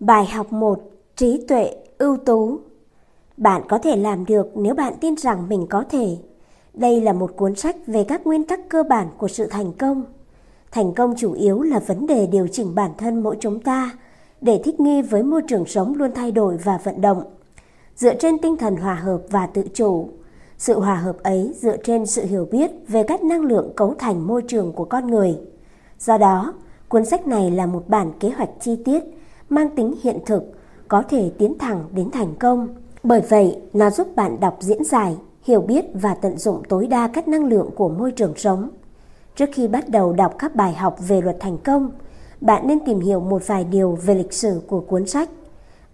Bài học 1. Trí tuệ ưu tú Bạn có thể làm được nếu bạn tin rằng mình có thể. Đây là một cuốn sách về các nguyên tắc cơ bản của sự thành công. Thành công chủ yếu là vấn đề điều chỉnh bản thân mỗi chúng ta để thích nghi với môi trường sống luôn thay đổi và vận động. Dựa trên tinh thần hòa hợp và tự chủ, sự hòa hợp ấy dựa trên sự hiểu biết về các năng lượng cấu thành môi trường của con người. Do đó, cuốn sách này là một bản kế hoạch chi tiết mang tính hiện thực, có thể tiến thẳng đến thành công. Bởi vậy, nó giúp bạn đọc diễn giải, hiểu biết và tận dụng tối đa các năng lượng của môi trường sống. Trước khi bắt đầu đọc các bài học về luật thành công, bạn nên tìm hiểu một vài điều về lịch sử của cuốn sách.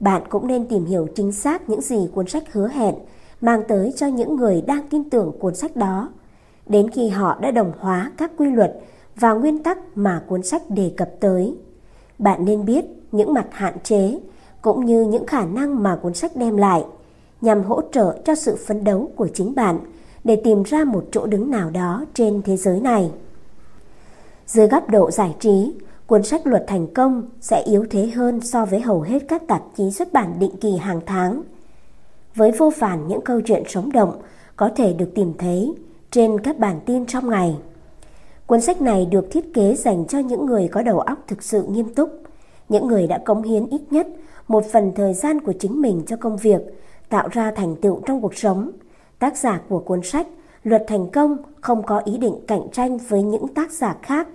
Bạn cũng nên tìm hiểu chính xác những gì cuốn sách hứa hẹn mang tới cho những người đang tin tưởng cuốn sách đó, đến khi họ đã đồng hóa các quy luật và nguyên tắc mà cuốn sách đề cập tới. Bạn nên biết những mặt hạn chế cũng như những khả năng mà cuốn sách đem lại nhằm hỗ trợ cho sự phấn đấu của chính bạn để tìm ra một chỗ đứng nào đó trên thế giới này. Dưới góc độ giải trí, cuốn sách Luật Thành Công sẽ yếu thế hơn so với hầu hết các tạp chí xuất bản định kỳ hàng tháng. Với vô vàn những câu chuyện sống động có thể được tìm thấy trên các bản tin trong ngày. Cuốn sách này được thiết kế dành cho những người có đầu óc thực sự nghiêm túc, những người đã cống hiến ít nhất một phần thời gian của chính mình cho công việc, tạo ra thành tựu trong cuộc sống. Tác giả của cuốn sách Luật Thành Công không có ý định cạnh tranh với những tác giả khác.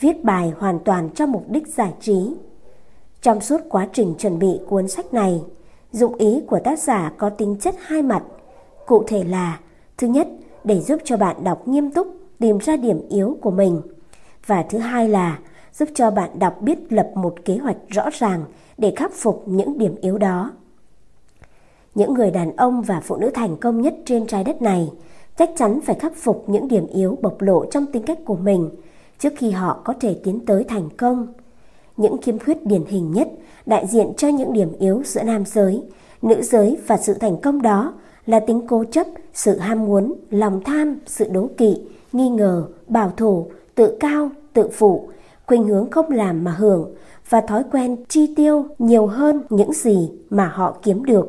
Viết bài hoàn toàn cho mục đích giải trí. Trong suốt quá trình chuẩn bị cuốn sách này, dụng ý của tác giả có tính chất hai mặt. Cụ thể là, thứ nhất, để giúp cho bạn đọc nghiêm túc tìm ra điểm yếu của mình. Và thứ hai là giúp cho bạn đọc biết lập một kế hoạch rõ ràng để khắc phục những điểm yếu đó. Những người đàn ông và phụ nữ thành công nhất trên trái đất này chắc chắn phải khắc phục những điểm yếu bộc lộ trong tính cách của mình trước khi họ có thể tiến tới thành công. Những khiếm khuyết điển hình nhất đại diện cho những điểm yếu giữa nam giới, nữ giới và sự thành công đó là tính cố chấp, sự ham muốn, lòng tham, sự đố kỵ, nghi ngờ, bảo thủ, tự cao, tự phụ, khuynh hướng không làm mà hưởng và thói quen chi tiêu nhiều hơn những gì mà họ kiếm được.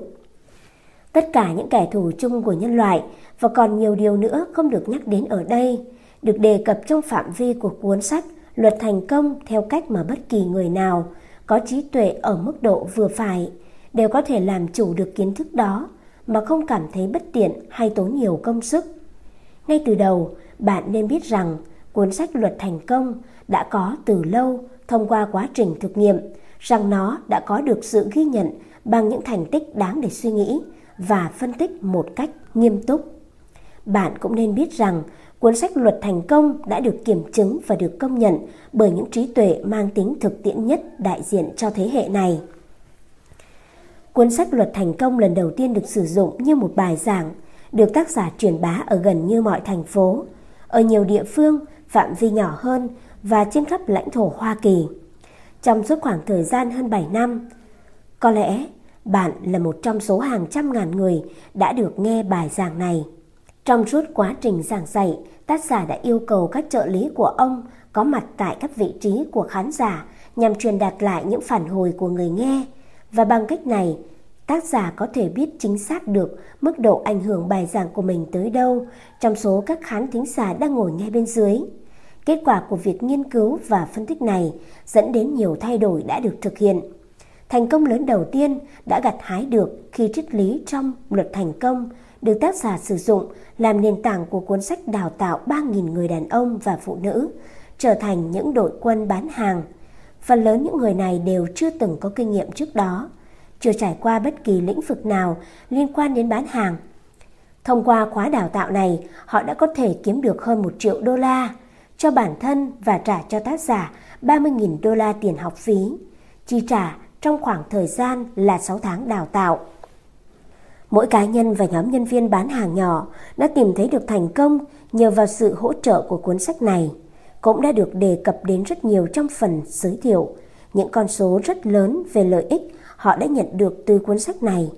Tất cả những kẻ thù chung của nhân loại và còn nhiều điều nữa không được nhắc đến ở đây, được đề cập trong phạm vi của cuốn sách Luật thành công theo cách mà bất kỳ người nào có trí tuệ ở mức độ vừa phải đều có thể làm chủ được kiến thức đó mà không cảm thấy bất tiện hay tốn nhiều công sức. Ngay từ đầu, bạn nên biết rằng cuốn sách Luật thành công đã có từ lâu thông qua quá trình thực nghiệm rằng nó đã có được sự ghi nhận bằng những thành tích đáng để suy nghĩ và phân tích một cách nghiêm túc. Bạn cũng nên biết rằng cuốn sách Luật thành công đã được kiểm chứng và được công nhận bởi những trí tuệ mang tính thực tiễn nhất đại diện cho thế hệ này. Cuốn sách Luật thành công lần đầu tiên được sử dụng như một bài giảng, được tác giả truyền bá ở gần như mọi thành phố. Ở nhiều địa phương, phạm vi nhỏ hơn và trên khắp lãnh thổ Hoa Kỳ. Trong suốt khoảng thời gian hơn 7 năm, có lẽ bạn là một trong số hàng trăm ngàn người đã được nghe bài giảng này. Trong suốt quá trình giảng dạy, tác giả đã yêu cầu các trợ lý của ông có mặt tại các vị trí của khán giả nhằm truyền đạt lại những phản hồi của người nghe. Và bằng cách này, tác giả có thể biết chính xác được mức độ ảnh hưởng bài giảng của mình tới đâu trong số các khán thính giả đang ngồi ngay bên dưới. Kết quả của việc nghiên cứu và phân tích này dẫn đến nhiều thay đổi đã được thực hiện. Thành công lớn đầu tiên đã gặt hái được khi triết lý trong luật thành công được tác giả sử dụng làm nền tảng của cuốn sách đào tạo 3.000 người đàn ông và phụ nữ trở thành những đội quân bán hàng. Phần lớn những người này đều chưa từng có kinh nghiệm trước đó, chưa trải qua bất kỳ lĩnh vực nào liên quan đến bán hàng. Thông qua khóa đào tạo này, họ đã có thể kiếm được hơn 1 triệu đô la cho bản thân và trả cho tác giả 30.000 đô la tiền học phí, chi trả trong khoảng thời gian là 6 tháng đào tạo. Mỗi cá nhân và nhóm nhân viên bán hàng nhỏ đã tìm thấy được thành công nhờ vào sự hỗ trợ của cuốn sách này. Cũng đã được đề cập đến rất nhiều trong phần giới thiệu, những con số rất lớn về lợi ích họ đã nhận được từ cuốn sách này.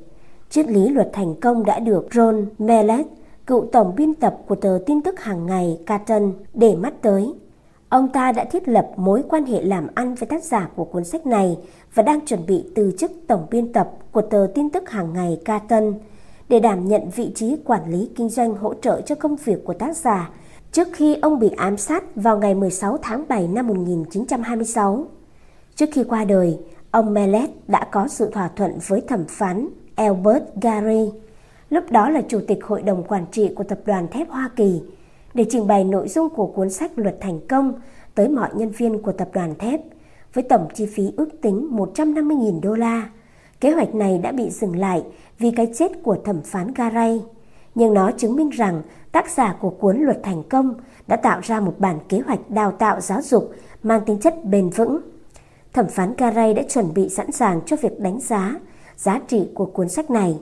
Triết lý luật thành công đã được Ron Mellet cựu tổng biên tập của tờ tin tức hàng ngày Carton để mắt tới. Ông ta đã thiết lập mối quan hệ làm ăn với tác giả của cuốn sách này và đang chuẩn bị từ chức tổng biên tập của tờ tin tức hàng ngày Carton để đảm nhận vị trí quản lý kinh doanh hỗ trợ cho công việc của tác giả trước khi ông bị ám sát vào ngày 16 tháng 7 năm 1926. Trước khi qua đời, ông Mellet đã có sự thỏa thuận với thẩm phán Albert Gary, lúc đó là chủ tịch hội đồng quản trị của tập đoàn thép Hoa Kỳ, để trình bày nội dung của cuốn sách Luật Thành Công tới mọi nhân viên của tập đoàn thép với tổng chi phí ước tính 150.000 đô la. Kế hoạch này đã bị dừng lại vì cái chết của thẩm phán Garay, nhưng nó chứng minh rằng tác giả của cuốn Luật Thành Công đã tạo ra một bản kế hoạch đào tạo giáo dục mang tính chất bền vững. Thẩm phán Garay đã chuẩn bị sẵn sàng cho việc đánh giá giá trị của cuốn sách này.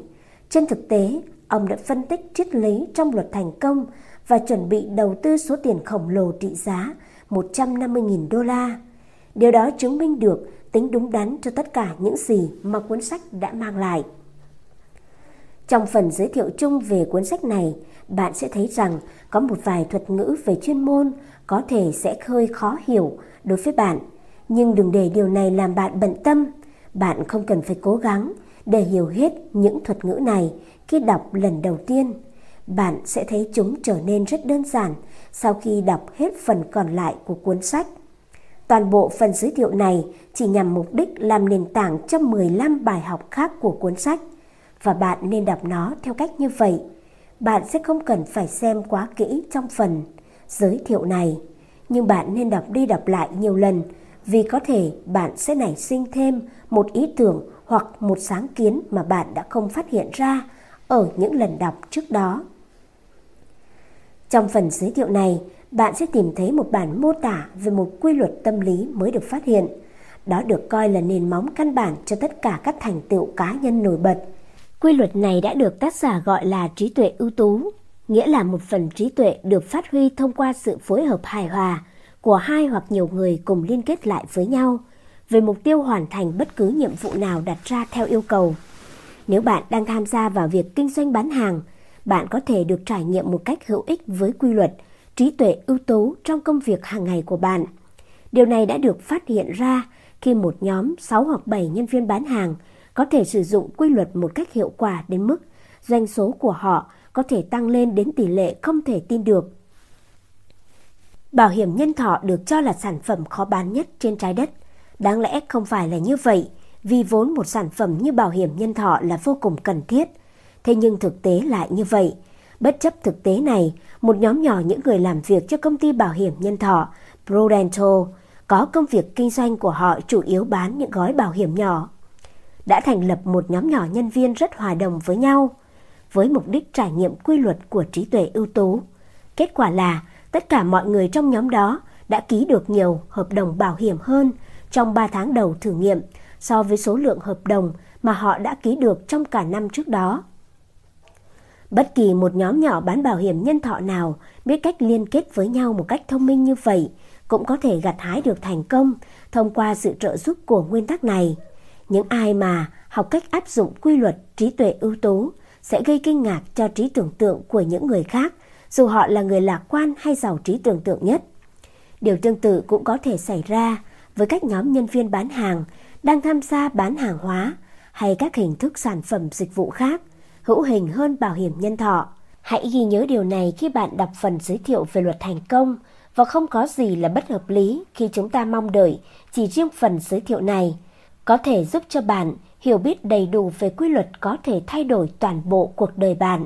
Trên thực tế, ông đã phân tích triết lý trong Luật Thành Công và chuẩn bị đầu tư số tiền khổng lồ trị giá 150.000 đô la. Điều đó chứng minh được tính đúng đắn cho tất cả những gì mà cuốn sách đã mang lại. Trong phần giới thiệu chung về cuốn sách này, bạn sẽ thấy rằng có một vài thuật ngữ về chuyên môn có thể sẽ hơi khó hiểu đối với bạn, nhưng đừng để điều này làm bạn bận tâm. Bạn không cần phải cố gắng để hiểu hết những thuật ngữ này khi đọc lần đầu tiên. Bạn sẽ thấy chúng trở nên rất đơn giản sau khi đọc hết phần còn lại của cuốn sách. Toàn bộ phần giới thiệu này chỉ nhằm mục đích làm nền tảng cho 15 bài học khác của cuốn sách và bạn nên đọc nó theo cách như vậy. Bạn sẽ không cần phải xem quá kỹ trong phần giới thiệu này, nhưng bạn nên đọc đi đọc lại nhiều lần vì có thể bạn sẽ nảy sinh thêm một ý tưởng hoặc một sáng kiến mà bạn đã không phát hiện ra ở những lần đọc trước đó. Trong phần giới thiệu này, bạn sẽ tìm thấy một bản mô tả về một quy luật tâm lý mới được phát hiện. Đó được coi là nền móng căn bản cho tất cả các thành tựu cá nhân nổi bật. Quy luật này đã được tác giả gọi là trí tuệ ưu tú, nghĩa là một phần trí tuệ được phát huy thông qua sự phối hợp hài hòa của hai hoặc nhiều người cùng liên kết lại với nhau về mục tiêu hoàn thành bất cứ nhiệm vụ nào đặt ra theo yêu cầu. Nếu bạn đang tham gia vào việc kinh doanh bán hàng, bạn có thể được trải nghiệm một cách hữu ích với quy luật trí tuệ ưu tú trong công việc hàng ngày của bạn. Điều này đã được phát hiện ra khi một nhóm 6 hoặc 7 nhân viên bán hàng có thể sử dụng quy luật một cách hiệu quả đến mức doanh số của họ có thể tăng lên đến tỷ lệ không thể tin được. Bảo hiểm nhân thọ được cho là sản phẩm khó bán nhất trên trái đất. Đáng lẽ không phải là như vậy, vì vốn một sản phẩm như bảo hiểm nhân thọ là vô cùng cần thiết. Thế nhưng thực tế lại như vậy. Bất chấp thực tế này, một nhóm nhỏ những người làm việc cho công ty bảo hiểm nhân thọ Prudental có công việc kinh doanh của họ chủ yếu bán những gói bảo hiểm nhỏ. Đã thành lập một nhóm nhỏ nhân viên rất hòa đồng với nhau, với mục đích trải nghiệm quy luật của trí tuệ ưu tú. Kết quả là tất cả mọi người trong nhóm đó đã ký được nhiều hợp đồng bảo hiểm hơn trong 3 tháng đầu thử nghiệm so với số lượng hợp đồng mà họ đã ký được trong cả năm trước đó. Bất kỳ một nhóm nhỏ bán bảo hiểm nhân thọ nào biết cách liên kết với nhau một cách thông minh như vậy cũng có thể gặt hái được thành công thông qua sự trợ giúp của nguyên tắc này. Những ai mà học cách áp dụng quy luật trí tuệ ưu tú sẽ gây kinh ngạc cho trí tưởng tượng của những người khác, dù họ là người lạc quan hay giàu trí tưởng tượng nhất. Điều tương tự cũng có thể xảy ra với các nhóm nhân viên bán hàng, đang tham gia bán hàng hóa hay các hình thức sản phẩm dịch vụ khác, hữu hình hơn bảo hiểm nhân thọ. Hãy ghi nhớ điều này khi bạn đọc phần giới thiệu về luật thành công và không có gì là bất hợp lý khi chúng ta mong đợi chỉ riêng phần giới thiệu này có thể giúp cho bạn hiểu biết đầy đủ về quy luật có thể thay đổi toàn bộ cuộc đời bạn.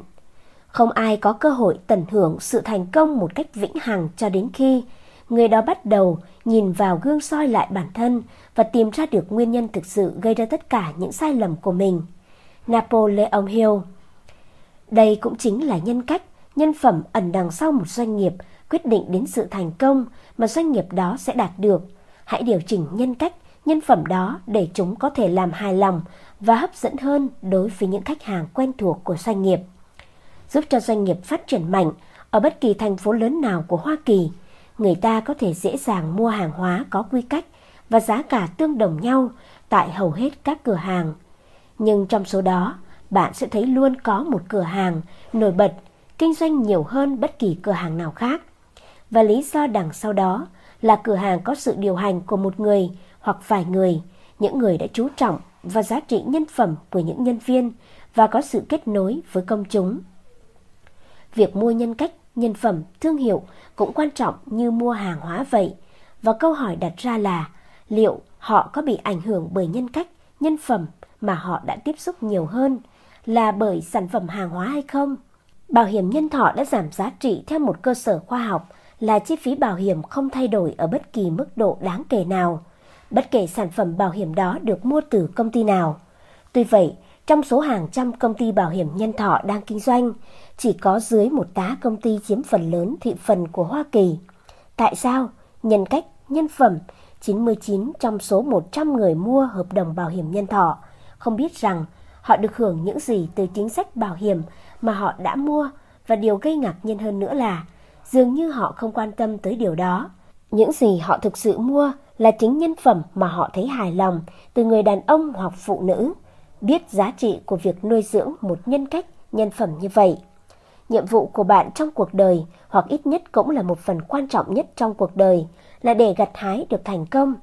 Không ai có cơ hội tận hưởng sự thành công một cách vĩnh hằng cho đến khi người đó bắt đầu nhìn vào gương soi lại bản thân và tìm ra được nguyên nhân thực sự gây ra tất cả những sai lầm của mình. Napoleon Hill. Đây cũng chính là nhân cách, nhân phẩm ẩn đằng sau một doanh nghiệp quyết định đến sự thành công mà doanh nghiệp đó sẽ đạt được. Hãy điều chỉnh nhân cách, nhân phẩm đó để chúng có thể làm hài lòng và hấp dẫn hơn đối với những khách hàng quen thuộc của doanh nghiệp. Giúp cho doanh nghiệp phát triển mạnh ở bất kỳ thành phố lớn nào của Hoa Kỳ, người ta có thể dễ dàng mua hàng hóa có quy cách và giá cả tương đồng nhau tại hầu hết các cửa hàng nhưng trong số đó, bạn sẽ thấy luôn có một cửa hàng nổi bật, kinh doanh nhiều hơn bất kỳ cửa hàng nào khác. Và lý do đằng sau đó là cửa hàng có sự điều hành của một người hoặc vài người, những người đã chú trọng và giá trị nhân phẩm của những nhân viên và có sự kết nối với công chúng. Việc mua nhân cách, nhân phẩm, thương hiệu cũng quan trọng như mua hàng hóa vậy. Và câu hỏi đặt ra là liệu họ có bị ảnh hưởng bởi nhân cách, nhân phẩm mà họ đã tiếp xúc nhiều hơn là bởi sản phẩm hàng hóa hay không? Bảo hiểm nhân thọ đã giảm giá trị theo một cơ sở khoa học là chi phí bảo hiểm không thay đổi ở bất kỳ mức độ đáng kể nào, bất kể sản phẩm bảo hiểm đó được mua từ công ty nào. Tuy vậy, trong số hàng trăm công ty bảo hiểm nhân thọ đang kinh doanh, chỉ có dưới một tá công ty chiếm phần lớn thị phần của Hoa Kỳ. Tại sao? Nhân cách, nhân phẩm, 99 trong số 100 người mua hợp đồng bảo hiểm nhân thọ không biết rằng họ được hưởng những gì từ chính sách bảo hiểm mà họ đã mua và điều gây ngạc nhiên hơn nữa là dường như họ không quan tâm tới điều đó. Những gì họ thực sự mua là chính nhân phẩm mà họ thấy hài lòng từ người đàn ông hoặc phụ nữ, biết giá trị của việc nuôi dưỡng một nhân cách, nhân phẩm như vậy. Nhiệm vụ của bạn trong cuộc đời, hoặc ít nhất cũng là một phần quan trọng nhất trong cuộc đời, là để gặt hái được thành công.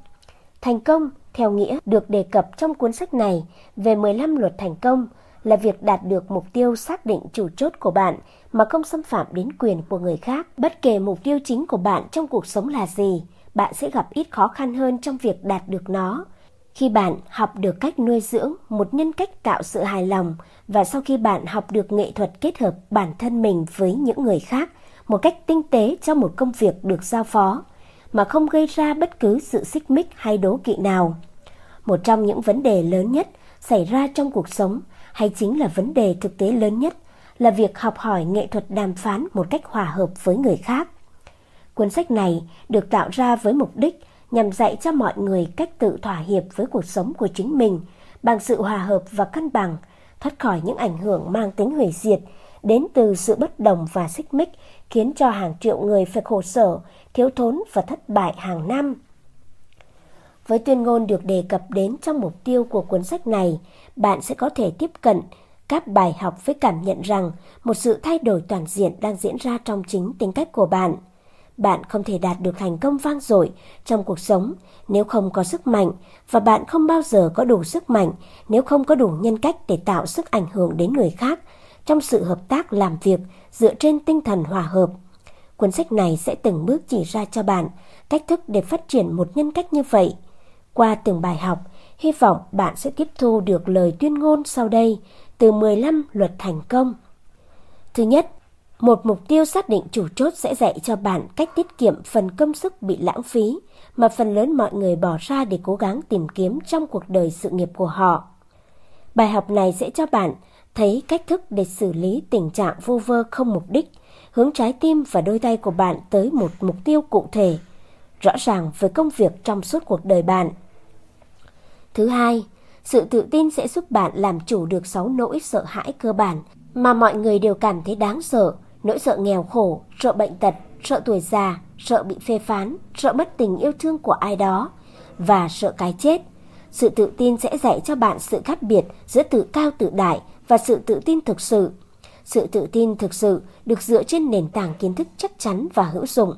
Thành công, theo nghĩa được đề cập trong cuốn sách này về 15 luật thành công, là việc đạt được mục tiêu xác định chủ chốt của bạn mà không xâm phạm đến quyền của người khác. Bất kể mục tiêu chính của bạn trong cuộc sống là gì, bạn sẽ gặp ít khó khăn hơn trong việc đạt được nó. Khi bạn học được cách nuôi dưỡng một nhân cách tạo sự hài lòng và sau khi bạn học được nghệ thuật kết hợp bản thân mình với những người khác, một cách tinh tế cho một công việc được giao phó, mà không gây ra bất cứ sự xích mích hay đố kỵ nào. Một trong những vấn đề lớn nhất xảy ra trong cuộc sống, hay chính là vấn đề thực tế lớn nhất, là việc học hỏi nghệ thuật đàm phán một cách hòa hợp với người khác. Cuốn sách này được tạo ra với mục đích nhằm dạy cho mọi người cách tự thỏa hiệp với cuộc sống của chính mình bằng sự hòa hợp và cân bằng, thoát khỏi những ảnh hưởng mang tính hủy diệt đến từ sự bất đồng và xích mích khiến cho hàng triệu người phải khổ sở, thiếu thốn và thất bại hàng năm. Với tuyên ngôn được đề cập đến trong mục tiêu của cuốn sách này, bạn sẽ có thể tiếp cận các bài học với cảm nhận rằng một sự thay đổi toàn diện đang diễn ra trong chính tính cách của bạn. Bạn không thể đạt được thành công vang dội trong cuộc sống nếu không có sức mạnh và bạn không bao giờ có đủ sức mạnh nếu không có đủ nhân cách để tạo sức ảnh hưởng đến người khác trong sự hợp tác làm việc dựa trên tinh thần hòa hợp. Cuốn sách này sẽ từng bước chỉ ra cho bạn cách thức để phát triển một nhân cách như vậy. Qua từng bài học, hy vọng bạn sẽ tiếp thu được lời tuyên ngôn sau đây từ 15 luật thành công. Thứ nhất, một mục tiêu xác định chủ chốt sẽ dạy cho bạn cách tiết kiệm phần công sức bị lãng phí mà phần lớn mọi người bỏ ra để cố gắng tìm kiếm trong cuộc đời sự nghiệp của họ. Bài học này sẽ cho bạn thấy cách thức để xử lý tình trạng vô vơ không mục đích, hướng trái tim và đôi tay của bạn tới một mục tiêu cụ thể, rõ ràng với công việc trong suốt cuộc đời bạn. Thứ hai, sự tự tin sẽ giúp bạn làm chủ được sáu nỗi sợ hãi cơ bản mà mọi người đều cảm thấy đáng sợ, nỗi sợ nghèo khổ, sợ bệnh tật, sợ tuổi già, sợ bị phê phán, sợ mất tình yêu thương của ai đó và sợ cái chết. Sự tự tin sẽ dạy cho bạn sự khác biệt giữa tự cao tự đại và sự tự tin thực sự. Sự tự tin thực sự được dựa trên nền tảng kiến thức chắc chắn và hữu dụng.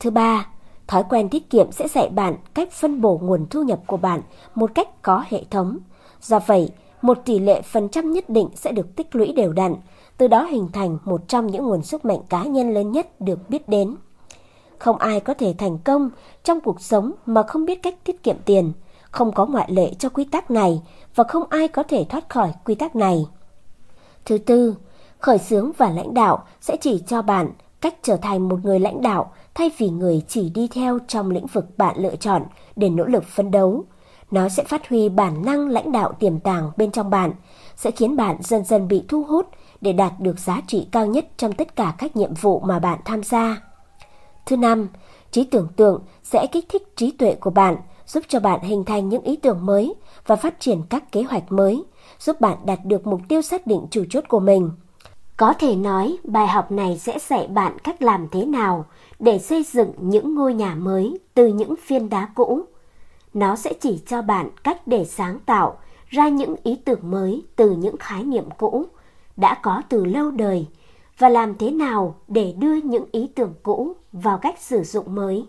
Thứ ba, thói quen tiết kiệm sẽ dạy bạn cách phân bổ nguồn thu nhập của bạn một cách có hệ thống. Do vậy, một tỷ lệ phần trăm nhất định sẽ được tích lũy đều đặn, từ đó hình thành một trong những nguồn sức mạnh cá nhân lớn nhất được biết đến. Không ai có thể thành công trong cuộc sống mà không biết cách tiết kiệm tiền, không có ngoại lệ cho quy tắc này và không ai có thể thoát khỏi quy tắc này. Thứ tư, khởi xướng và lãnh đạo sẽ chỉ cho bạn cách trở thành một người lãnh đạo thay vì người chỉ đi theo trong lĩnh vực bạn lựa chọn để nỗ lực phấn đấu. Nó sẽ phát huy bản năng lãnh đạo tiềm tàng bên trong bạn, sẽ khiến bạn dần dần bị thu hút để đạt được giá trị cao nhất trong tất cả các nhiệm vụ mà bạn tham gia. Thứ năm, trí tưởng tượng sẽ kích thích trí tuệ của bạn, giúp cho bạn hình thành những ý tưởng mới và phát triển các kế hoạch mới, giúp bạn đạt được mục tiêu xác định chủ chốt của mình. Có thể nói, bài học này sẽ dạy bạn cách làm thế nào để xây dựng những ngôi nhà mới từ những phiên đá cũ. Nó sẽ chỉ cho bạn cách để sáng tạo ra những ý tưởng mới từ những khái niệm cũ đã có từ lâu đời và làm thế nào để đưa những ý tưởng cũ vào cách sử dụng mới.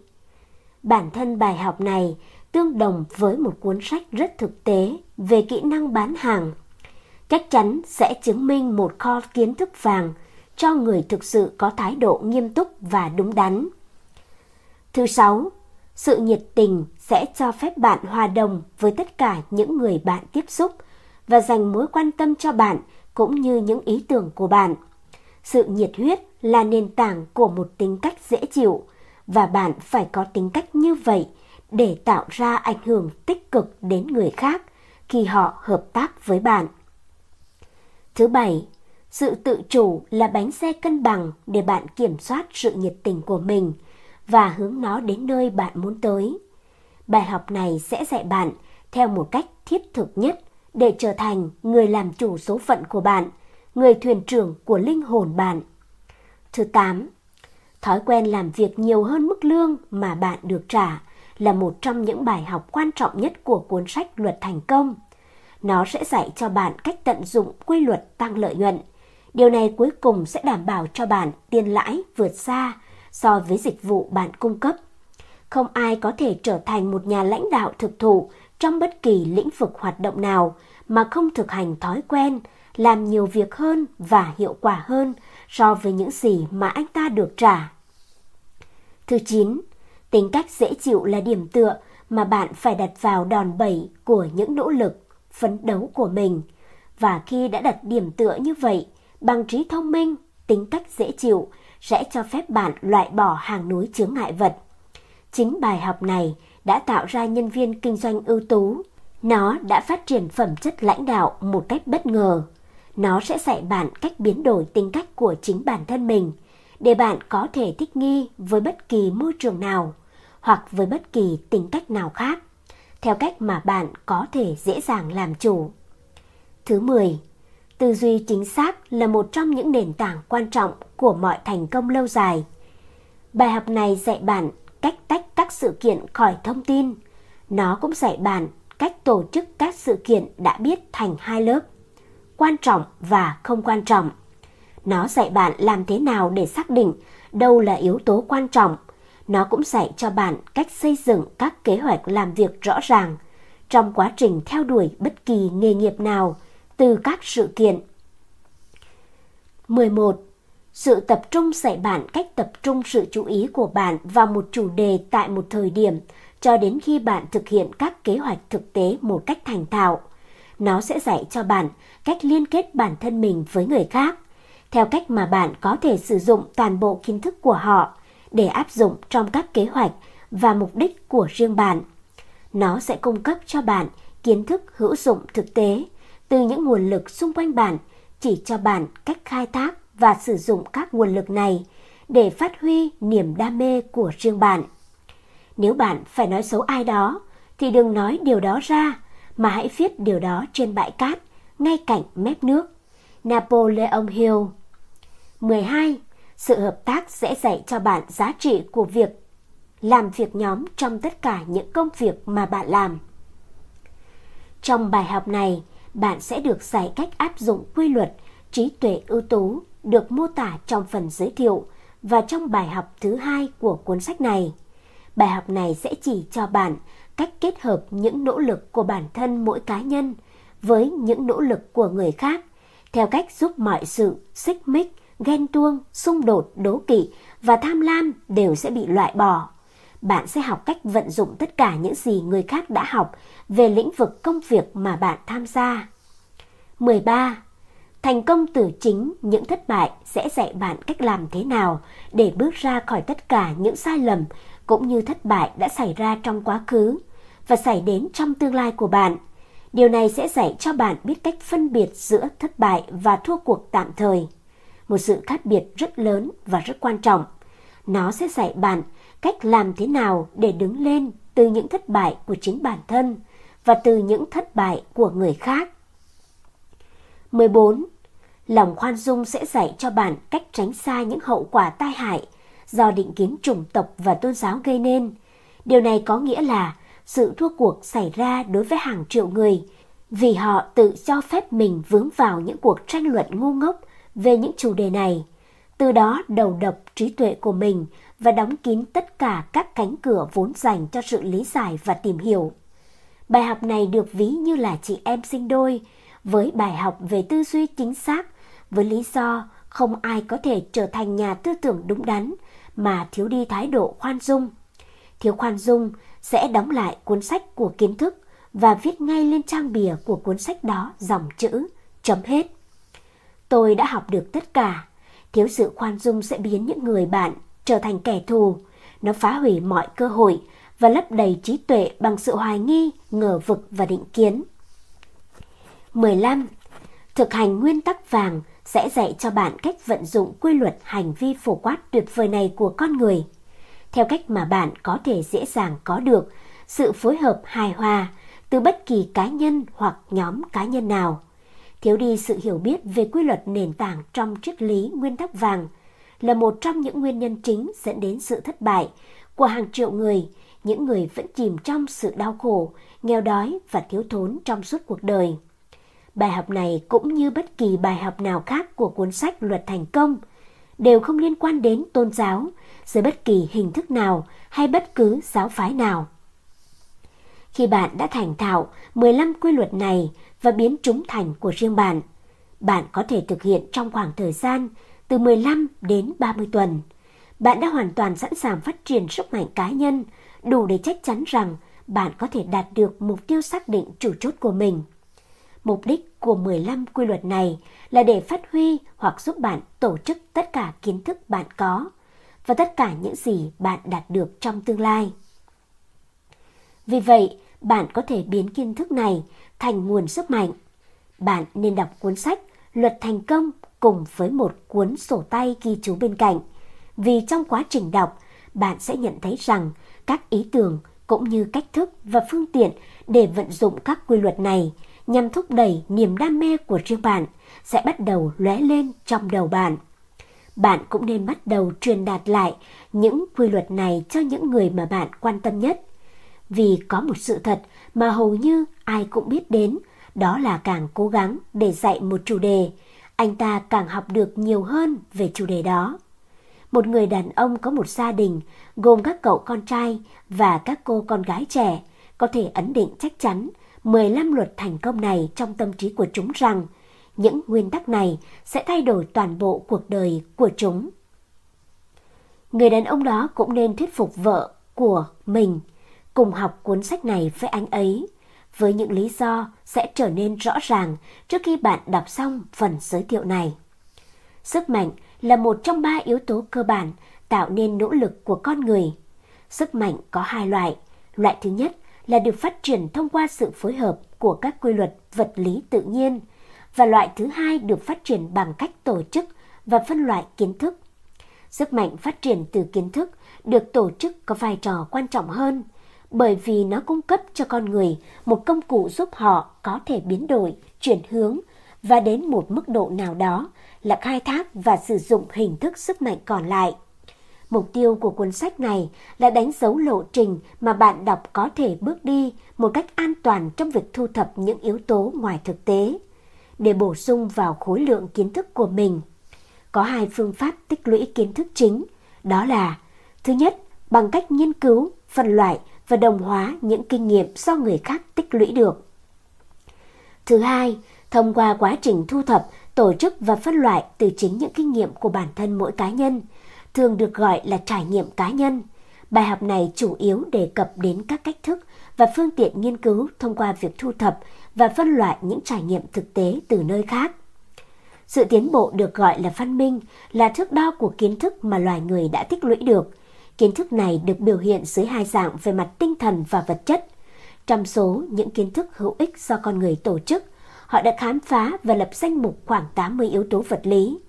Bản thân bài học này tương đồng với một cuốn sách rất thực tế về kỹ năng bán hàng. Chắc chắn sẽ chứng minh một kho kiến thức vàng cho người thực sự có thái độ nghiêm túc và đúng đắn. Thứ sáu, sự nhiệt tình sẽ cho phép bạn hòa đồng với tất cả những người bạn tiếp xúc và dành mối quan tâm cho bạn cũng như những ý tưởng của bạn. Sự nhiệt huyết là nền tảng của một tính cách dễ chịu và bạn phải có tính cách như vậy để tạo ra ảnh hưởng tích cực đến người khác khi họ hợp tác với bạn. Thứ bảy, sự tự chủ là bánh xe cân bằng để bạn kiểm soát sự nhiệt tình của mình và hướng nó đến nơi bạn muốn tới. Bài học này sẽ dạy bạn theo một cách thiết thực nhất để trở thành người làm chủ số phận của bạn, người thuyền trưởng của linh hồn bạn. Thứ 8. Thói quen làm việc nhiều hơn mức lương mà bạn được trả là một trong những bài học quan trọng nhất của cuốn sách Luật Thành Công. Nó sẽ dạy cho bạn cách tận dụng quy luật tăng lợi nhuận. Điều này cuối cùng sẽ đảm bảo cho bạn tiền lãi vượt xa so với dịch vụ bạn cung cấp. Không ai có thể trở thành một nhà lãnh đạo thực thụ trong bất kỳ lĩnh vực hoạt động nào mà không thực hành thói quen làm nhiều việc hơn và hiệu quả hơn so với những gì mà anh ta được trả. Thứ 9. Tính cách dễ chịu là điểm tựa mà bạn phải đặt vào đòn bẩy của những nỗ lực, phấn đấu của mình. Và khi đã đặt điểm tựa như vậy, bằng trí thông minh, tính cách dễ chịu sẽ cho phép bạn loại bỏ hàng núi chướng ngại vật. Chính bài học này đã tạo ra nhân viên kinh doanh ưu tú. Nó đã phát triển phẩm chất lãnh đạo một cách bất ngờ. Nó sẽ dạy bạn cách biến đổi tính cách của chính bản thân mình để bạn có thể thích nghi với bất kỳ môi trường nào hoặc với bất kỳ tính cách nào khác, theo cách mà bạn có thể dễ dàng làm chủ. Thứ 10. Tư duy chính xác là một trong những nền tảng quan trọng của mọi thành công lâu dài. Bài học này dạy bạn cách tách các sự kiện khỏi thông tin. Nó cũng dạy bạn cách tổ chức các sự kiện đã biết thành hai lớp, quan trọng và không quan trọng. Nó dạy bạn làm thế nào để xác định đâu là yếu tố quan trọng. Nó cũng dạy cho bạn cách xây dựng các kế hoạch làm việc rõ ràng trong quá trình theo đuổi bất kỳ nghề nghiệp nào từ các sự kiện. 11. Sự tập trung dạy bạn cách tập trung sự chú ý của bạn vào một chủ đề tại một thời điểm cho đến khi bạn thực hiện các kế hoạch thực tế một cách thành thạo. Nó sẽ dạy cho bạn cách liên kết bản thân mình với người khác, theo cách mà bạn có thể sử dụng toàn bộ kiến thức của họ để áp dụng trong các kế hoạch và mục đích của riêng bạn. Nó sẽ cung cấp cho bạn kiến thức hữu dụng thực tế từ những nguồn lực xung quanh bạn, chỉ cho bạn cách khai thác và sử dụng các nguồn lực này để phát huy niềm đam mê của riêng bạn. Nếu bạn phải nói xấu ai đó, thì đừng nói điều đó ra, mà hãy viết điều đó trên bãi cát, ngay cạnh mép nước. Napoleon Hill 12. Sự hợp tác sẽ dạy cho bạn giá trị của việc làm việc nhóm trong tất cả những công việc mà bạn làm. Trong bài học này, bạn sẽ được dạy cách áp dụng quy luật trí tuệ ưu tú được mô tả trong phần giới thiệu và trong bài học thứ hai của cuốn sách này. Bài học này sẽ chỉ cho bạn cách kết hợp những nỗ lực của bản thân mỗi cá nhân với những nỗ lực của người khác theo cách giúp mọi sự xích mích, ghen tuông, xung đột, đố kỵ và tham lam đều sẽ bị loại bỏ. Bạn sẽ học cách vận dụng tất cả những gì người khác đã học về lĩnh vực công việc mà bạn tham gia. 13. Thành công từ chính những thất bại sẽ dạy bạn cách làm thế nào để bước ra khỏi tất cả những sai lầm cũng như thất bại đã xảy ra trong quá khứ và xảy đến trong tương lai của bạn. Điều này sẽ dạy cho bạn biết cách phân biệt giữa thất bại và thua cuộc tạm thời. Một sự khác biệt rất lớn và rất quan trọng. Nó sẽ dạy bạn cách làm thế nào để đứng lên từ những thất bại của chính bản thân và từ những thất bại của người khác. 14. Lòng khoan dung sẽ dạy cho bạn cách tránh xa những hậu quả tai hại do định kiến chủng tộc và tôn giáo gây nên. Điều này có nghĩa là sự thua cuộc xảy ra đối với hàng triệu người vì họ tự cho phép mình vướng vào những cuộc tranh luận ngu ngốc về những chủ đề này. Từ đó đầu độc trí tuệ của mình và đóng kín tất cả các cánh cửa vốn dành cho sự lý giải và tìm hiểu. Bài học này được ví như là chị em sinh đôi, với bài học về tư duy chính xác, với lý do không ai có thể trở thành nhà tư tưởng đúng đắn mà thiếu đi thái độ khoan dung. Thiếu khoan dung sẽ đóng lại cuốn sách của kiến thức và viết ngay lên trang bìa của cuốn sách đó dòng chữ chấm hết. Tôi đã học được tất cả. Thiếu sự khoan dung sẽ biến những người bạn trở thành kẻ thù. Nó phá hủy mọi cơ hội và lấp đầy trí tuệ bằng sự hoài nghi, ngờ vực và định kiến. 15. Thực hành nguyên tắc vàng sẽ dạy cho bạn cách vận dụng quy luật hành vi phổ quát tuyệt vời này của con người. Theo cách mà bạn có thể dễ dàng có được sự phối hợp hài hòa từ bất kỳ cá nhân hoặc nhóm cá nhân nào. Thiếu đi sự hiểu biết về quy luật nền tảng trong triết lý nguyên tắc vàng là một trong những nguyên nhân chính dẫn đến sự thất bại của hàng triệu người, những người vẫn chìm trong sự đau khổ, nghèo đói và thiếu thốn trong suốt cuộc đời. Bài học này cũng như bất kỳ bài học nào khác của cuốn sách Luật Thành Công đều không liên quan đến tôn giáo dưới bất kỳ hình thức nào hay bất cứ giáo phái nào. Khi bạn đã thành thạo 15 quy luật này và biến chúng thành của riêng bạn, bạn có thể thực hiện trong khoảng thời gian từ 15 đến 30 tuần. Bạn đã hoàn toàn sẵn sàng phát triển sức mạnh cá nhân, đủ để chắc chắn rằng bạn có thể đạt được mục tiêu xác định chủ chốt của mình. Mục đích của 15 quy luật này là để phát huy hoặc giúp bạn tổ chức tất cả kiến thức bạn có và tất cả những gì bạn đạt được trong tương lai. Vì vậy, bạn có thể biến kiến thức này thành nguồn sức mạnh. Bạn nên đọc cuốn sách Luật Thành Công cùng với một cuốn sổ tay ghi chú bên cạnh. Vì trong quá trình đọc, bạn sẽ nhận thấy rằng các ý tưởng cũng như cách thức và phương tiện để vận dụng các quy luật này nhằm thúc đẩy niềm đam mê của riêng bạn sẽ bắt đầu lóe lên trong đầu bạn. Bạn cũng nên bắt đầu truyền đạt lại những quy luật này cho những người mà bạn quan tâm nhất. Vì có một sự thật mà hầu như ai cũng biết đến, đó là càng cố gắng để dạy một chủ đề, anh ta càng học được nhiều hơn về chủ đề đó. Một người đàn ông có một gia đình gồm các cậu con trai và các cô con gái trẻ có thể ấn định chắc chắn 15 luật thành công này trong tâm trí của chúng rằng những nguyên tắc này sẽ thay đổi toàn bộ cuộc đời của chúng. Người đàn ông đó cũng nên thuyết phục vợ của mình cùng học cuốn sách này với anh ấy, với những lý do sẽ trở nên rõ ràng trước khi bạn đọc xong phần giới thiệu này. Sức mạnh là một trong ba yếu tố cơ bản tạo nên nỗ lực của con người. Sức mạnh có hai loại. Loại thứ nhất là được phát triển thông qua sự phối hợp của các quy luật vật lý tự nhiên và loại thứ hai được phát triển bằng cách tổ chức và phân loại kiến thức. Sức mạnh phát triển từ kiến thức được tổ chức có vai trò quan trọng hơn bởi vì nó cung cấp cho con người một công cụ giúp họ có thể biến đổi, chuyển hướng và đến một mức độ nào đó là khai thác và sử dụng hình thức sức mạnh còn lại. Mục tiêu của cuốn sách này là đánh dấu lộ trình mà bạn đọc có thể bước đi một cách an toàn trong việc thu thập những yếu tố ngoài thực tế để bổ sung vào khối lượng kiến thức của mình. Có hai phương pháp tích lũy kiến thức chính, đó là thứ nhất, bằng cách nghiên cứu, phân loại và đồng hóa những kinh nghiệm do người khác tích lũy được. Thứ hai, thông qua quá trình thu thập, tổ chức và phân loại từ chính những kinh nghiệm của bản thân mỗi cá nhân – thường được gọi là trải nghiệm cá nhân. Bài học này chủ yếu đề cập đến các cách thức và phương tiện nghiên cứu thông qua việc thu thập và phân loại những trải nghiệm thực tế từ nơi khác. Sự tiến bộ được gọi là văn minh là thước đo của kiến thức mà loài người đã tích lũy được. Kiến thức này được biểu hiện dưới hai dạng về mặt tinh thần và vật chất. Trong số những kiến thức hữu ích do con người tổ chức, họ đã khám phá và lập danh mục khoảng 80 yếu tố vật lý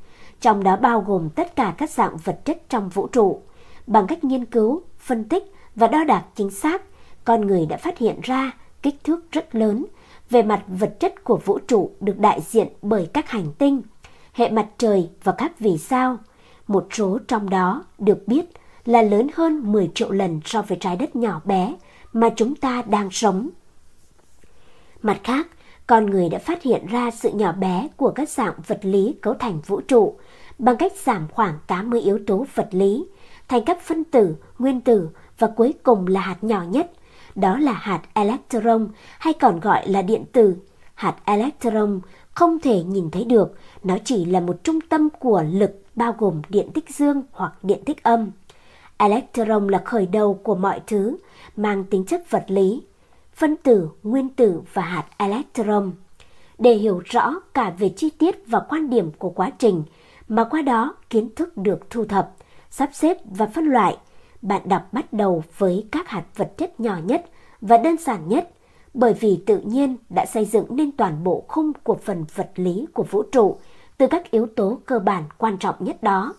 trong đó bao gồm tất cả các dạng vật chất trong vũ trụ. Bằng cách nghiên cứu, phân tích và đo đạc chính xác, con người đã phát hiện ra kích thước rất lớn về mặt vật chất của vũ trụ được đại diện bởi các hành tinh, hệ mặt trời và các vì sao. Một số trong đó được biết là lớn hơn 10 triệu lần so với trái đất nhỏ bé mà chúng ta đang sống. Mặt khác, con người đã phát hiện ra sự nhỏ bé của các dạng vật lý cấu thành vũ trụ bằng cách giảm khoảng 80 yếu tố vật lý, thành các phân tử, nguyên tử và cuối cùng là hạt nhỏ nhất. Đó là hạt electron hay còn gọi là điện tử. Hạt electron không thể nhìn thấy được, nó chỉ là một trung tâm của lực bao gồm điện tích dương hoặc điện tích âm. Electron là khởi đầu của mọi thứ, mang tính chất vật lý, phân tử, nguyên tử và hạt electron. Để hiểu rõ cả về chi tiết và quan điểm của quá trình, mà qua đó kiến thức được thu thập, sắp xếp và phân loại, bạn đọc bắt đầu với các hạt vật chất nhỏ nhất và đơn giản nhất, bởi vì tự nhiên đã xây dựng nên toàn bộ khung của phần vật lý của vũ trụ từ các yếu tố cơ bản quan trọng nhất đó.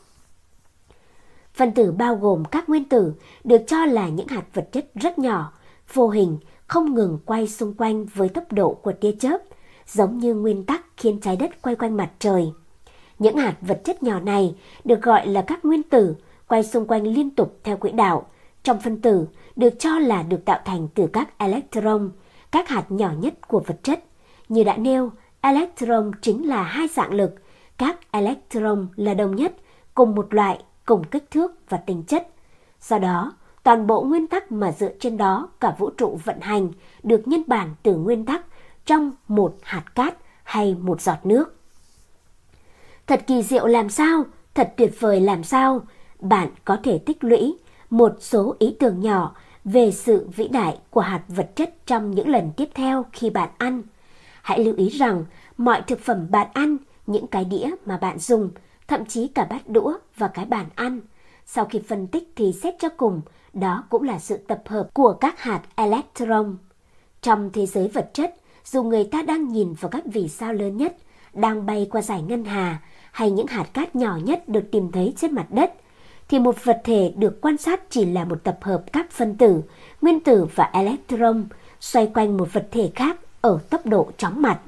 Phân tử bao gồm các nguyên tử được cho là những hạt vật chất rất nhỏ, vô hình, không ngừng quay xung quanh với tốc độ của tia chớp, giống như nguyên tắc khiến trái đất quay quanh mặt trời. Những hạt vật chất nhỏ này được gọi là các nguyên tử, quay xung quanh liên tục theo quỹ đạo. Trong phân tử được cho là được tạo thành từ các electron, các hạt nhỏ nhất của vật chất. Như đã nêu, electron chính là hai dạng lực, các electron là đồng nhất, cùng một loại, cùng kích thước và tính chất. Do đó, toàn bộ nguyên tắc mà dựa trên đó cả vũ trụ vận hành được nhân bản từ nguyên tắc trong một hạt cát hay một giọt nước. Thật kỳ diệu làm sao, thật tuyệt vời làm sao, bạn có thể tích lũy một số ý tưởng nhỏ về sự vĩ đại của hạt vật chất trong những lần tiếp theo khi bạn ăn. Hãy lưu ý rằng mọi thực phẩm bạn ăn, những cái đĩa mà bạn dùng, thậm chí cả bát đũa và cái bàn ăn, sau khi phân tích thì xét cho cùng, đó cũng là sự tập hợp của các hạt electron. Trong thế giới vật chất, dù người ta đang nhìn vào các vì sao lớn nhất, đang bay qua giải ngân hà, hay những hạt cát nhỏ nhất được tìm thấy trên mặt đất, thì một vật thể được quan sát chỉ là một tập hợp các phân tử, nguyên tử và electron xoay quanh một vật thể khác ở tốc độ chóng mặt.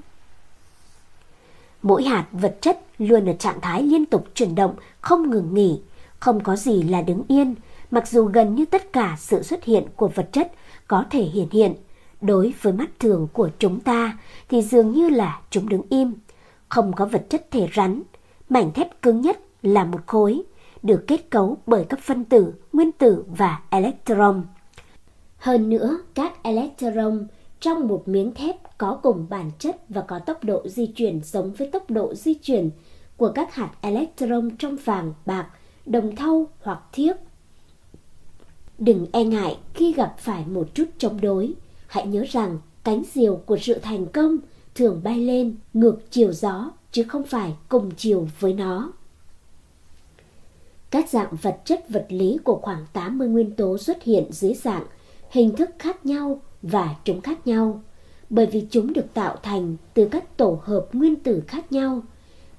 Mỗi hạt vật chất luôn ở trạng thái liên tục chuyển động, không ngừng nghỉ, không có gì là đứng yên, mặc dù gần như tất cả sự xuất hiện của vật chất có thể hiện hiện. Đối với mắt thường của chúng ta thì dường như là chúng đứng im, không có vật chất thể rắn. Mảnh thép cứng nhất là một khối, được kết cấu bởi các phân tử, nguyên tử và electron. Hơn nữa, các electron trong một miếng thép có cùng bản chất và có tốc độ di chuyển giống với tốc độ di chuyển của các hạt electron trong vàng, bạc, đồng thau hoặc thiếc. Đừng e ngại khi gặp phải một chút chống đối. Hãy nhớ rằng cánh diều của sự thành công thường bay lên ngược chiều gió chứ không phải cùng chiều với nó. Các dạng vật chất vật lý của khoảng 80 nguyên tố xuất hiện dưới dạng hình thức khác nhau và chúng khác nhau, bởi vì chúng được tạo thành từ các tổ hợp nguyên tử khác nhau.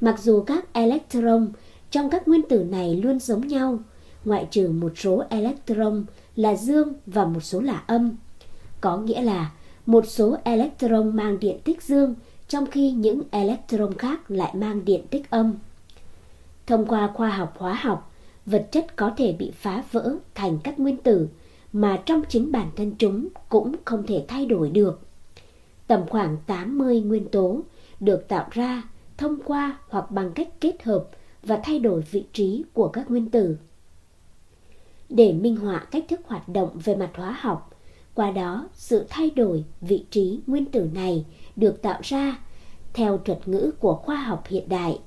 Mặc dù các electron trong các nguyên tử này luôn giống nhau, ngoại trừ một số electron là dương và một số là âm. Có nghĩa là một số electron mang điện tích dương trong khi những electron khác lại mang điện tích âm. Thông qua khoa học hóa học, vật chất có thể bị phá vỡ thành các nguyên tử mà trong chính bản thân chúng cũng không thể thay đổi được. Tầm khoảng 80 nguyên tố được tạo ra thông qua hoặc bằng cách kết hợp và thay đổi vị trí của các nguyên tử. Để minh họa cách thức hoạt động về mặt hóa học, qua đó sự thay đổi vị trí nguyên tử này được tạo ra theo thuật ngữ của khoa học hiện đại,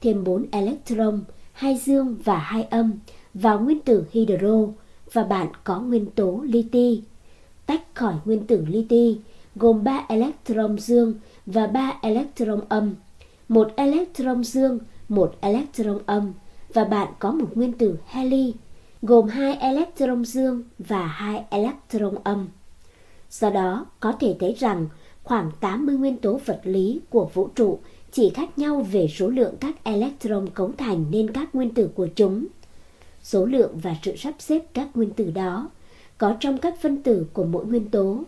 thêm 4 electron, hai dương và hai âm vào nguyên tử hydro và bạn có nguyên tố liti. Tách khỏi nguyên tử liti gồm 3 electron dương và 3 electron âm, một electron dương, một electron âm và bạn có một nguyên tử heli gồm hai electron dương và hai electron âm. Do đó, có thể thấy rằng khoảng 80 nguyên tố vật lý của vũ trụ chỉ khác nhau về số lượng các electron cấu thành nên các nguyên tử của chúng. Số lượng và sự sắp xếp các nguyên tử đó có trong các phân tử của mỗi nguyên tố.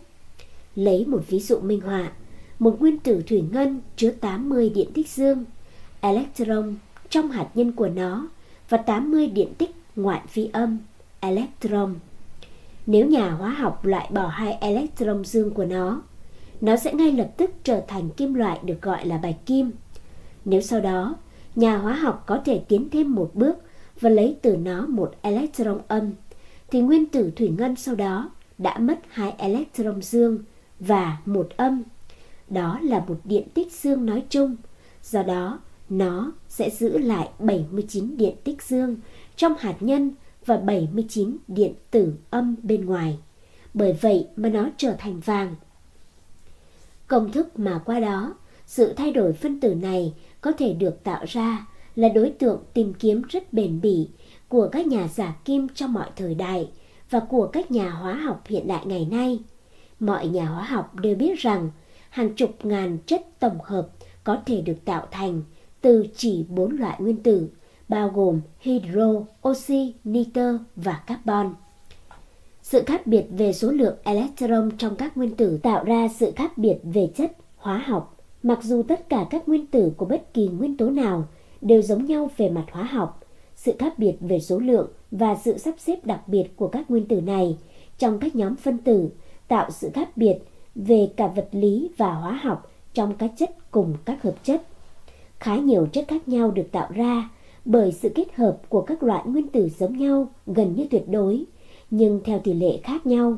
Lấy một ví dụ minh họa, một nguyên tử thủy ngân chứa 80 điện tích dương, electron trong hạt nhân của nó và 80 điện tích ngoại vi âm, electron. Nếu nhà hóa học loại bỏ hai electron dương của nó, nó sẽ ngay lập tức trở thành kim loại được gọi là bạch kim. Nếu sau đó, nhà hóa học có thể tiến thêm một bước và lấy từ nó một electron âm, thì nguyên tử thủy ngân sau đó đã mất hai electron dương và một âm. Đó là một điện tích dương nói chung. Do đó, nó sẽ giữ lại 79 điện tích dương trong hạt nhân và 79 điện tử âm bên ngoài. Bởi vậy mà nó trở thành vàng. Công thức mà qua đó, sự thay đổi phân tử này có thể được tạo ra là đối tượng tìm kiếm rất bền bỉ của các nhà giả kim trong mọi thời đại và của các nhà hóa học hiện đại ngày nay. Mọi nhà hóa học đều biết rằng hàng chục ngàn chất tổng hợp có thể được tạo thành từ chỉ bốn loại nguyên tử, bao gồm hydro, oxy, nitơ và carbon. Sự khác biệt về số lượng electron trong các nguyên tử tạo ra sự khác biệt về chất hóa học. Mặc dù tất cả các nguyên tử của bất kỳ nguyên tố nào đều giống nhau về mặt hóa học, sự khác biệt về số lượng và sự sắp xếp đặc biệt của các nguyên tử này trong các nhóm phân tử tạo sự khác biệt về cả vật lý và hóa học trong các chất cùng các hợp chất. Khá nhiều chất khác nhau được tạo ra bởi sự kết hợp của các loại nguyên tử giống nhau gần như tuyệt đối, nhưng theo tỷ lệ khác nhau.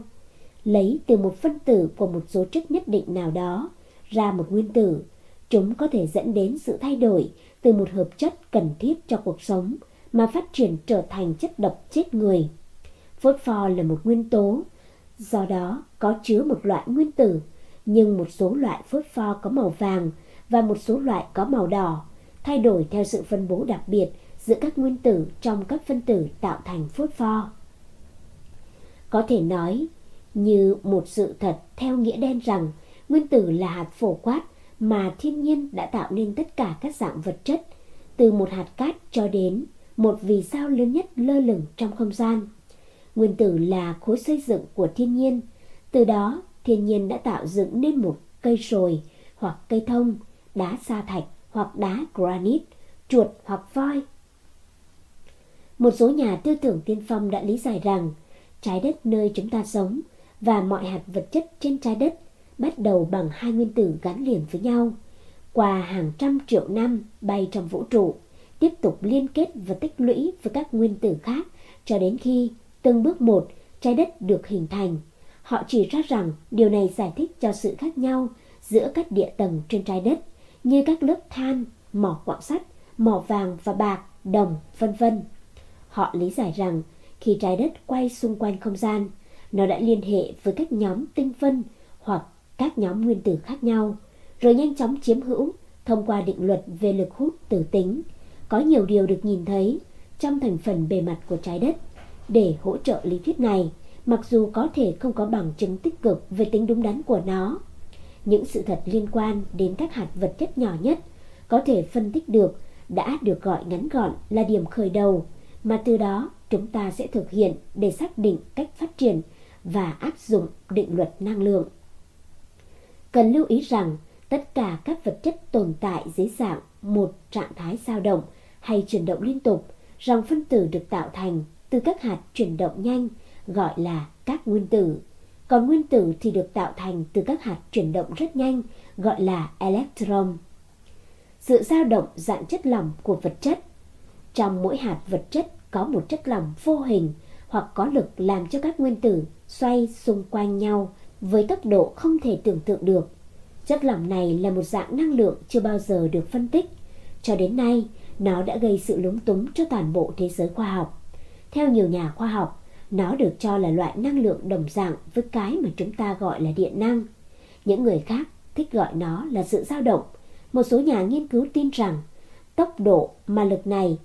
Lấy từ một phân tử của một số chất nhất định nào đó ra một nguyên tử, chúng có thể dẫn đến sự thay đổi từ một hợp chất cần thiết cho cuộc sống mà phát triển trở thành chất độc chết người. Phốt pho là một nguyên tố, do đó có chứa một loại nguyên tử, nhưng một số loại phốt pho có màu vàng và một số loại có màu đỏ, thay đổi theo sự phân bố đặc biệt giữa các nguyên tử trong các phân tử tạo thành phốt pho. Có thể nói như một sự thật theo nghĩa đen rằng nguyên tử là hạt phổ quát mà thiên nhiên đã tạo nên tất cả các dạng vật chất, từ một hạt cát cho đến một vì sao lớn nhất lơ lửng trong không gian. Nguyên tử là khối xây dựng của thiên nhiên, từ đó thiên nhiên đã tạo dựng nên một cây sồi hoặc cây thông, đá sa thạch hoặc đá granite, chuột hoặc voi. Một số nhà tư tưởng tiên phong đã lý giải rằng trái đất nơi chúng ta sống và mọi hạt vật chất trên trái đất bắt đầu bằng hai nguyên tử gắn liền với nhau qua hàng trăm triệu năm bay trong vũ trụ tiếp tục liên kết và tích lũy với các nguyên tử khác cho đến khi từng bước một trái đất được hình thành. Họ chỉ ra rằng điều này giải thích cho sự khác nhau giữa các địa tầng trên trái đất như các lớp than, mỏ quặng sắt, mỏ vàng và bạc, đồng, vân vân. Họ lý giải rằng khi trái đất quay xung quanh không gian, nó đã liên hệ với các nhóm tinh phân hoặc các nhóm nguyên tử khác nhau, rồi nhanh chóng chiếm hữu thông qua định luật về lực hút tử tính có nhiều điều được nhìn thấy trong thành phần bề mặt của trái đất để hỗ trợ lý thuyết này, mặc dù có thể không có bằng chứng tích cực về tính đúng đắn của nó. Những sự thật liên quan đến các hạt vật chất nhỏ nhất có thể phân tích được đã được gọi ngắn gọn là điểm khởi đầu mà từ đó chúng ta sẽ thực hiện để xác định cách phát triển và áp dụng định luật năng lượng. Cần lưu ý rằng tất cả các vật chất tồn tại dưới dạng một trạng thái dao động hay chuyển động liên tục, Rằng phân tử được tạo thành từ các hạt chuyển động nhanh gọi là các nguyên tử. Còn nguyên tử thì được tạo thành từ các hạt chuyển động rất nhanh gọi là electron. Sự dao động dạng chất lỏng của vật chất Trong mỗi hạt vật chất có một chất lỏng vô hình hoặc có lực làm cho các nguyên tử xoay xung quanh nhau với tốc độ không thể tưởng tượng được. Chất lỏng này là một dạng năng lượng chưa bao giờ được phân tích. Cho đến nay, nó đã gây sự lúng túng cho toàn bộ thế giới khoa học. Theo nhiều nhà khoa học, nó được cho là loại năng lượng đồng dạng với cái mà chúng ta gọi là điện năng. Những người khác thích gọi nó là sự dao động. Một số nhà nghiên cứu tin rằng tốc độ mà lực này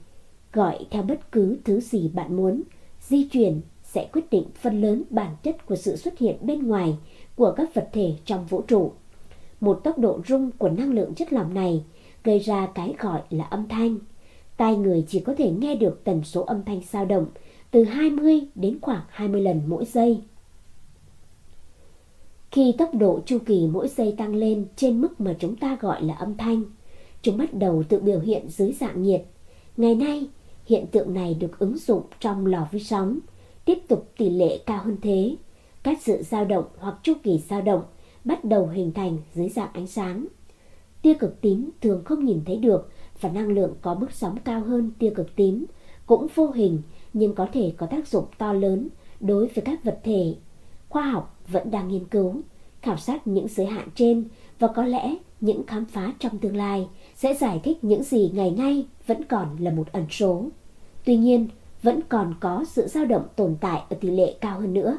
gọi theo bất cứ thứ gì bạn muốn di chuyển sẽ quyết định phần lớn bản chất của sự xuất hiện bên ngoài của các vật thể trong vũ trụ. Một tốc độ rung của năng lượng chất lỏng này gây ra cái gọi là âm thanh. Tai người chỉ có thể nghe được tần số âm thanh dao động từ 20 đến khoảng 20 lần mỗi giây. Khi tốc độ chu kỳ mỗi giây tăng lên trên mức mà chúng ta gọi là âm thanh, chúng bắt đầu tự biểu hiện dưới dạng nhiệt. Ngày nay, hiện tượng này được ứng dụng trong lò vi sóng, tiếp tục tỷ lệ cao hơn thế. Các sự dao động hoặc chu kỳ dao động bắt đầu hình thành dưới dạng ánh sáng. Tia cực tím thường không nhìn thấy được và năng lượng có bước sóng cao hơn tia cực tím cũng vô hình nhưng có thể có tác dụng to lớn đối với các vật thể. Khoa học vẫn đang nghiên cứu, khảo sát những giới hạn trên và có lẽ những khám phá trong tương lai sẽ giải thích những gì ngày nay vẫn còn là một ẩn số. Tuy nhiên, vẫn còn có sự dao động tồn tại ở tỷ lệ cao hơn nữa.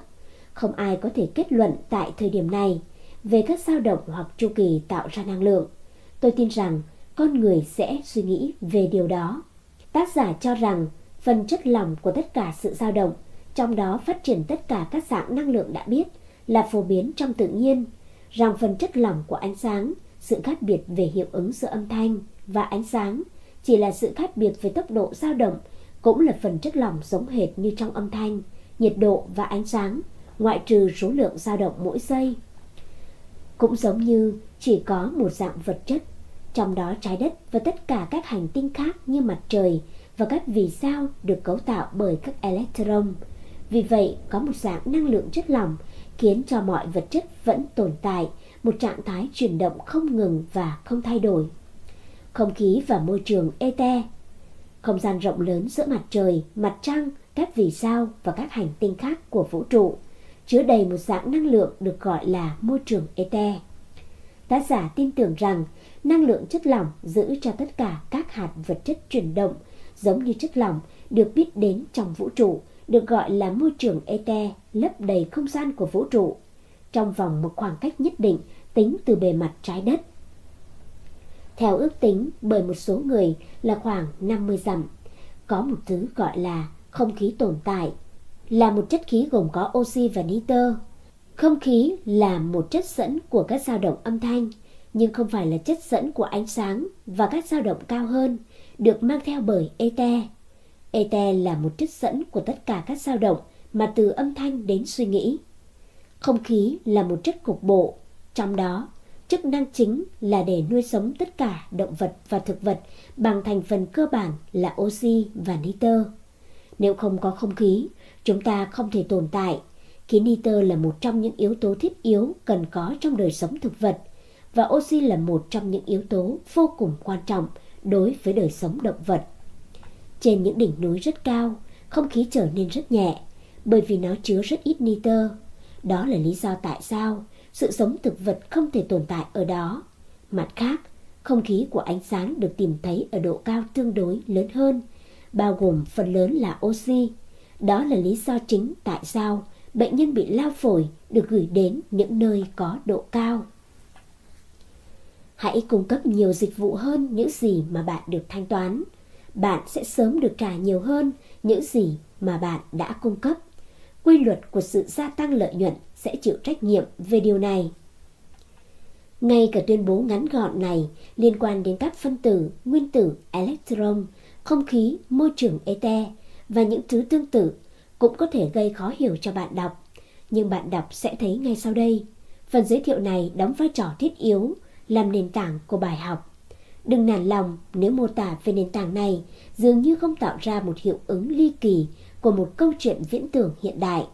Không ai có thể kết luận tại thời điểm này về các dao động hoặc chu kỳ tạo ra năng lượng. Tôi tin rằng con người sẽ suy nghĩ về điều đó. Tác giả cho rằng phần chất lỏng của tất cả sự dao động, trong đó phát triển tất cả các dạng năng lượng đã biết là phổ biến trong tự nhiên, rằng phần chất lỏng của ánh sáng, sự khác biệt về hiệu ứng giữa âm thanh và ánh sáng chỉ là sự khác biệt về tốc độ dao động, cũng là phần chất lỏng giống hệt như trong âm thanh, nhiệt độ và ánh sáng, ngoại trừ số lượng dao động mỗi giây. Cũng giống như chỉ có một dạng vật chất trong đó trái đất và tất cả các hành tinh khác như mặt trời và các vì sao được cấu tạo bởi các electron. Vì vậy, có một dạng năng lượng chất lỏng khiến cho mọi vật chất vẫn tồn tại, một trạng thái chuyển động không ngừng và không thay đổi. Không khí và môi trường ete, không gian rộng lớn giữa mặt trời, mặt trăng, các vì sao và các hành tinh khác của vũ trụ, chứa đầy một dạng năng lượng được gọi là môi trường ete. Tác giả tin tưởng rằng năng lượng chất lỏng giữ cho tất cả các hạt vật chất chuyển động, giống như chất lỏng được biết đến trong vũ trụ, được gọi là môi trường ete lấp đầy không gian của vũ trụ, trong vòng một khoảng cách nhất định tính từ bề mặt trái đất. Theo ước tính bởi một số người là khoảng 50 dặm, có một thứ gọi là không khí tồn tại, là một chất khí gồm có oxy và nitơ. Không khí là một chất dẫn của các dao động âm thanh, nhưng không phải là chất dẫn của ánh sáng và các dao động cao hơn, được mang theo bởi ete. Ete là một chất dẫn của tất cả các dao động mà từ âm thanh đến suy nghĩ. Không khí là một chất cục bộ, trong đó chức năng chính là để nuôi sống tất cả động vật và thực vật bằng thành phần cơ bản là oxy và nitơ. Nếu không có không khí, chúng ta không thể tồn tại. Khí nitơ là một trong những yếu tố thiết yếu cần có trong đời sống thực vật – và oxy là một trong những yếu tố vô cùng quan trọng đối với đời sống động vật. Trên những đỉnh núi rất cao, không khí trở nên rất nhẹ bởi vì nó chứa rất ít nitơ. Đó là lý do tại sao sự sống thực vật không thể tồn tại ở đó. Mặt khác, không khí của ánh sáng được tìm thấy ở độ cao tương đối lớn hơn, bao gồm phần lớn là oxy. Đó là lý do chính tại sao bệnh nhân bị lao phổi được gửi đến những nơi có độ cao. Hãy cung cấp nhiều dịch vụ hơn những gì mà bạn được thanh toán. Bạn sẽ sớm được trả nhiều hơn những gì mà bạn đã cung cấp. Quy luật của sự gia tăng lợi nhuận sẽ chịu trách nhiệm về điều này. Ngay cả tuyên bố ngắn gọn này liên quan đến các phân tử, nguyên tử, electron, không khí, môi trường ete và những thứ tương tự cũng có thể gây khó hiểu cho bạn đọc. Nhưng bạn đọc sẽ thấy ngay sau đây. Phần giới thiệu này đóng vai trò thiết yếu làm nền tảng của bài học. Đừng nản lòng nếu mô tả về nền tảng này dường như không tạo ra một hiệu ứng ly kỳ của một câu chuyện viễn tưởng hiện đại.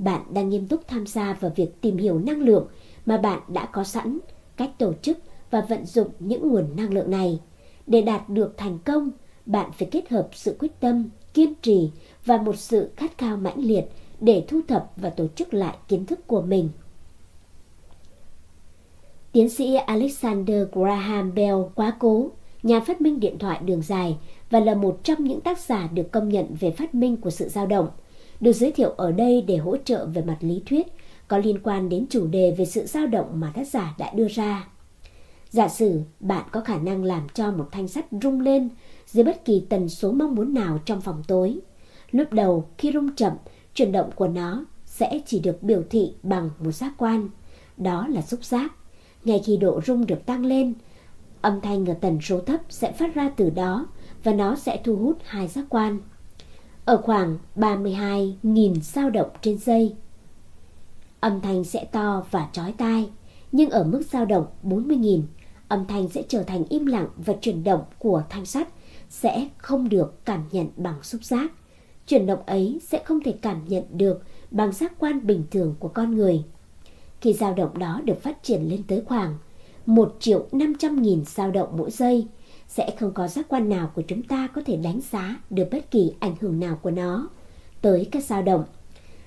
Bạn đang nghiêm túc tham gia vào việc tìm hiểu năng lượng mà bạn đã có sẵn, cách tổ chức và vận dụng những nguồn năng lượng này. Để đạt được thành công, bạn phải kết hợp sự quyết tâm, kiên trì và một sự khát khao mãnh liệt để thu thập và tổ chức lại kiến thức của mình. Tiến sĩ Alexander Graham Bell quá cố, nhà phát minh điện thoại đường dài và là một trong những tác giả được công nhận về phát minh của sự dao động, được giới thiệu ở đây để hỗ trợ về mặt lý thuyết có liên quan đến chủ đề về sự dao động mà tác giả đã đưa ra. Giả sử bạn có khả năng làm cho một thanh sắt rung lên dưới bất kỳ tần số mong muốn nào trong phòng tối. Lúc đầu khi rung chậm, chuyển động của nó sẽ chỉ được biểu thị bằng một giác quan. Đó là xúc giác. Ngay khi độ rung được tăng lên, âm thanh ở tần số thấp sẽ phát ra từ đó và nó sẽ thu hút hai giác quan. Ở khoảng 32.000 dao động trên giây. Âm thanh sẽ to và chói tai, nhưng ở mức dao động 40.000, âm thanh sẽ trở thành im lặng và chuyển động của thanh sắt sẽ không được cảm nhận bằng xúc giác. Chuyển động ấy sẽ không thể cảm nhận được bằng giác quan bình thường của con người. Khi dao động đó được phát triển lên tới khoảng 1 triệu 500 nghìn dao động mỗi giây, sẽ không có giác quan nào của chúng ta có thể đánh giá được bất kỳ ảnh hưởng nào của nó tới các dao động.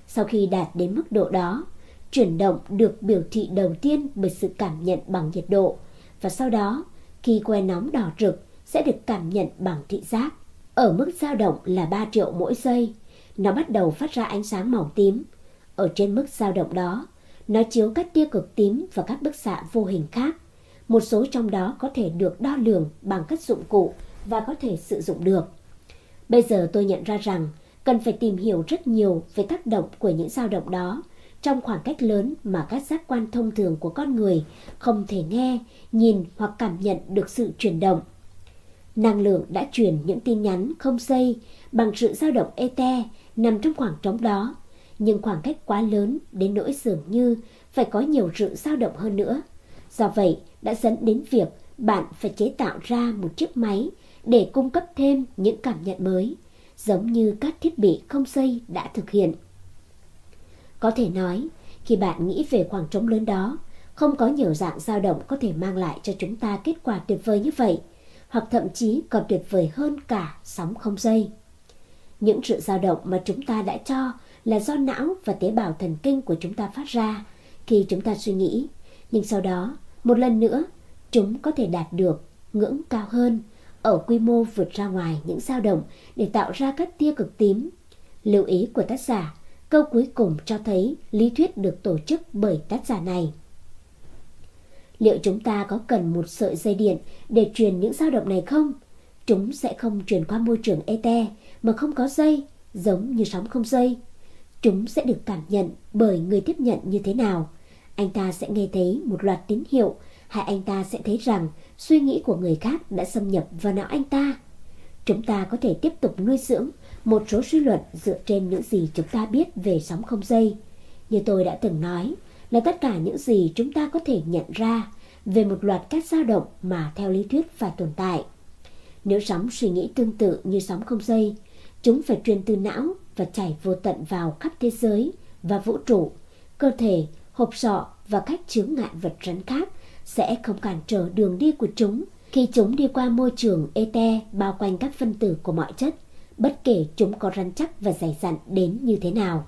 Sau khi đạt đến mức độ đó, chuyển động được biểu thị đầu tiên bởi sự cảm nhận bằng nhiệt độ và sau đó khi que nóng đỏ rực sẽ được cảm nhận bằng thị giác. Ở mức dao động là 3 triệu mỗi giây, nó bắt đầu phát ra ánh sáng màu tím. Ở trên mức dao động đó, nó chiếu các tia cực tím và các bức xạ vô hình khác. Một số trong đó có thể được đo lường bằng các dụng cụ và có thể sử dụng được. Bây giờ tôi nhận ra rằng cần phải tìm hiểu rất nhiều về tác động của những dao động đó trong khoảng cách lớn mà các giác quan thông thường của con người không thể nghe, nhìn hoặc cảm nhận được sự chuyển động. Năng lượng đã truyền những tin nhắn không dây bằng sự dao động ete nằm trong khoảng trống đó, nhưng khoảng cách quá lớn đến nỗi dường như phải có nhiều sự dao động hơn nữa. Do vậy, đã dẫn đến việc bạn phải chế tạo ra một chiếc máy để cung cấp thêm những cảm nhận mới, giống như các thiết bị không dây đã thực hiện. Có thể nói, khi bạn nghĩ về khoảng trống lớn đó, không có nhiều dạng dao động có thể mang lại cho chúng ta kết quả tuyệt vời như vậy, hoặc thậm chí còn tuyệt vời hơn cả sóng không dây. Những sự dao động mà chúng ta đã cho là do não và tế bào thần kinh của chúng ta phát ra khi chúng ta suy nghĩ, nhưng sau đó, một lần nữa, chúng có thể đạt được ngưỡng cao hơn ở quy mô vượt ra ngoài những dao động để tạo ra các tia cực tím. Lưu ý của tác giả Câu cuối cùng cho thấy lý thuyết được tổ chức bởi tác giả này. Liệu chúng ta có cần một sợi dây điện để truyền những dao động này không? Chúng sẽ không truyền qua môi trường ete mà không có dây, giống như sóng không dây. Chúng sẽ được cảm nhận bởi người tiếp nhận như thế nào. Anh ta sẽ nghe thấy một loạt tín hiệu hay anh ta sẽ thấy rằng suy nghĩ của người khác đã xâm nhập vào não anh ta. Chúng ta có thể tiếp tục nuôi dưỡng một số suy luận dựa trên những gì chúng ta biết về sóng không dây. Như tôi đã từng nói, là tất cả những gì chúng ta có thể nhận ra về một loạt các dao động mà theo lý thuyết phải tồn tại. Nếu sóng suy nghĩ tương tự như sóng không dây, chúng phải truyền từ não và chảy vô tận vào khắp thế giới và vũ trụ, cơ thể, hộp sọ và các chướng ngại vật rắn khác sẽ không cản trở đường đi của chúng khi chúng đi qua môi trường ete bao quanh các phân tử của mọi chất bất kể chúng có rắn chắc và dày dặn đến như thế nào.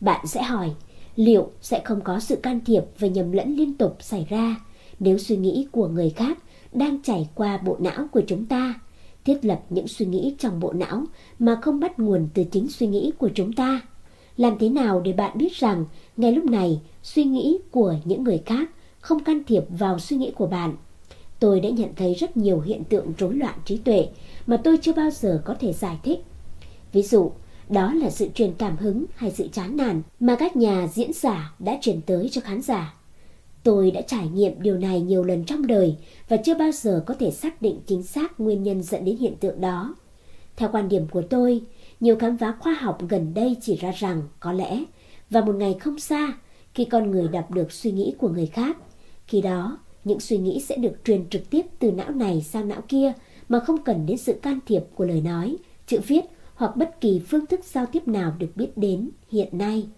Bạn sẽ hỏi, liệu sẽ không có sự can thiệp và nhầm lẫn liên tục xảy ra nếu suy nghĩ của người khác đang chảy qua bộ não của chúng ta, thiết lập những suy nghĩ trong bộ não mà không bắt nguồn từ chính suy nghĩ của chúng ta? Làm thế nào để bạn biết rằng ngay lúc này suy nghĩ của những người khác không can thiệp vào suy nghĩ của bạn? Tôi đã nhận thấy rất nhiều hiện tượng rối loạn trí tuệ mà tôi chưa bao giờ có thể giải thích. Ví dụ, đó là sự truyền cảm hứng hay sự chán nản mà các nhà diễn giả đã truyền tới cho khán giả. Tôi đã trải nghiệm điều này nhiều lần trong đời và chưa bao giờ có thể xác định chính xác nguyên nhân dẫn đến hiện tượng đó. Theo quan điểm của tôi, nhiều khám phá khoa học gần đây chỉ ra rằng có lẽ và một ngày không xa, khi con người đọc được suy nghĩ của người khác, khi đó những suy nghĩ sẽ được truyền trực tiếp từ não này sang não kia mà không cần đến sự can thiệp của lời nói, chữ viết hoặc bất kỳ phương thức giao tiếp nào được biết đến hiện nay.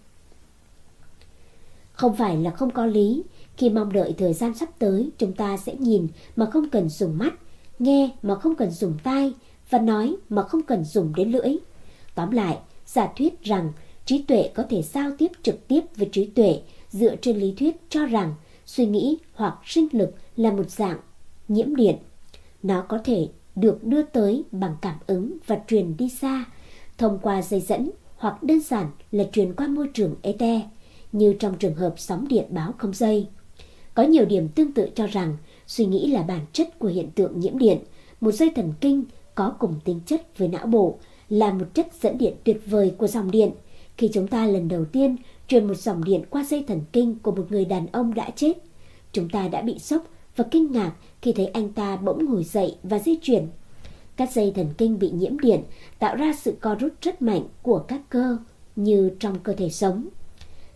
Không phải là không có lý, khi mong đợi thời gian sắp tới chúng ta sẽ nhìn mà không cần dùng mắt, nghe mà không cần dùng tai và nói mà không cần dùng đến lưỡi. Tóm lại, giả thuyết rằng trí tuệ có thể giao tiếp trực tiếp với trí tuệ dựa trên lý thuyết cho rằng suy nghĩ hoặc sinh lực là một dạng nhiễm điện. Nó có thể được đưa tới bằng cảm ứng và truyền đi xa thông qua dây dẫn hoặc đơn giản là truyền qua môi trường ete như trong trường hợp sóng điện báo không dây. Có nhiều điểm tương tự cho rằng suy nghĩ là bản chất của hiện tượng nhiễm điện, một dây thần kinh có cùng tính chất với não bộ là một chất dẫn điện tuyệt vời của dòng điện. Khi chúng ta lần đầu tiên truyền một dòng điện qua dây thần kinh của một người đàn ông đã chết, chúng ta đã bị sốc và kinh ngạc khi thấy anh ta bỗng ngồi dậy và di chuyển. Các dây thần kinh bị nhiễm điện tạo ra sự co rút rất mạnh của các cơ như trong cơ thể sống.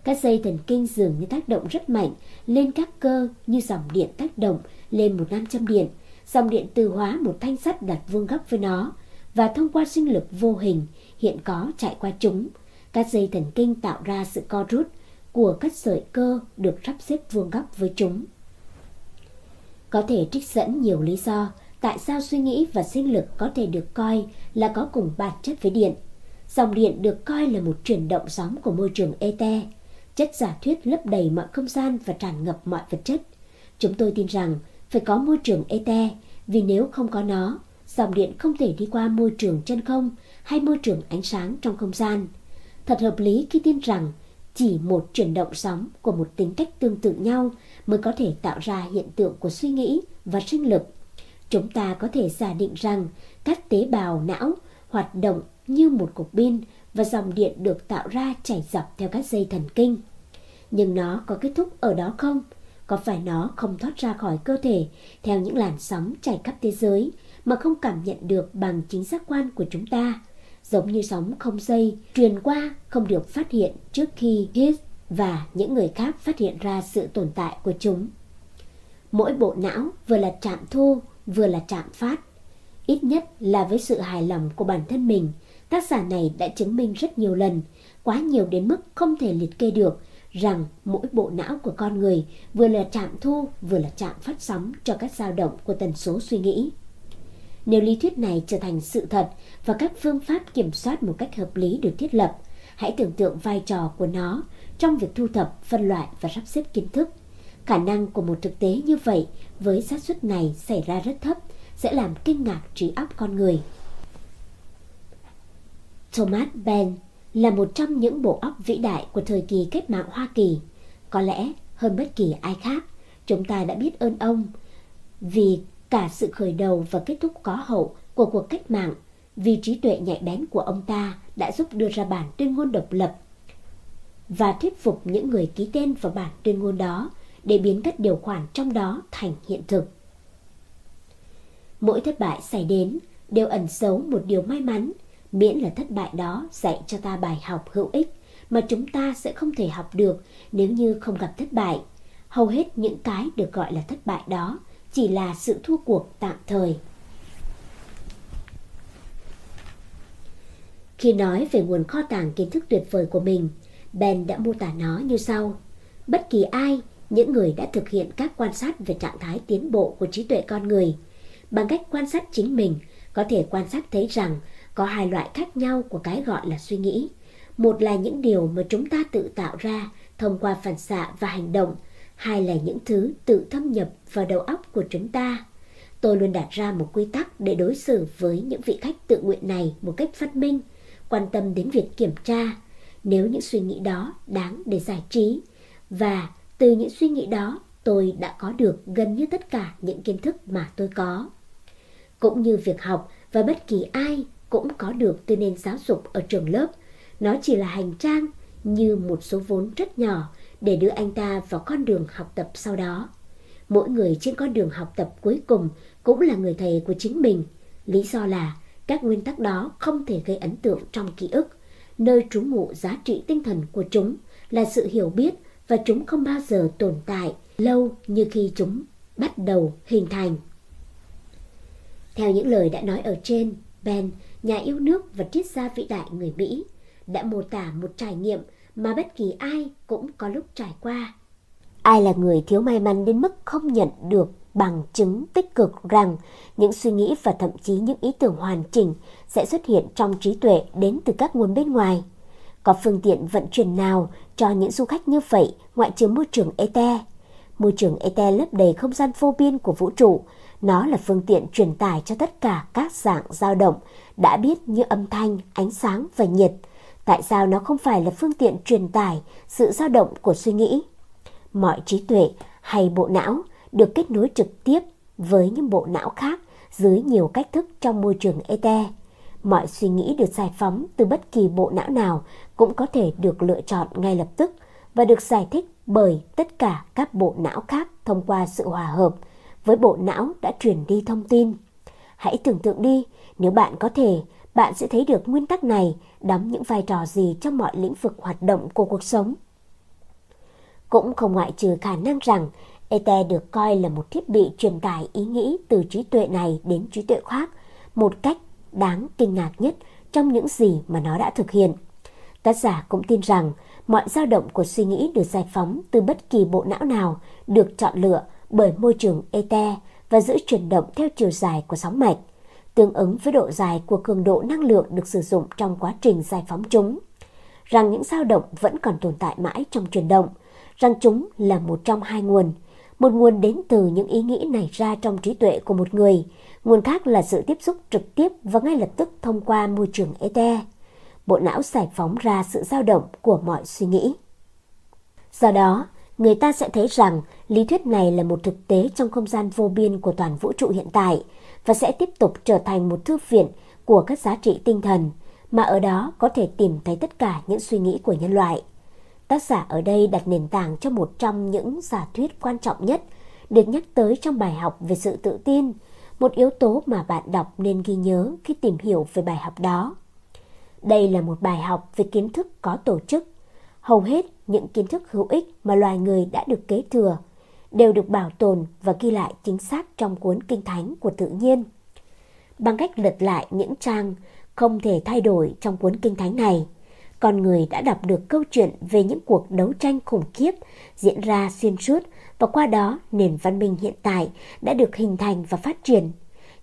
Các dây thần kinh dường như tác động rất mạnh lên các cơ như dòng điện tác động lên một nam châm điện. Dòng điện từ hóa một thanh sắt đặt vuông góc với nó và thông qua sinh lực vô hình hiện có chạy qua chúng. Các dây thần kinh tạo ra sự co rút của các sợi cơ được sắp xếp vuông góc với chúng. Có thể trích dẫn nhiều lý do tại sao suy nghĩ và sinh lực có thể được coi là có cùng bản chất với điện. Dòng điện được coi là một chuyển động sóng của môi trường ete, chất giả thuyết lấp đầy mọi không gian và tràn ngập mọi vật chất. Chúng tôi tin rằng phải có môi trường ete, vì nếu không có nó, dòng điện không thể đi qua môi trường chân không hay môi trường ánh sáng trong không gian. Thật hợp lý khi tin rằng chỉ một chuyển động sóng của một tính cách tương tự nhau mới có thể tạo ra hiện tượng của suy nghĩ và sinh lực. Chúng ta có thể giả định rằng các tế bào não hoạt động như một cục pin và dòng điện được tạo ra chảy dọc theo các dây thần kinh. Nhưng nó có kết thúc ở đó không? Có phải nó không thoát ra khỏi cơ thể theo những làn sóng chảy khắp thế giới mà không cảm nhận được bằng chính giác quan của chúng ta? Giống như sóng không dây truyền qua không được phát hiện trước khi Higgs và những người khác phát hiện ra sự tồn tại của chúng. Mỗi bộ não vừa là chạm thu, vừa là chạm phát. Ít nhất là với sự hài lòng của bản thân mình, tác giả này đã chứng minh rất nhiều lần, quá nhiều đến mức không thể liệt kê được, rằng mỗi bộ não của con người vừa là chạm thu vừa là chạm phát sóng cho các dao động của tần số suy nghĩ. Nếu lý thuyết này trở thành sự thật và các phương pháp kiểm soát một cách hợp lý được thiết lập, hãy tưởng tượng vai trò của nó trong việc thu thập, phân loại và sắp xếp kiến thức. Khả năng của một thực tế như vậy với xác suất này xảy ra rất thấp sẽ làm kinh ngạc trí óc con người. Thomas Ben là một trong những bộ óc vĩ đại của thời kỳ cách mạng Hoa Kỳ. Có lẽ hơn bất kỳ ai khác, chúng ta đã biết ơn ông vì cả sự khởi đầu và kết thúc có hậu của cuộc cách mạng, vì trí tuệ nhạy bén của ông ta đã giúp đưa ra bản tuyên ngôn độc lập và thuyết phục những người ký tên vào bản tuyên ngôn đó để biến các điều khoản trong đó thành hiện thực. Mỗi thất bại xảy đến đều ẩn giấu một điều may mắn miễn là thất bại đó dạy cho ta bài học hữu ích mà chúng ta sẽ không thể học được nếu như không gặp thất bại. Hầu hết những cái được gọi là thất bại đó chỉ là sự thua cuộc tạm thời. Khi nói về nguồn kho tàng kiến thức tuyệt vời của mình, Ben đã mô tả nó như sau. Bất kỳ ai, những người đã thực hiện các quan sát về trạng thái tiến bộ của trí tuệ con người, bằng cách quan sát chính mình, có thể quan sát thấy rằng có hai loại khác nhau của cái gọi là suy nghĩ. Một là những điều mà chúng ta tự tạo ra thông qua phản xạ và hành động, hai là những thứ tự thâm nhập vào đầu óc của chúng ta. Tôi luôn đặt ra một quy tắc để đối xử với những vị khách tự nguyện này một cách phát minh, quan tâm đến việc kiểm tra nếu những suy nghĩ đó đáng để giải trí. Và từ những suy nghĩ đó, tôi đã có được gần như tất cả những kiến thức mà tôi có. Cũng như việc học và bất kỳ ai cũng có được từ nền giáo dục ở trường lớp. Nó chỉ là hành trang như một số vốn rất nhỏ để đưa anh ta vào con đường học tập sau đó. Mỗi người trên con đường học tập cuối cùng cũng là người thầy của chính mình. Lý do là các nguyên tắc đó không thể gây ấn tượng trong ký ức. Nơi trú ngụ giá trị tinh thần của chúng là sự hiểu biết và chúng không bao giờ tồn tại lâu như khi chúng bắt đầu hình thành. Theo những lời đã nói ở trên, Ben nhà yêu nước và triết gia vĩ đại người Mỹ, đã mô tả một trải nghiệm mà bất kỳ ai cũng có lúc trải qua. Ai là người thiếu may mắn đến mức không nhận được bằng chứng tích cực rằng những suy nghĩ và thậm chí những ý tưởng hoàn chỉnh sẽ xuất hiện trong trí tuệ đến từ các nguồn bên ngoài. Có phương tiện vận chuyển nào cho những du khách như vậy ngoại trừ môi trường ET? Môi trường ET lấp đầy không gian vô biên của vũ trụ. Nó là phương tiện truyền tải cho tất cả các dạng dao động đã biết như âm thanh, ánh sáng và nhiệt. Tại sao nó không phải là phương tiện truyền tải sự dao động của suy nghĩ? Mọi trí tuệ hay bộ não được kết nối trực tiếp với những bộ não khác dưới nhiều cách thức trong môi trường ET. Mọi suy nghĩ được giải phóng từ bất kỳ bộ não nào cũng có thể được lựa chọn ngay lập tức và được giải thích bởi tất cả các bộ não khác thông qua sự hòa hợp với bộ não đã truyền đi thông tin. Hãy tưởng tượng đi, nếu bạn có thể, bạn sẽ thấy được nguyên tắc này đóng những vai trò gì trong mọi lĩnh vực hoạt động của cuộc sống. Cũng không ngoại trừ khả năng rằng ET được coi là một thiết bị truyền tải ý nghĩ từ trí tuệ này đến trí tuệ khác, một cách đáng kinh ngạc nhất trong những gì mà nó đã thực hiện. Tác giả cũng tin rằng mọi dao động của suy nghĩ được giải phóng từ bất kỳ bộ não nào được chọn lựa bởi môi trường ET và giữ chuyển động theo chiều dài của sóng mạch, tương ứng với độ dài của cường độ năng lượng được sử dụng trong quá trình giải phóng chúng. Rằng những dao động vẫn còn tồn tại mãi trong chuyển động, rằng chúng là một trong hai nguồn. Một nguồn đến từ những ý nghĩ nảy ra trong trí tuệ của một người, nguồn khác là sự tiếp xúc trực tiếp và ngay lập tức thông qua môi trường ether. Bộ não giải phóng ra sự dao động của mọi suy nghĩ. Do đó, người ta sẽ thấy rằng lý thuyết này là một thực tế trong không gian vô biên của toàn vũ trụ hiện tại và sẽ tiếp tục trở thành một thư viện của các giá trị tinh thần mà ở đó có thể tìm thấy tất cả những suy nghĩ của nhân loại. Tác giả ở đây đặt nền tảng cho một trong những giả thuyết quan trọng nhất được nhắc tới trong bài học về sự tự tin, một yếu tố mà bạn đọc nên ghi nhớ khi tìm hiểu về bài học đó. Đây là một bài học về kiến thức có tổ chức. Hầu hết những kiến thức hữu ích mà loài người đã được kế thừa đều được bảo tồn và ghi lại chính xác trong cuốn kinh thánh của tự nhiên. Bằng cách lật lại những trang không thể thay đổi trong cuốn kinh thánh này, con người đã đọc được câu chuyện về những cuộc đấu tranh khủng khiếp diễn ra xuyên suốt và qua đó nền văn minh hiện tại đã được hình thành và phát triển.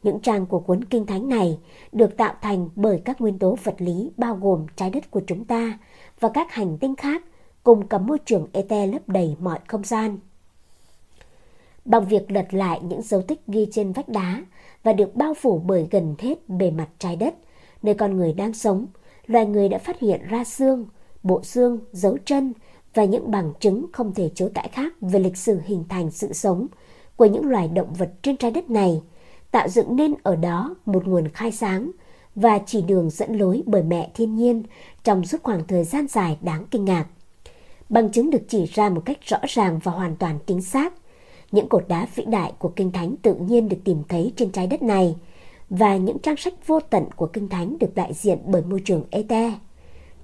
Những trang của cuốn kinh thánh này được tạo thành bởi các nguyên tố vật lý bao gồm trái đất của chúng ta và các hành tinh khác cùng cả môi trường ete lấp đầy mọi không gian. Bằng việc lật lại những dấu tích ghi trên vách đá và được bao phủ bởi gần hết bề mặt trái đất, nơi con người đang sống, loài người đã phát hiện ra xương, bộ xương, dấu chân và những bằng chứng không thể chối cãi khác về lịch sử hình thành sự sống của những loài động vật trên trái đất này, tạo dựng nên ở đó một nguồn khai sáng và chỉ đường dẫn lối bởi mẹ thiên nhiên trong suốt khoảng thời gian dài đáng kinh ngạc. Bằng chứng được chỉ ra một cách rõ ràng và hoàn toàn chính xác. Những cột đá vĩ đại của Kinh Thánh tự nhiên được tìm thấy trên trái đất này và những trang sách vô tận của Kinh Thánh được đại diện bởi môi trường Ete.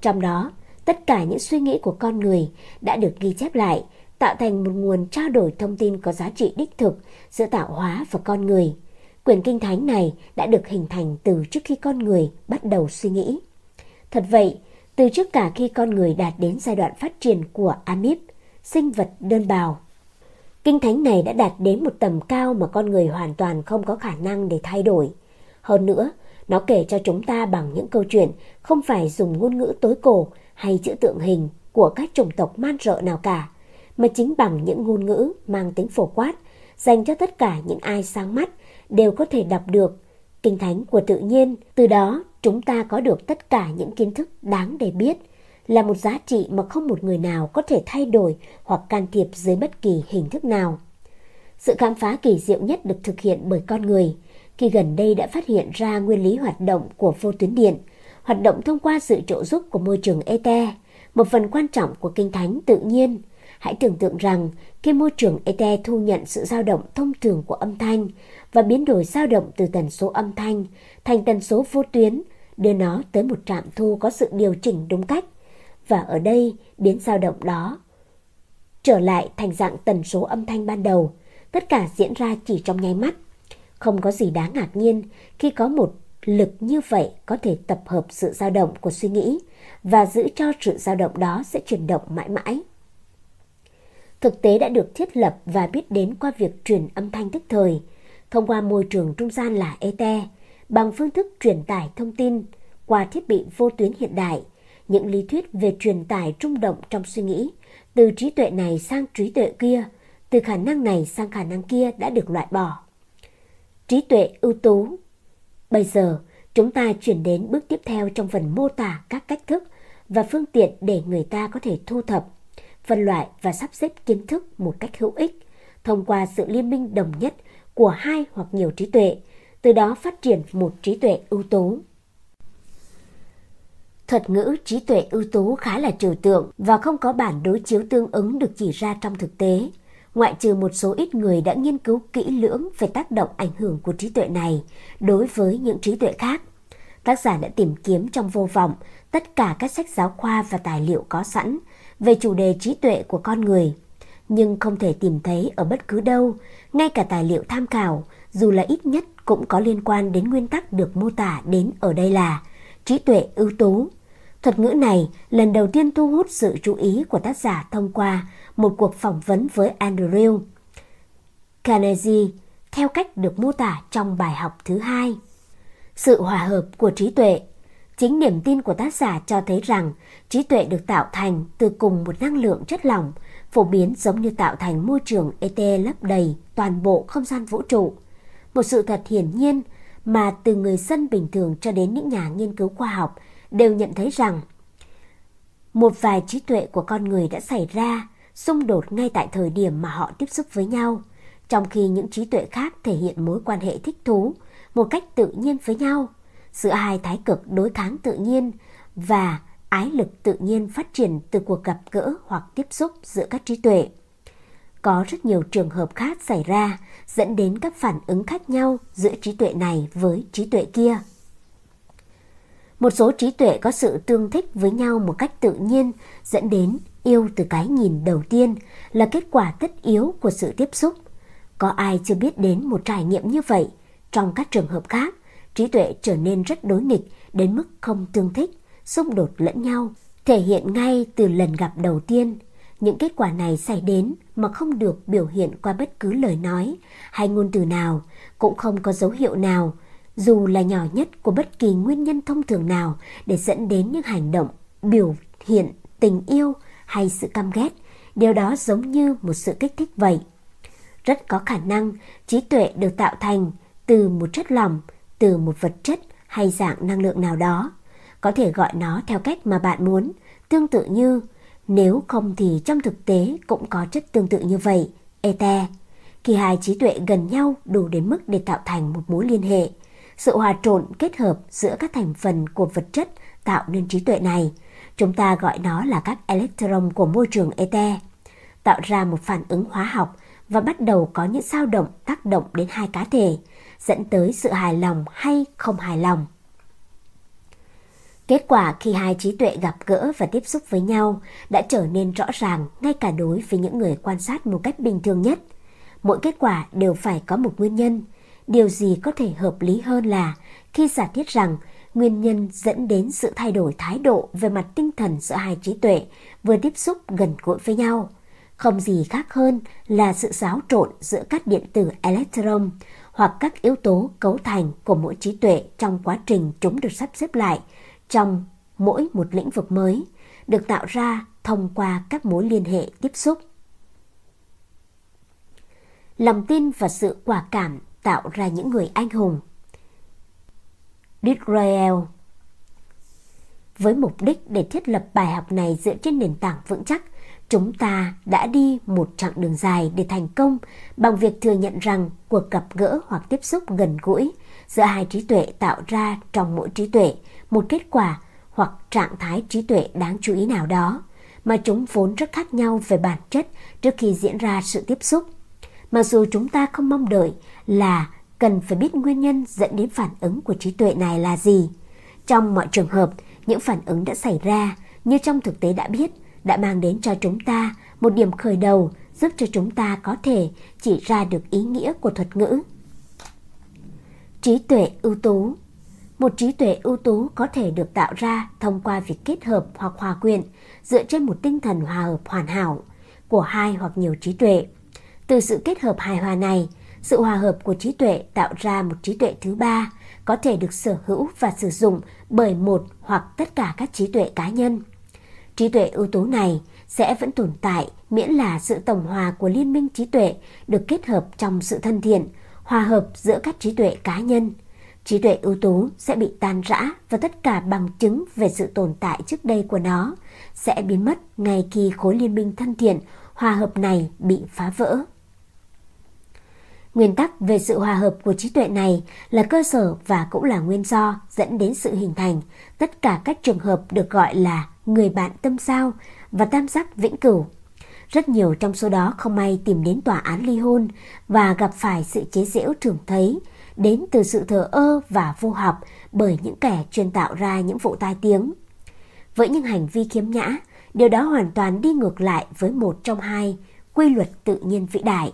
Trong đó, tất cả những suy nghĩ của con người đã được ghi chép lại, tạo thành một nguồn trao đổi thông tin có giá trị đích thực giữa tạo hóa và con người. Quyển Kinh Thánh này đã được hình thành từ trước khi con người bắt đầu suy nghĩ. Thật vậy, từ trước cả khi con người đạt đến giai đoạn phát triển của amip, sinh vật đơn bào. Kinh thánh này đã đạt đến một tầm cao mà con người hoàn toàn không có khả năng để thay đổi. Hơn nữa, nó kể cho chúng ta bằng những câu chuyện không phải dùng ngôn ngữ tối cổ hay chữ tượng hình của các chủng tộc man rợ nào cả, mà chính bằng những ngôn ngữ mang tính phổ quát dành cho tất cả những ai sáng mắt đều có thể đọc được kinh thánh của tự nhiên, từ đó chúng ta có được tất cả những kiến thức đáng để biết, là một giá trị mà không một người nào có thể thay đổi hoặc can thiệp dưới bất kỳ hình thức nào. Sự khám phá kỳ diệu nhất được thực hiện bởi con người, khi gần đây đã phát hiện ra nguyên lý hoạt động của vô tuyến điện, hoạt động thông qua sự trợ giúp của môi trường ete một phần quan trọng của kinh thánh tự nhiên. Hãy tưởng tượng rằng khi môi trường ET thu nhận sự dao động thông thường của âm thanh và biến đổi dao động từ tần số âm thanh thành tần số vô tuyến, đưa nó tới một trạm thu có sự điều chỉnh đúng cách. Và ở đây biến dao động đó trở lại thành dạng tần số âm thanh ban đầu. Tất cả diễn ra chỉ trong nháy mắt. Không có gì đáng ngạc nhiên khi có một lực như vậy có thể tập hợp sự dao động của suy nghĩ và giữ cho sự dao động đó sẽ chuyển động mãi mãi. Thực tế đã được thiết lập và biết đến qua việc truyền âm thanh tức thời, thông qua môi trường trung gian là ET, bằng phương thức truyền tải thông tin qua thiết bị vô tuyến hiện đại, những lý thuyết về truyền tải rung động trong suy nghĩ, từ trí tuệ này sang trí tuệ kia, từ khả năng này sang khả năng kia đã được loại bỏ. Trí tuệ ưu tú Bây giờ, chúng ta chuyển đến bước tiếp theo trong phần mô tả các cách thức và phương tiện để người ta có thể thu thập, phân loại và sắp xếp kiến thức một cách hữu ích thông qua sự liên minh đồng nhất của hai hoặc nhiều trí tuệ, từ đó phát triển một trí tuệ ưu tú. Thuật ngữ trí tuệ ưu tú khá là trừu tượng và không có bản đối chiếu tương ứng được chỉ ra trong thực tế. Ngoại trừ một số ít người đã nghiên cứu kỹ lưỡng về tác động ảnh hưởng của trí tuệ này đối với những trí tuệ khác. Tác giả đã tìm kiếm trong vô vọng tất cả các sách giáo khoa và tài liệu có sẵn về chủ đề trí tuệ của con người, nhưng không thể tìm thấy ở bất cứ đâu, ngay cả tài liệu tham khảo, dù là ít nhất cũng có liên quan đến nguyên tắc được mô tả đến ở đây là trí tuệ ưu tú. Thuật ngữ này lần đầu tiên thu hút sự chú ý của tác giả thông qua một cuộc phỏng vấn với Andrew Carnegie theo cách được mô tả trong bài học thứ hai. Sự hòa hợp của trí tuệ Chính niềm tin của tác giả cho thấy rằng trí tuệ được tạo thành từ cùng một năng lượng chất lỏng, phổ biến giống như tạo thành môi trường ET lấp đầy toàn bộ không gian vũ trụ. Một sự thật hiển nhiên mà từ người dân bình thường cho đến những nhà nghiên cứu khoa học đều nhận thấy rằng một vài trí tuệ của con người đã xảy ra xung đột ngay tại thời điểm mà họ tiếp xúc với nhau, trong khi những trí tuệ khác thể hiện mối quan hệ thích thú một cách tự nhiên với nhau giữa hai thái cực đối kháng tự nhiên và ái lực tự nhiên phát triển từ cuộc gặp gỡ hoặc tiếp xúc giữa các trí tuệ. Có rất nhiều trường hợp khác xảy ra dẫn đến các phản ứng khác nhau giữa trí tuệ này với trí tuệ kia. Một số trí tuệ có sự tương thích với nhau một cách tự nhiên dẫn đến yêu từ cái nhìn đầu tiên là kết quả tất yếu của sự tiếp xúc. Có ai chưa biết đến một trải nghiệm như vậy? Trong các trường hợp khác, trí tuệ trở nên rất đối nghịch đến mức không tương thích, xung đột lẫn nhau, thể hiện ngay từ lần gặp đầu tiên. Những kết quả này xảy đến mà không được biểu hiện qua bất cứ lời nói hay ngôn từ nào, cũng không có dấu hiệu nào, dù là nhỏ nhất của bất kỳ nguyên nhân thông thường nào để dẫn đến những hành động, biểu hiện tình yêu hay sự căm ghét, điều đó giống như một sự kích thích vậy. Rất có khả năng trí tuệ được tạo thành từ một chất lỏng, từ một vật chất hay dạng năng lượng nào đó. Có thể gọi nó theo cách mà bạn muốn, tương tự như, nếu không thì trong thực tế cũng có chất tương tự như vậy, ete. Khi hai trí tuệ gần nhau đủ đến mức để tạo thành một mối liên hệ, sự hòa trộn kết hợp giữa các thành phần của vật chất tạo nên trí tuệ này. Chúng ta gọi nó là các electron của môi trường ete, tạo ra một phản ứng hóa học và bắt đầu có những dao động tác động đến hai cá thể, dẫn tới sự hài lòng hay không hài lòng. Kết quả khi hai trí tuệ gặp gỡ và tiếp xúc với nhau đã trở nên rõ ràng ngay cả đối với những người quan sát một cách bình thường nhất. Mỗi kết quả đều phải có một nguyên nhân. Điều gì có thể hợp lý hơn là khi giả thiết rằng nguyên nhân dẫn đến sự thay đổi thái độ về mặt tinh thần giữa hai trí tuệ vừa tiếp xúc gần gũi với nhau. Không gì khác hơn là sự xáo trộn giữa các điện tử electron hoặc các yếu tố cấu thành của mỗi trí tuệ trong quá trình chúng được sắp xếp lại trong mỗi một lĩnh vực mới, được tạo ra thông qua các mối liên hệ tiếp xúc. Lòng tin và sự quả cảm tạo ra những người anh hùng. Disrael Với mục đích để thiết lập bài học này dựa trên nền tảng vững chắc, Chúng ta đã đi một chặng đường dài để thành công bằng việc thừa nhận rằng cuộc gặp gỡ hoặc tiếp xúc gần gũi giữa hai trí tuệ tạo ra trong mỗi trí tuệ một kết quả hoặc trạng thái trí tuệ đáng chú ý nào đó mà chúng vốn rất khác nhau về bản chất trước khi diễn ra sự tiếp xúc. Mặc dù chúng ta không mong đợi là cần phải biết nguyên nhân dẫn đến phản ứng của trí tuệ này là gì. Trong mọi trường hợp, những phản ứng đã xảy ra như trong thực tế đã biết đã mang đến cho chúng ta một điểm khởi đầu giúp cho chúng ta có thể chỉ ra được ý nghĩa của thuật ngữ. Trí tuệ ưu tú Một trí tuệ ưu tú có thể được tạo ra thông qua việc kết hợp hoặc hòa quyện dựa trên một tinh thần hòa hợp hoàn hảo của hai hoặc nhiều trí tuệ. Từ sự kết hợp hài hòa này, sự hòa hợp của trí tuệ tạo ra một trí tuệ thứ ba có thể được sở hữu và sử dụng bởi một hoặc tất cả các trí tuệ cá nhân. Trí tuệ ưu tú này sẽ vẫn tồn tại miễn là sự tổng hòa của liên minh trí tuệ được kết hợp trong sự thân thiện, hòa hợp giữa các trí tuệ cá nhân. Trí tuệ ưu tú sẽ bị tan rã và tất cả bằng chứng về sự tồn tại trước đây của nó sẽ biến mất ngay khi khối liên minh thân thiện, hòa hợp này bị phá vỡ. Nguyên tắc về sự hòa hợp của trí tuệ này là cơ sở và cũng là nguyên do dẫn đến sự hình thành tất cả các trường hợp được gọi là người bạn tâm sao và tam giác vĩnh cửu. Rất nhiều trong số đó không may tìm đến tòa án ly hôn và gặp phải sự chế giễu thường thấy đến từ sự thờ ơ và vô học bởi những kẻ chuyên tạo ra những vụ tai tiếng. Với những hành vi khiếm nhã, điều đó hoàn toàn đi ngược lại với một trong hai quy luật tự nhiên vĩ đại.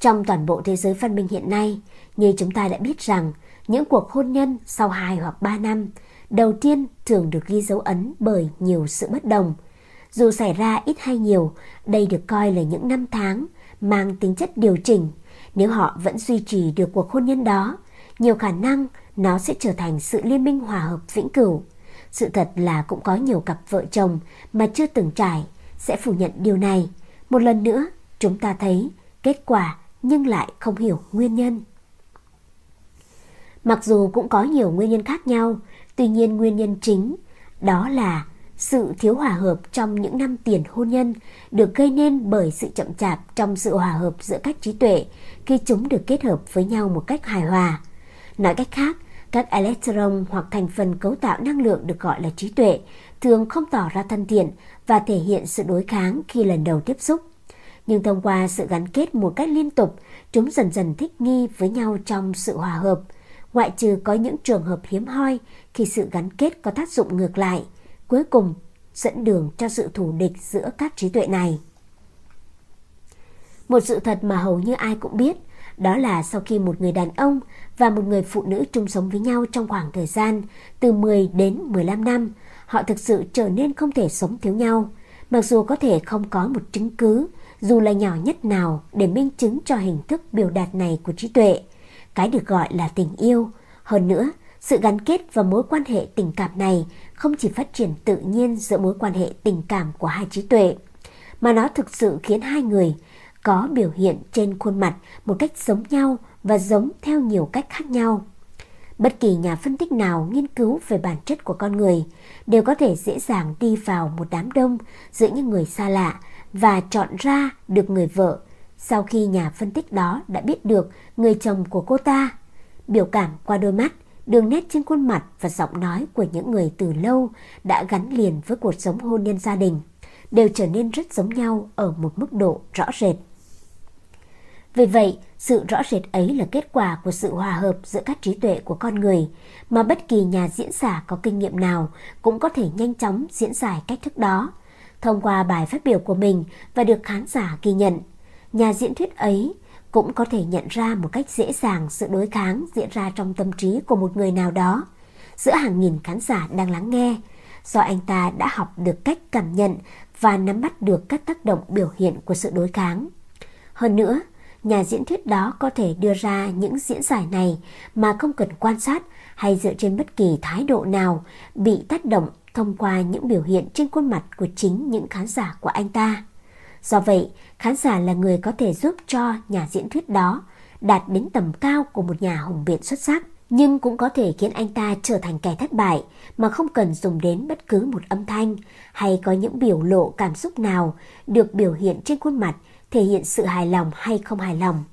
Trong toàn bộ thế giới văn minh hiện nay, như chúng ta đã biết rằng, những cuộc hôn nhân sau 2 hoặc 3 năm đầu tiên thường được ghi dấu ấn bởi nhiều sự bất đồng. Dù xảy ra ít hay nhiều, đây được coi là những năm tháng mang tính chất điều chỉnh Nếu họ vẫn duy trì được cuộc hôn nhân đó, nhiều khả năng nó sẽ trở thành sự liên minh hòa hợp vĩnh cửu. Sự thật là cũng có nhiều cặp vợ chồng mà chưa từng trải sẽ phủ nhận điều này. Một lần nữa, chúng ta thấy kết quả nhưng lại không hiểu nguyên nhân. Mặc dù cũng có nhiều nguyên nhân khác nhau, tuy nhiên nguyên nhân chính đó là sự thiếu hòa hợp trong những năm tiền hôn nhân được gây nên bởi sự chậm chạp trong sự hòa hợp giữa các trí tuệ khi chúng được kết hợp với nhau một cách hài hòa. Nói cách khác, các electron hoặc thành phần cấu tạo năng lượng được gọi là trí tuệ thường không tỏ ra thân thiện và thể hiện sự đối kháng khi lần đầu tiếp xúc. Nhưng thông qua sự gắn kết một cách liên tục, chúng dần dần thích nghi với nhau trong sự hòa hợp. Ngoại trừ có những trường hợp hiếm hoi khi sự gắn kết có tác dụng ngược lại, cuối cùng dẫn đường cho sự thù địch giữa các trí tuệ này. Một sự thật mà hầu như ai cũng biết, đó là sau khi một người đàn ông và một người phụ nữ chung sống với nhau trong khoảng thời gian từ 10 đến 15 năm, họ thực sự trở nên không thể sống thiếu nhau, mặc dù có thể không có một chứng cứ, dù là nhỏ nhất nào để minh chứng cho hình thức biểu đạt này của trí tuệ. Cái được gọi là tình yêu. Hơn nữa, sự gắn kết và mối quan hệ tình cảm này không chỉ phát triển tự nhiên giữa mối quan hệ tình cảm của hai trí tuệ, mà nó thực sự khiến hai người có biểu hiện trên khuôn mặt một cách giống nhau và giống theo nhiều cách khác nhau. Bất kỳ nhà phân tích nào nghiên cứu về bản chất của con người đều có thể dễ dàng đi vào một đám đông giữa những người xa lạ và chọn ra được người vợ sau khi nhà phân tích đó đã biết được người chồng của cô ta. Biểu cảm qua đôi mắt, đường nét trên khuôn mặt và giọng nói của những người từ lâu đã gắn liền với cuộc sống hôn nhân gia đình đều trở nên rất giống nhau ở một mức độ rõ rệt. Vì vậy, sự rõ rệt ấy là kết quả của sự hòa hợp giữa các trí tuệ của con người, mà bất kỳ nhà diễn giả có kinh nghiệm nào cũng có thể nhanh chóng diễn giải cách thức đó. Thông qua bài phát biểu của mình và được khán giả ghi nhận, nhà diễn thuyết ấy cũng có thể nhận ra một cách dễ dàng sự đối kháng diễn ra trong tâm trí của một người nào đó giữa hàng nghìn khán giả đang lắng nghe, do anh ta đã học được cách cảm nhận và nắm bắt được các tác động biểu hiện của sự đối kháng. Hơn nữa, nhà diễn thuyết đó có thể đưa ra những diễn giải này mà không cần quan sát hay dựa trên bất kỳ thái độ nào bị tác động thông qua những biểu hiện trên khuôn mặt của chính những khán giả của anh ta. Do vậy, khán giả là người có thể giúp cho nhà diễn thuyết đó đạt đến tầm cao của một nhà hùng biện xuất sắc, nhưng cũng có thể khiến anh ta trở thành kẻ thất bại mà không cần dùng đến bất cứ một âm thanh hay có những biểu lộ cảm xúc nào được biểu hiện trên khuôn mặt thể hiện sự hài lòng hay không hài lòng.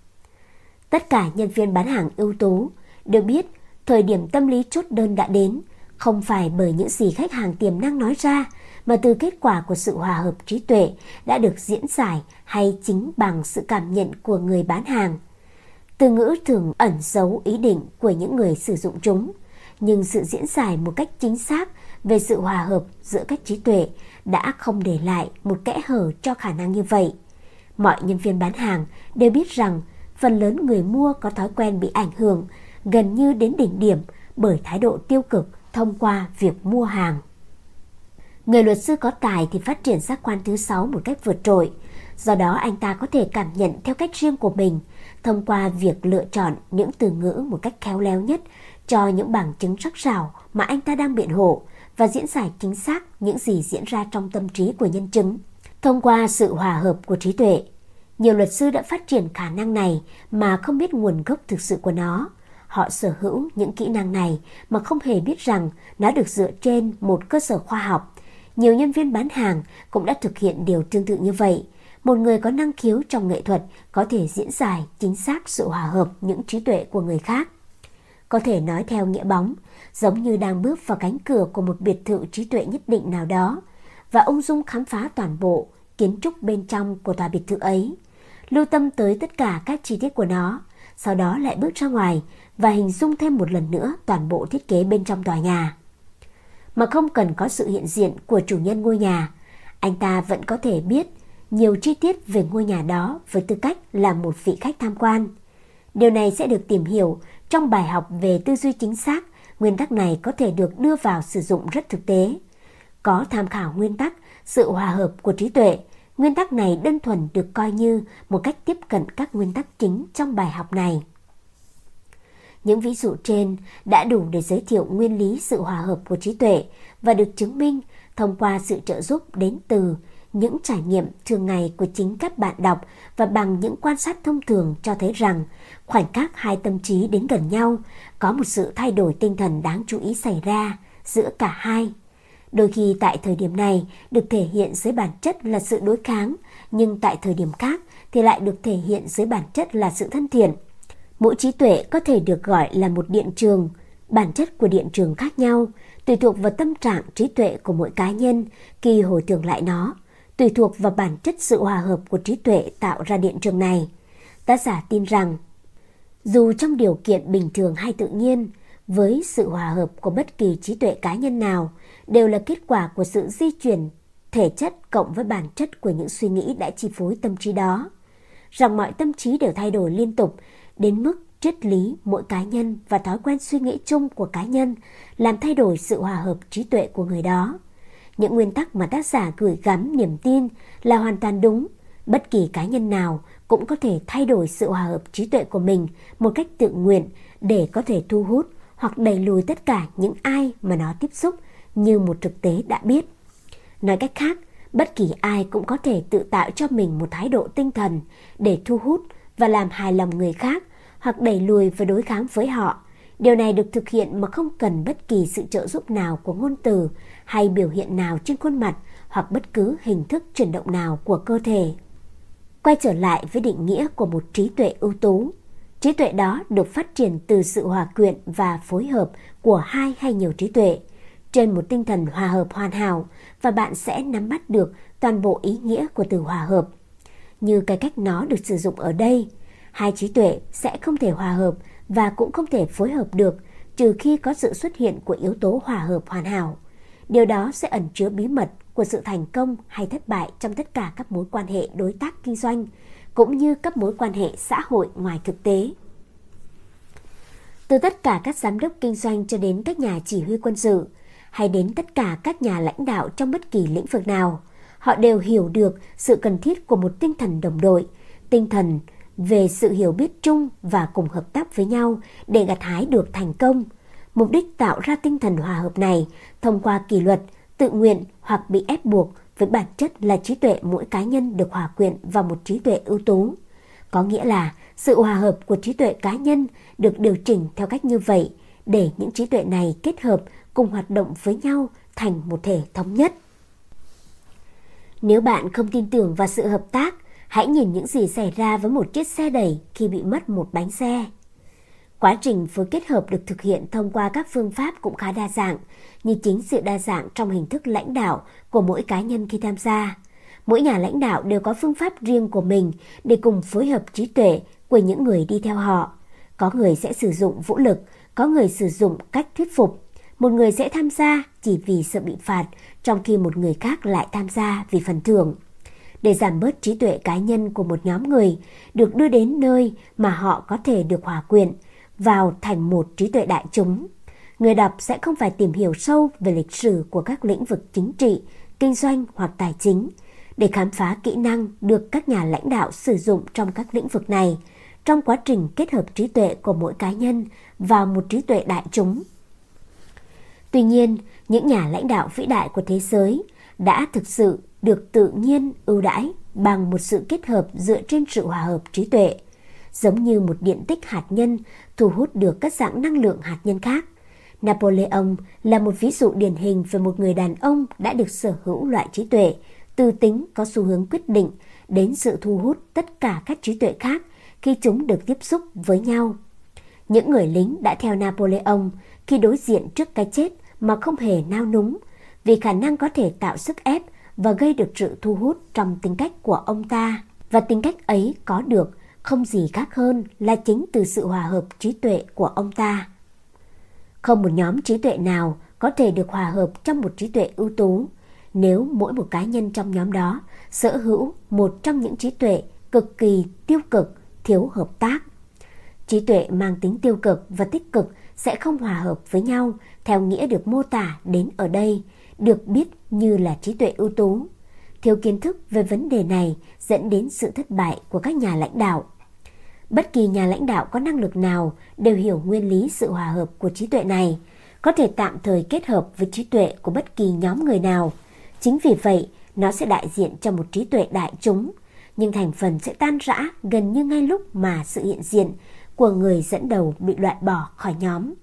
Tất cả nhân viên bán hàng ưu tú đều biết thời điểm tâm lý chốt đơn đã đến, không phải bởi những gì khách hàng tiềm năng nói ra, mà từ kết quả của sự hòa hợp trí tuệ đã được diễn giải hay chính bằng sự cảm nhận của người bán hàng. Từ ngữ thường ẩn giấu ý định của những người sử dụng chúng, nhưng sự diễn giải một cách chính xác về sự hòa hợp giữa các trí tuệ đã không để lại một kẽ hở cho khả năng như vậy. Mọi nhân viên bán hàng đều biết rằng phần lớn người mua có thói quen bị ảnh hưởng gần như đến đỉnh điểm bởi thái độ tiêu cực thông qua việc mua hàng. Người luật sư có tài thì phát triển giác quan thứ sáu một cách vượt trội. Do đó anh ta có thể cảm nhận theo cách riêng của mình thông qua việc lựa chọn những từ ngữ một cách khéo léo nhất cho những bằng chứng sắc sảo mà anh ta đang biện hộ và diễn giải chính xác những gì diễn ra trong tâm trí của nhân chứng. Thông qua sự hòa hợp của trí tuệ, nhiều luật sư đã phát triển khả năng này mà không biết nguồn gốc thực sự của nó. Họ sở hữu những kỹ năng này mà không hề biết rằng nó được dựa trên một cơ sở khoa học. Nhiều nhân viên bán hàng cũng đã thực hiện điều tương tự như vậy. Một người có năng khiếu trong nghệ thuật có thể diễn giải chính xác sự hòa hợp những trí tuệ của người khác. Có thể nói theo nghĩa bóng, giống như đang bước vào cánh cửa của một biệt thự trí tuệ nhất định nào đó và ung dung khám phá toàn bộ kiến trúc bên trong của tòa biệt thự ấy, lưu tâm tới tất cả các chi tiết của nó, sau đó lại bước ra ngoài và hình dung thêm một lần nữa toàn bộ thiết kế bên trong tòa nhà. Mà không cần có sự hiện diện của chủ nhân ngôi nhà, anh ta vẫn có thể biết nhiều chi tiết về ngôi nhà đó với tư cách là một vị khách tham quan. Điều này sẽ được tìm hiểu trong bài học về tư duy chính xác, nguyên tắc này có thể được đưa vào sử dụng rất thực tế. Có tham khảo nguyên tắc sự hòa hợp của trí tuệ Nguyên tắc này đơn thuần được coi như một cách tiếp cận các nguyên tắc chính trong bài học này. Những ví dụ trên đã đủ để giới thiệu nguyên lý sự hòa hợp của trí tuệ và được chứng minh thông qua sự trợ giúp đến từ những trải nghiệm thường ngày của chính các bạn đọc và bằng những quan sát thông thường cho thấy rằng khoảnh khắc hai tâm trí đến gần nhau có một sự thay đổi tinh thần đáng chú ý xảy ra giữa cả hai. Đôi khi tại thời điểm này được thể hiện dưới bản chất là sự đối kháng, nhưng tại thời điểm khác thì lại được thể hiện dưới bản chất là sự thân thiện. Mỗi trí tuệ có thể được gọi là một điện trường, bản chất của điện trường khác nhau, tùy thuộc vào tâm trạng trí tuệ của mỗi cá nhân khi hồi tưởng lại nó, tùy thuộc vào bản chất sự hòa hợp của trí tuệ tạo ra điện trường này. Tác giả tin rằng, dù trong điều kiện bình thường hay tự nhiên, với sự hòa hợp của bất kỳ trí tuệ cá nhân nào đều là kết quả của sự di chuyển thể chất cộng với bản chất của những suy nghĩ đã chi phối tâm trí đó. Rằng mọi tâm trí đều thay đổi liên tục đến mức triết lý mỗi cá nhân và thói quen suy nghĩ chung của cá nhân làm thay đổi sự hòa hợp trí tuệ của người đó. Những nguyên tắc mà tác giả gửi gắm niềm tin là hoàn toàn đúng. Bất kỳ cá nhân nào cũng có thể thay đổi sự hòa hợp trí tuệ của mình một cách tự nguyện để có thể thu hút hoặc đẩy lùi tất cả những ai mà nó tiếp xúc như một thực tế đã biết. Nói cách khác, bất kỳ ai cũng có thể tự tạo cho mình một thái độ tinh thần để thu hút và làm hài lòng người khác, hoặc đẩy lùi và đối kháng với họ. Điều này được thực hiện mà không cần bất kỳ sự trợ giúp nào của ngôn từ hay biểu hiện nào trên khuôn mặt hoặc bất cứ hình thức chuyển động nào của cơ thể. Quay trở lại với định nghĩa của một trí tuệ ưu tú. Trí tuệ đó được phát triển từ sự hòa quyện và phối hợp của hai hay nhiều trí tuệ trên một tinh thần hòa hợp hoàn hảo, và bạn sẽ nắm bắt được toàn bộ ý nghĩa của từ hòa hợp. Như cái cách nó được sử dụng ở đây, hai trí tuệ sẽ không thể hòa hợp và cũng không thể phối hợp được trừ khi có sự xuất hiện của yếu tố hòa hợp hoàn hảo. Điều đó sẽ ẩn chứa bí mật của sự thành công hay thất bại trong tất cả các mối quan hệ đối tác kinh doanh, cũng như các mối quan hệ xã hội ngoài thực tế. Từ tất cả các giám đốc kinh doanh cho đến các nhà chỉ huy quân sự, hay đến tất cả các nhà lãnh đạo trong bất kỳ lĩnh vực nào, họ đều hiểu được sự cần thiết của một tinh thần đồng đội, tinh thần về sự hiểu biết chung và cùng hợp tác với nhau để gặt hái được thành công. Mục đích tạo ra tinh thần hòa hợp này thông qua kỷ luật, tự nguyện hoặc bị ép buộc với bản chất là trí tuệ mỗi cá nhân được hòa quyện vào một trí tuệ ưu tú. Có nghĩa là sự hòa hợp của trí tuệ cá nhân được điều chỉnh theo cách như vậy để những trí tuệ này kết hợp cùng hoạt động với nhau thành một thể thống nhất. Nếu bạn không tin tưởng vào sự hợp tác, hãy nhìn những gì xảy ra với một chiếc xe đẩy khi bị mất một bánh xe. Quá trình phối kết hợp được thực hiện thông qua các phương pháp cũng khá đa dạng, như chính sự đa dạng trong hình thức lãnh đạo của mỗi cá nhân khi tham gia. Mỗi nhà lãnh đạo đều có phương pháp riêng của mình để cùng phối hợp trí tuệ của những người đi theo họ. Có người sẽ sử dụng vũ lực, có người sử dụng cách thuyết phục, một người sẽ tham gia chỉ vì sợ bị phạt, trong khi một người khác lại tham gia vì phần thưởng. Để giảm bớt trí tuệ cá nhân của một nhóm người được đưa đến nơi mà họ có thể được hòa quyện vào thành một trí tuệ đại chúng. Người đọc sẽ không phải tìm hiểu sâu về lịch sử của các lĩnh vực chính trị, kinh doanh hoặc tài chính để khám phá kỹ năng được các nhà lãnh đạo sử dụng trong các lĩnh vực này trong quá trình kết hợp trí tuệ của mỗi cá nhân vào một trí tuệ đại chúng. Tuy nhiên, những nhà lãnh đạo vĩ đại của thế giới đã thực sự được tự nhiên ưu đãi bằng một sự kết hợp dựa trên sự hòa hợp trí tuệ, giống như một điện tích hạt nhân thu hút được các dạng năng lượng hạt nhân khác. Napoleon là một ví dụ điển hình về một người đàn ông đã được sở hữu loại trí tuệ, từ tính có xu hướng quyết định đến sự thu hút tất cả các trí tuệ khác khi chúng được tiếp xúc với nhau. Những người lính đã theo Napoleon khi đối diện trước cái chết mà không hề nao núng, vì khả năng có thể tạo sức ép và gây được sự thu hút trong tính cách của ông ta. Và tính cách ấy có được không gì khác hơn là chính từ sự hòa hợp trí tuệ của ông ta. Không một nhóm trí tuệ nào có thể được hòa hợp trong một trí tuệ ưu tú nếu mỗi một cá nhân trong nhóm đó sở hữu một trong những trí tuệ cực kỳ tiêu cực, thiếu hợp tác. Trí tuệ mang tính tiêu cực và tích cực sẽ không hòa hợp với nhau theo nghĩa được mô tả đến ở đây, được biết như là trí tuệ ưu tú. Thiếu kiến thức về vấn đề này dẫn đến sự thất bại của các nhà lãnh đạo. Bất kỳ nhà lãnh đạo có năng lực nào đều hiểu nguyên lý sự hòa hợp của trí tuệ này, có thể tạm thời kết hợp với trí tuệ của bất kỳ nhóm người nào. Chính vì vậy, nó sẽ đại diện cho một trí tuệ đại chúng, nhưng thành phần sẽ tan rã gần như ngay lúc mà sự hiện diện của người dẫn đầu bị loại bỏ khỏi nhóm.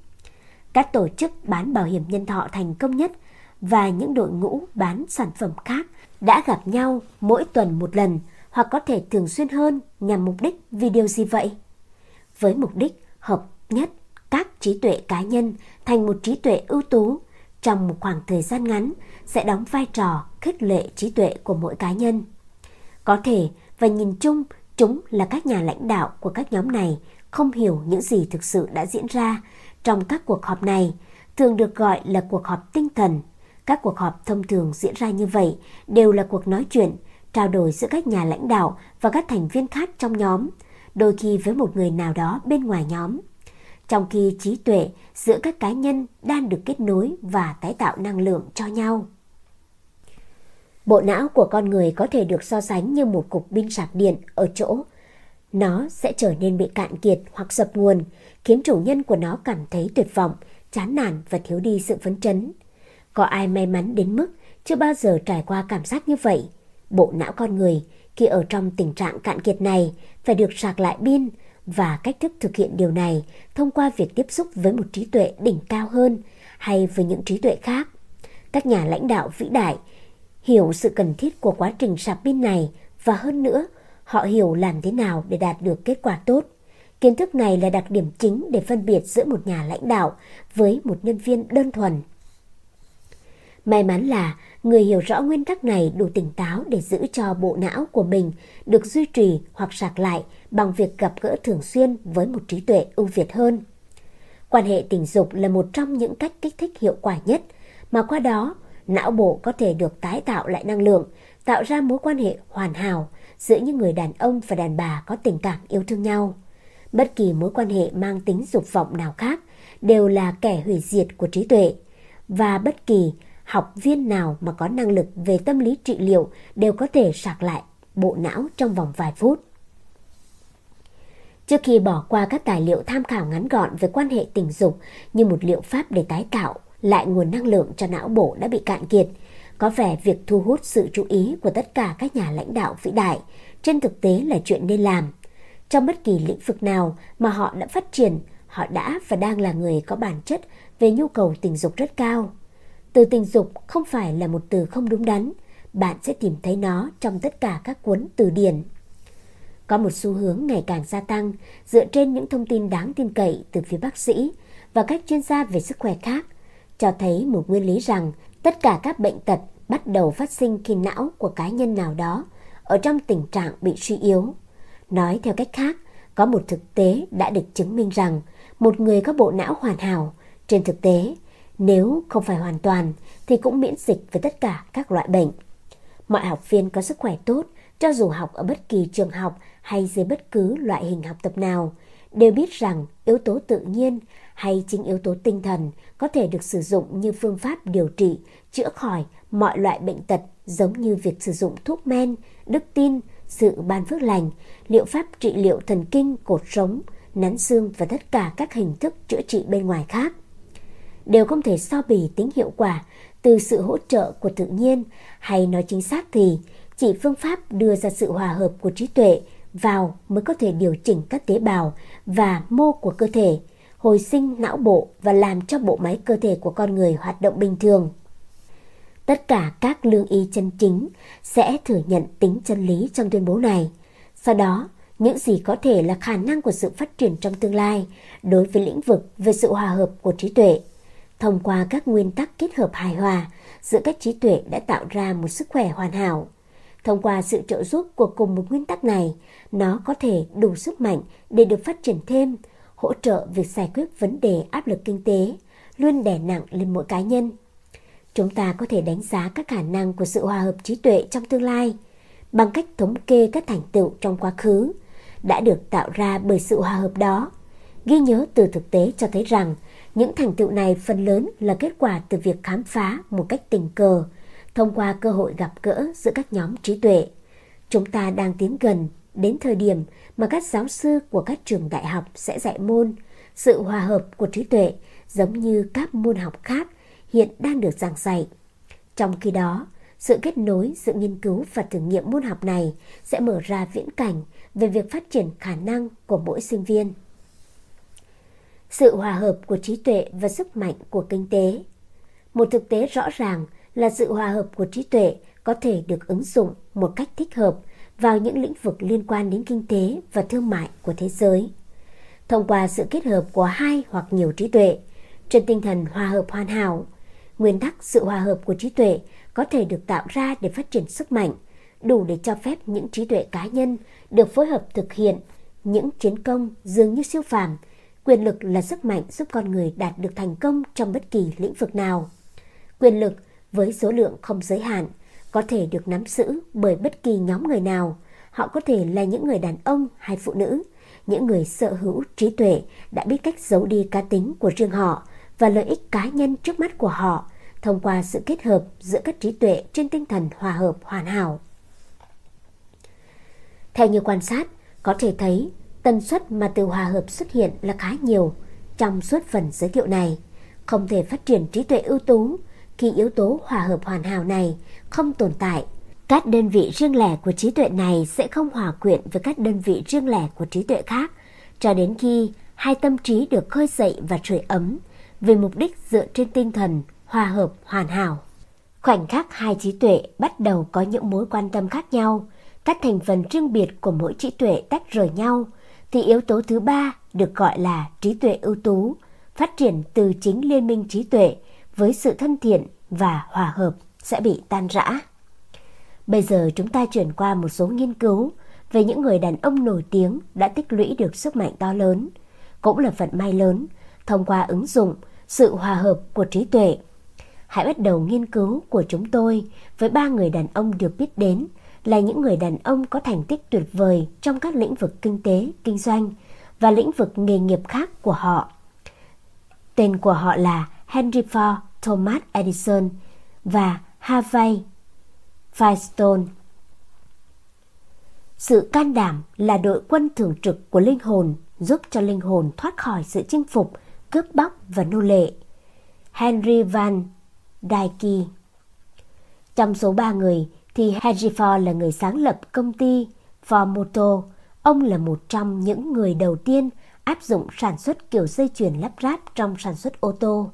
Các tổ chức bán bảo hiểm nhân thọ thành công nhất và những đội ngũ bán sản phẩm khác đã gặp nhau mỗi tuần một lần hoặc có thể thường xuyên hơn nhằm mục đích vì điều gì vậy? Với mục đích hợp nhất các trí tuệ cá nhân thành một trí tuệ ưu tú, trong một khoảng thời gian ngắn sẽ đóng vai trò khích lệ trí tuệ của mỗi cá nhân. Có thể, và nhìn chung, chúng là các nhà lãnh đạo của các nhóm này không hiểu những gì thực sự đã diễn ra trong các cuộc họp này, thường được gọi là cuộc họp tinh thần. Các cuộc họp thông thường diễn ra như vậy đều là cuộc nói chuyện, trao đổi giữa các nhà lãnh đạo và các thành viên khác trong nhóm, đôi khi với một người nào đó bên ngoài nhóm. Trong khi trí tuệ giữa các cá nhân đang được kết nối và tái tạo năng lượng cho nhau. Bộ não của con người có thể được so sánh như một cục pin sạc điện ở chỗ nó sẽ trở nên bị cạn kiệt hoặc dập nguồn, khiến chủ nhân của nó cảm thấy tuyệt vọng, chán nản và thiếu đi sự phấn chấn. Có ai may mắn đến mức chưa bao giờ trải qua cảm giác như vậy? Bộ não con người khi ở trong tình trạng cạn kiệt này phải được sạc lại pin và cách thức thực hiện điều này thông qua việc tiếp xúc với một trí tuệ đỉnh cao hơn hay với những trí tuệ khác. Các nhà lãnh đạo vĩ đại hiểu sự cần thiết của quá trình sạc pin này và hơn nữa Họ hiểu làm thế nào để đạt được kết quả tốt. Kiến thức này là đặc điểm chính để phân biệt giữa một nhà lãnh đạo với một nhân viên đơn thuần. May mắn là người hiểu rõ nguyên tắc này đủ tỉnh táo để giữ cho bộ não của mình được duy trì hoặc sạc lại bằng việc gặp gỡ thường xuyên với một trí tuệ ưu việt hơn. Quan hệ tình dục là một trong những cách kích thích hiệu quả nhất mà qua đó não bộ có thể được tái tạo lại năng lượng, tạo ra mối quan hệ hoàn hảo giữa những người đàn ông và đàn bà có tình cảm yêu thương nhau. Bất kỳ mối quan hệ mang tính dục vọng nào khác đều là kẻ hủy diệt của trí tuệ. Và bất kỳ học viên nào mà có năng lực về tâm lý trị liệu đều có thể sạc lại bộ não trong vòng vài phút. Trước khi bỏ qua các tài liệu tham khảo ngắn gọn về quan hệ tình dục như một liệu pháp để tái tạo lại nguồn năng lượng cho não bộ đã bị cạn kiệt, có vẻ việc thu hút sự chú ý của tất cả các nhà lãnh đạo vĩ đại trên thực tế là chuyện nên làm. Trong bất kỳ lĩnh vực nào mà họ đã phát triển, họ đã và đang là người có bản chất về nhu cầu tình dục rất cao. Từ tình dục không phải là một từ không đúng đắn, bạn sẽ tìm thấy nó trong tất cả các cuốn từ điển. Có một xu hướng ngày càng gia tăng dựa trên những thông tin đáng tin cậy từ phía bác sĩ và các chuyên gia về sức khỏe khác, cho thấy một nguyên lý rằng tất cả các bệnh tật bắt đầu phát sinh khi não của cá nhân nào đó ở trong tình trạng bị suy yếu. Nói theo cách khác, có một thực tế đã được chứng minh rằng một người có bộ não hoàn hảo, trên thực tế, nếu không phải hoàn toàn thì cũng miễn dịch với tất cả các loại bệnh. Mọi học viên có sức khỏe tốt, cho dù học ở bất kỳ trường học hay dưới bất cứ loại hình học tập nào, đều biết rằng yếu tố tự nhiên hay chính yếu tố tinh thần có thể được sử dụng như phương pháp điều trị, chữa khỏi mọi loại bệnh tật giống như việc sử dụng thuốc men, đức tin, sự ban phước lành, liệu pháp trị liệu thần kinh, cột sống, nắn xương và tất cả các hình thức chữa trị bên ngoài khác. Đều không thể so bì tính hiệu quả từ sự hỗ trợ của tự nhiên hay nói chính xác thì chỉ phương pháp đưa ra sự hòa hợp của trí tuệ vào mới có thể điều chỉnh các tế bào và mô của cơ thể, hồi sinh não bộ và làm cho bộ máy cơ thể của con người hoạt động bình thường. Tất cả các lương y chân chính sẽ thừa nhận tính chân lý trong tuyên bố này. Sau đó, những gì có thể là khả năng của sự phát triển trong tương lai đối với lĩnh vực về sự hòa hợp của trí tuệ. Thông qua các nguyên tắc kết hợp hài hòa giữa các trí tuệ đã tạo ra một sức khỏe hoàn hảo. Thông qua sự trợ giúp của cùng một nguyên tắc này, nó có thể đủ sức mạnh để được phát triển thêm, hỗ trợ việc giải quyết vấn đề áp lực kinh tế, luôn đè nặng lên mỗi cá nhân. Chúng ta có thể đánh giá các khả năng của sự hòa hợp trí tuệ trong tương lai bằng cách thống kê các thành tựu trong quá khứ đã được tạo ra bởi sự hòa hợp đó. Ghi nhớ từ thực tế cho thấy rằng những thành tựu này phần lớn là kết quả từ việc khám phá một cách tình cờ, thông qua cơ hội gặp gỡ giữa các nhóm trí tuệ. Chúng ta đang tiến gần đến thời điểm mà các giáo sư của các trường đại học sẽ dạy môn sự hòa hợp của trí tuệ giống như các môn học khác hiện đang được giảng dạy. Trong khi đó, sự kết nối giữa nghiên cứu và thử nghiệm môn học này sẽ mở ra viễn cảnh về việc phát triển khả năng của mỗi sinh viên. Sự hòa hợp của trí tuệ và sức mạnh của kinh tế Một thực tế rõ ràng là sự hòa hợp của trí tuệ có thể được ứng dụng một cách thích hợp vào những lĩnh vực liên quan đến kinh tế và thương mại của thế giới. Thông qua sự kết hợp của hai hoặc nhiều trí tuệ, trên tinh thần hòa hợp hoàn hảo, nguyên tắc sự hòa hợp của trí tuệ có thể được tạo ra để phát triển sức mạnh, đủ để cho phép những trí tuệ cá nhân được phối hợp thực hiện những chiến công dường như siêu phàm. Quyền lực là sức mạnh giúp con người đạt được thành công trong bất kỳ lĩnh vực nào. Quyền lực với số lượng không giới hạn có thể được nắm giữ bởi bất kỳ nhóm người nào. Họ có thể là những người đàn ông hay phụ nữ, những người sở hữu trí tuệ đã biết cách giấu đi cá tính của riêng họ và lợi ích cá nhân trước mắt của họ thông qua sự kết hợp giữa các trí tuệ trên tinh thần hòa hợp hoàn hảo. Theo như quan sát, có thể thấy tần suất mà từ hòa hợp xuất hiện là khá nhiều trong suốt phần giới thiệu này. Không thể phát triển trí tuệ ưu tú khi yếu tố hòa hợp hoàn hảo này không tồn tại. Các đơn vị riêng lẻ của trí tuệ này sẽ không hòa quyện với các đơn vị riêng lẻ của trí tuệ khác cho đến khi hai tâm trí được khơi dậy và sưởi ấm vì mục đích dựa trên tinh thần hòa hợp hoàn hảo. Khoảnh khắc hai trí tuệ bắt đầu có những mối quan tâm khác nhau, các thành phần riêng biệt của mỗi trí tuệ tách rời nhau, thì yếu tố thứ ba được gọi là trí tuệ ưu tú, phát triển từ chính liên minh trí tuệ với sự thân thiện và hòa hợp sẽ bị tan rã. Bây giờ chúng ta chuyển qua một số nghiên cứu về những người đàn ông nổi tiếng đã tích lũy được sức mạnh to lớn, cũng là vận may lớn, thông qua ứng dụng sự hòa hợp của trí tuệ. Hãy bắt đầu nghiên cứu của chúng tôi với ba người đàn ông được biết đến là những người đàn ông có thành tích tuyệt vời trong các lĩnh vực kinh tế, kinh doanh và lĩnh vực nghề nghiệp khác của họ. Tên của họ là Henry Ford, Thomas Edison và Harvey Firestone. Sự can đảm là đội quân thường trực của linh hồn giúp cho linh hồn thoát khỏi sự chinh phục, cướp bóc và nô lệ. Henry Van Dyke Trong số ba người thì Henry Ford là người sáng lập công ty Ford Motor. Ông là một trong những người đầu tiên áp dụng sản xuất kiểu dây chuyền lắp ráp trong sản xuất ô tô.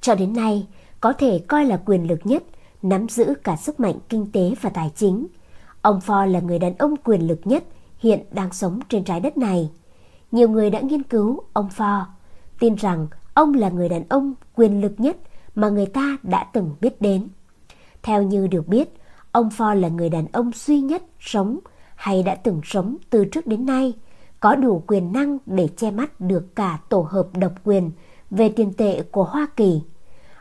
Cho đến nay, có thể coi là quyền lực nhất, nắm giữ cả sức mạnh kinh tế và tài chính. Ông Ford là người đàn ông quyền lực nhất hiện đang sống trên trái đất này. Nhiều người đã nghiên cứu ông Ford, tin rằng ông là người đàn ông quyền lực nhất mà người ta đã từng biết đến. Theo như được biết, ông Ford là người đàn ông duy nhất sống hay đã từng sống từ trước đến nay, có đủ quyền năng để che mắt được cả tổ hợp độc quyền về tiền tệ của Hoa Kỳ.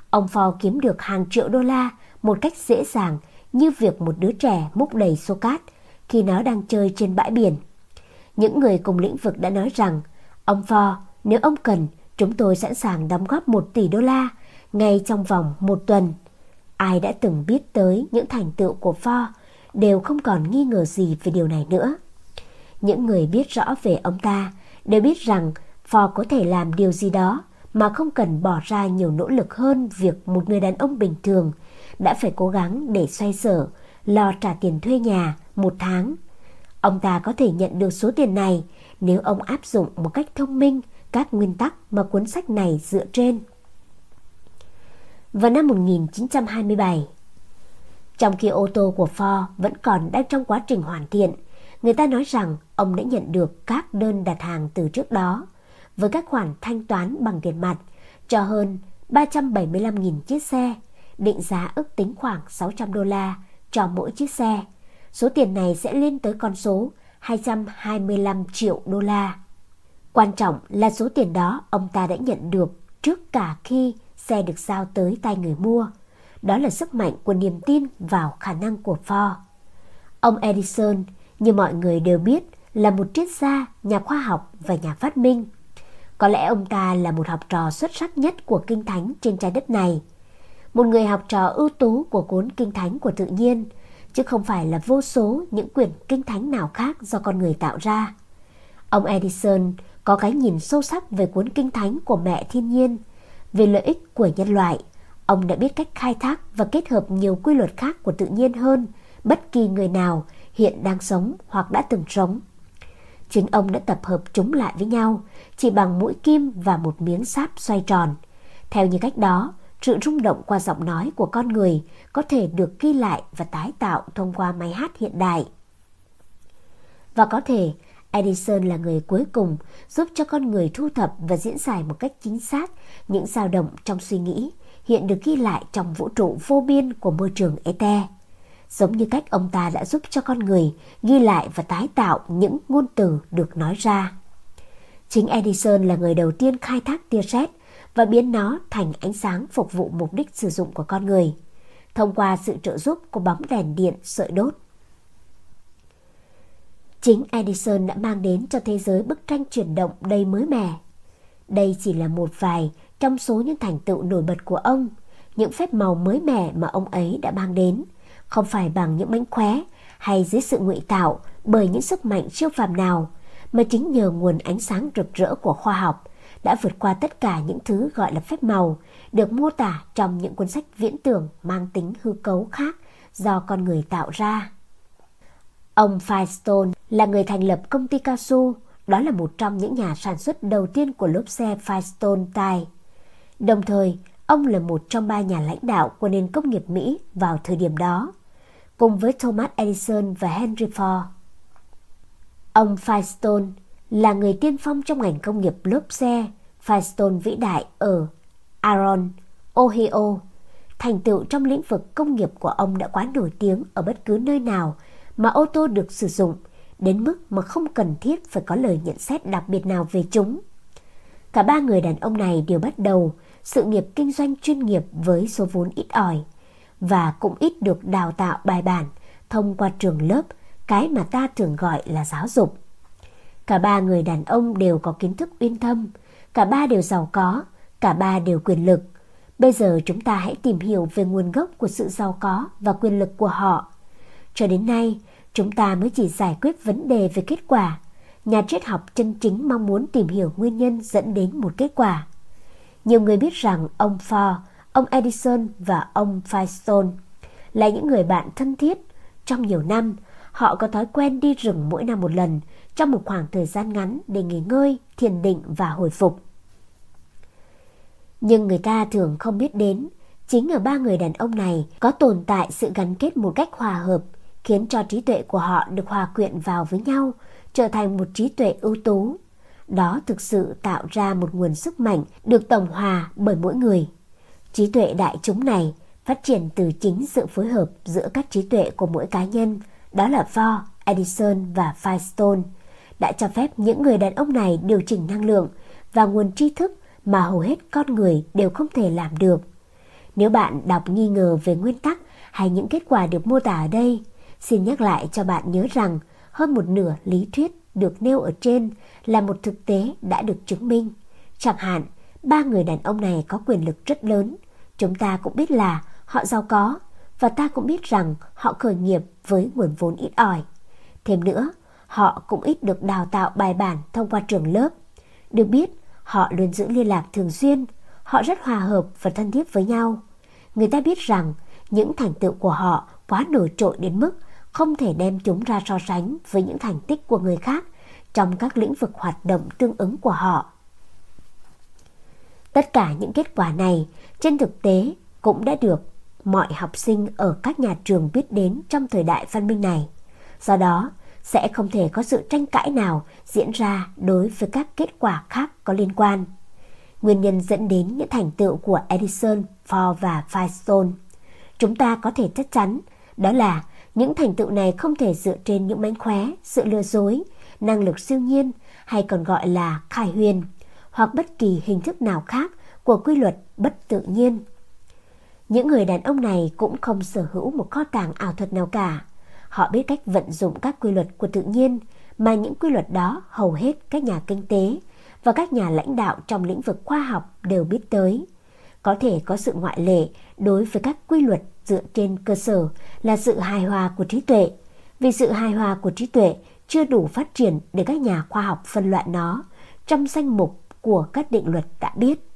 Ông Ford kiếm được hàng triệu đô la một cách dễ dàng như việc một đứa trẻ múc đầy xô cát khi nó đang chơi trên bãi biển. Những người cùng lĩnh vực đã nói rằng, ông Ford, nếu ông cần, chúng tôi sẵn sàng đóng góp 1 tỷ đô la ngay trong vòng một tuần. Ai đã từng biết tới những thành tựu của Ford đều không còn nghi ngờ gì về điều này nữa. Những người biết rõ về ông ta đều biết rằng Ford có thể làm điều gì đó mà không cần bỏ ra nhiều nỗ lực hơn việc một người đàn ông bình thường đã phải cố gắng để xoay sở, lo trả tiền thuê nhà một tháng. Ông ta có thể nhận được số tiền này nếu ông áp dụng một cách thông minh các nguyên tắc mà cuốn sách này dựa trên. Vào năm 1927, trong khi ô tô của Ford vẫn còn đang trong quá trình hoàn thiện, người ta nói rằng ông đã nhận được các đơn đặt hàng từ trước đó với các khoản thanh toán bằng tiền mặt cho hơn 375.000 chiếc xe, định giá ước tính khoảng 600 đô la cho mỗi chiếc xe. Số tiền này sẽ lên tới con số 225 triệu đô la. Quan trọng là số tiền đó ông ta đã nhận được trước cả khi xe được giao tới tay người mua. Đó là sức mạnh của niềm tin vào khả năng của Ford. Ông Edison, như mọi người đều biết, là một triết gia, nhà khoa học và nhà phát minh. Có lẽ ông ta là một học trò xuất sắc nhất của kinh thánh trên trái đất này. một người học trò ưu tú của cuốn kinh thánh của tự nhiên, chứ không phải là vô số những quyển kinh thánh nào khác do con người tạo ra. Ông Edison có cái nhìn sâu sắc về cuốn kinh thánh của mẹ thiên nhiên, về lợi ích của nhân loại. Ông đã biết cách khai thác và kết hợp nhiều quy luật khác của tự nhiên hơn bất kỳ người nào hiện đang sống hoặc đã từng sống. Chính ông đã tập hợp chúng lại với nhau chỉ bằng mũi kim và một miếng sáp xoay tròn. Theo như cách đó, sự rung động qua giọng nói của con người có thể được ghi lại và tái tạo thông qua máy hát hiện đại. Và có thể Edison là người cuối cùng giúp cho con người thu thập và diễn giải một cách chính xác những dao động trong suy nghĩ hiện được ghi lại trong vũ trụ vô biên của môi trường Ether. Giống như cách ông ta đã giúp cho con người ghi lại và tái tạo những ngôn từ được nói ra. Chính Edison là người đầu tiên khai thác tia sét và biến nó thành ánh sáng phục vụ mục đích sử dụng của con người, thông qua sự trợ giúp của bóng đèn điện sợi đốt. Chính Edison đã mang đến cho thế giới bức tranh chuyển động đầy mới mẻ. Đây chỉ là một vài trong số những thành tựu nổi bật của ông, những phép màu mới mẻ mà ông ấy đã mang đến, không phải bằng những mánh khóe hay dưới sự ngụy tạo bởi những sức mạnh siêu phàm nào, mà chính nhờ nguồn ánh sáng rực rỡ của khoa học đã vượt qua tất cả những thứ gọi là phép màu được mô tả trong những cuốn sách viễn tưởng mang tính hư cấu khác do con người tạo ra. Ông Firestone là người thành lập công ty cao su, đó là một trong những nhà sản xuất đầu tiên của lốp xe Firestone Tire. Đồng thời, ông là một trong ba nhà lãnh đạo của nền công nghiệp Mỹ vào thời điểm đó, cùng với Thomas Edison và Henry Ford. Ông Firestone là người tiên phong trong ngành công nghiệp lốp xe Firestone vĩ đại ở Aaron, Ohio. Thành tựu trong lĩnh vực công nghiệp của ông đã quá nổi tiếng ở bất cứ nơi nào mà ô tô được sử dụng, đến mức mà không cần thiết phải có lời nhận xét đặc biệt nào về chúng. Cả ba người đàn ông này đều bắt đầu sự nghiệp kinh doanh chuyên nghiệp với số vốn ít ỏi và cũng ít được đào tạo bài bản thông qua trường lớp, cái mà ta thường gọi là giáo dục. Cả ba người đàn ông đều có kiến thức uyên thâm, cả ba đều giàu có, cả ba đều quyền lực. Bây giờ chúng ta hãy tìm hiểu về nguồn gốc của sự giàu có và quyền lực của họ. Cho đến nay, chúng ta mới chỉ giải quyết vấn đề về kết quả. Nhà triết học chân chính mong muốn tìm hiểu nguyên nhân dẫn đến một kết quả. Nhiều người biết rằng ông Ford, ông Edison và ông Firestone là những người bạn thân thiết. Trong nhiều năm, họ có thói quen đi rừng mỗi năm một lần trong một khoảng thời gian ngắn để nghỉ ngơi, thiền định và hồi phục. Nhưng người ta thường không biết đến, chính ở ba người đàn ông này có tồn tại sự gắn kết một cách hòa hợp, khiến cho trí tuệ của họ được hòa quyện vào với nhau, trở thành một trí tuệ ưu tú. Đó thực sự tạo ra một nguồn sức mạnh được tổng hòa bởi mỗi người. Trí tuệ đại chúng này phát triển từ chính sự phối hợp giữa các trí tuệ của mỗi cá nhân, đó là Ford, Edison và Firestone, đã cho phép những người đàn ông này điều chỉnh năng lượng và nguồn tri thức mà hầu hết con người đều không thể làm được. Nếu bạn đọc nghi ngờ về nguyên tắc hay những kết quả được mô tả ở đây, xin nhắc lại cho bạn nhớ rằng hơn một nửa lý thuyết được nêu ở trên là một thực tế đã được chứng minh. Chẳng hạn, ba người đàn ông này có quyền lực rất lớn. Chúng ta cũng biết là họ giàu có và ta cũng biết rằng họ khởi nghiệp với nguồn vốn ít ỏi. Thêm nữa, họ cũng ít được đào tạo bài bản thông qua trường lớp. Được biết, họ luôn giữ liên lạc thường xuyên, họ rất hòa hợp và thân thiết với nhau. Người ta biết rằng những thành tựu của họ quá nổi trội đến mức không thể đem chúng ra so sánh với những thành tích của người khác trong các lĩnh vực hoạt động tương ứng của họ. Tất cả những kết quả này trên thực tế cũng đã được mọi học sinh ở các nhà trường biết đến trong thời đại văn minh này. Do đó, sẽ không thể có sự tranh cãi nào diễn ra đối với các kết quả khác có liên quan. Nguyên nhân dẫn đến những thành tựu của Edison, Ford và Firestone. Chúng ta có thể chắc chắn đó là những thành tựu này không thể dựa trên những mánh khóe, sự lừa dối, năng lực siêu nhiên hay còn gọi là khai huyền hoặc bất kỳ hình thức nào khác của quy luật bất tự nhiên. Những người đàn ông này cũng không sở hữu một kho tàng ảo thuật nào cả. Họ biết cách vận dụng các quy luật của tự nhiên, mà những quy luật đó hầu hết các nhà kinh tế và các nhà lãnh đạo trong lĩnh vực khoa học đều biết tới. Có thể có sự ngoại lệ đối với các quy luật dựa trên cơ sở là sự hài hòa của trí tuệ. Vì sự hài hòa của trí tuệ chưa đủ phát triển để các nhà khoa học phân loại nó trong danh mục của các định luật đã biết.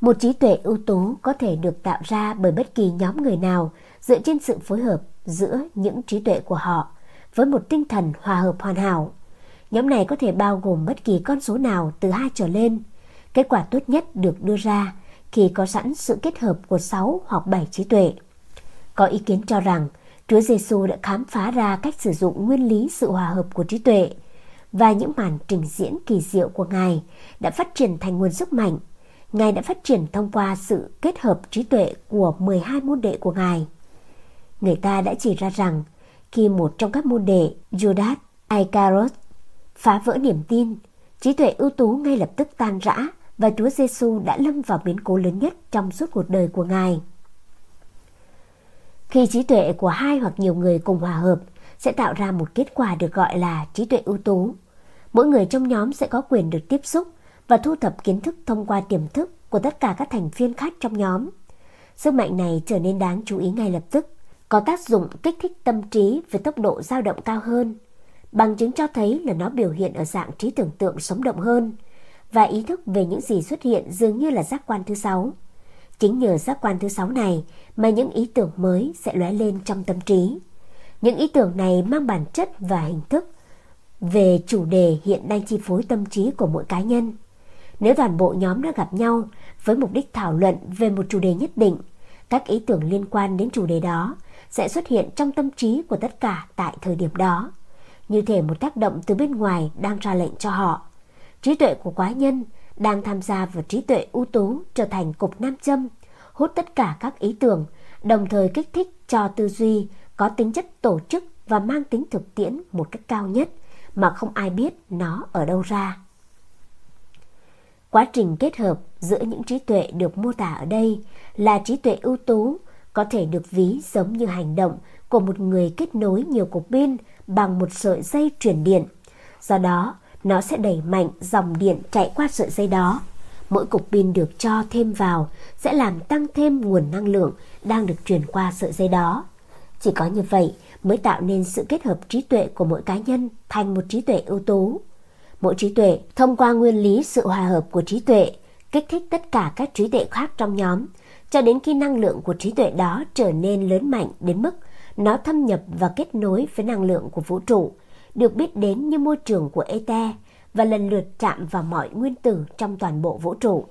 Một trí tuệ ưu tú có thể được tạo ra bởi bất kỳ nhóm người nào dựa trên sự phối hợp giữa những trí tuệ của họ với một tinh thần hòa hợp hoàn hảo. Nhóm này có thể bao gồm bất kỳ con số nào từ hai trở lên. Kết quả tốt nhất được đưa ra khi có sẵn sự kết hợp của 6 hoặc 7 trí tuệ. Có ý kiến cho rằng Chúa Giêsu đã khám phá ra cách sử dụng nguyên lý sự hòa hợp của trí tuệ và những màn trình diễn kỳ diệu của Ngài đã phát triển thành nguồn sức mạnh. Ngài đã phát triển thông qua sự kết hợp trí tuệ của 12 môn đệ của Ngài. Người ta đã chỉ ra rằng khi một trong các môn đệ Judas Icarus phá vỡ niềm tin, trí tuệ ưu tú ngay lập tức tan rã và Chúa Giêsu đã lâm vào biến cố lớn nhất trong suốt cuộc đời của Ngài. Khi trí tuệ của hai hoặc nhiều người cùng hòa hợp sẽ tạo ra một kết quả được gọi là trí tuệ ưu tú. Mỗi người trong nhóm sẽ có quyền được tiếp xúc và thu thập kiến thức thông qua tiềm thức của tất cả các thành viên khác trong nhóm. Sức mạnh này trở nên đáng chú ý ngay lập tức, có tác dụng kích thích tâm trí với tốc độ dao động cao hơn. Bằng chứng cho thấy là nó biểu hiện ở dạng trí tưởng tượng sống động hơn và ý thức về những gì xuất hiện dường như là giác quan thứ sáu. Chính nhờ giác quan thứ sáu này mà những ý tưởng mới sẽ lóe lên trong tâm trí. Những ý tưởng này mang bản chất và hình thức về chủ đề hiện đang chi phối tâm trí của mỗi cá nhân. Nếu toàn bộ nhóm đã gặp nhau với mục đích thảo luận về một chủ đề nhất định, các ý tưởng liên quan đến chủ đề đó sẽ xuất hiện trong tâm trí của tất cả tại thời điểm đó, như thể một tác động từ bên ngoài đang ra lệnh cho họ. Trí tuệ của cá nhân đang tham gia vào trí tuệ ưu tú trở thành cục nam châm, hút tất cả các ý tưởng, đồng thời kích thích cho tư duy có tính chất tổ chức và mang tính thực tiễn một cách cao nhất mà không ai biết nó ở đâu ra. Quá trình kết hợp giữa những trí tuệ được mô tả ở đây là trí tuệ ưu tú có thể được ví giống như hành động của một người kết nối nhiều cục pin bằng một sợi dây truyền điện. Do đó, nó sẽ đẩy mạnh dòng điện chạy qua sợi dây đó. Mỗi cục pin được cho thêm vào sẽ làm tăng thêm nguồn năng lượng đang được truyền qua sợi dây đó. Chỉ có như vậy mới tạo nên sự kết hợp trí tuệ của mỗi cá nhân thành một trí tuệ ưu tú. Mỗi trí tuệ thông qua nguyên lý sự hòa hợp của trí tuệ kích thích tất cả các trí tuệ khác trong nhóm cho đến khi năng lượng của trí tuệ đó trở nên lớn mạnh đến mức nó thâm nhập và kết nối với năng lượng của vũ trụ, được biết đến như môi trường của Ete và lần lượt chạm vào mọi nguyên tử trong toàn bộ vũ trụ.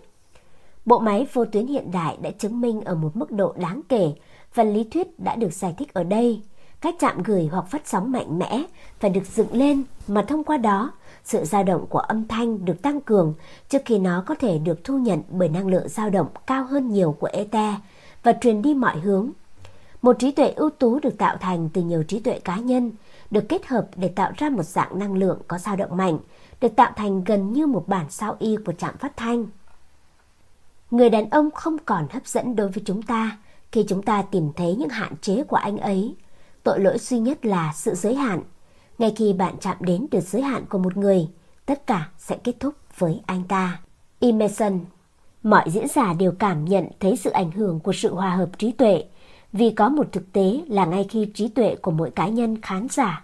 Bộ máy vô tuyến hiện đại đã chứng minh ở một mức độ đáng kể phần lý thuyết đã được giải thích ở đây. Các chạm gửi hoặc phát sóng mạnh mẽ phải được dựng lên mà thông qua đó sự dao động của âm thanh được tăng cường trước khi nó có thể được thu nhận bởi năng lượng dao động cao hơn nhiều của ether và truyền đi mọi hướng. Một trí tuệ ưu tú được tạo thành từ nhiều trí tuệ cá nhân, được kết hợp để tạo ra một dạng năng lượng có dao động mạnh, được tạo thành gần như một bản sao y của trạm phát thanh. Người đàn ông không còn hấp dẫn đối với chúng ta khi chúng ta tìm thấy những hạn chế của anh ấy. Tội lỗi duy nhất là sự giới hạn ngay khi bạn chạm đến được giới hạn của một người, tất cả sẽ kết thúc với anh ta. Emerson Mọi diễn giả đều cảm nhận thấy sự ảnh hưởng của sự hòa hợp trí tuệ, vì có một thực tế là ngay khi trí tuệ của mỗi cá nhân khán giả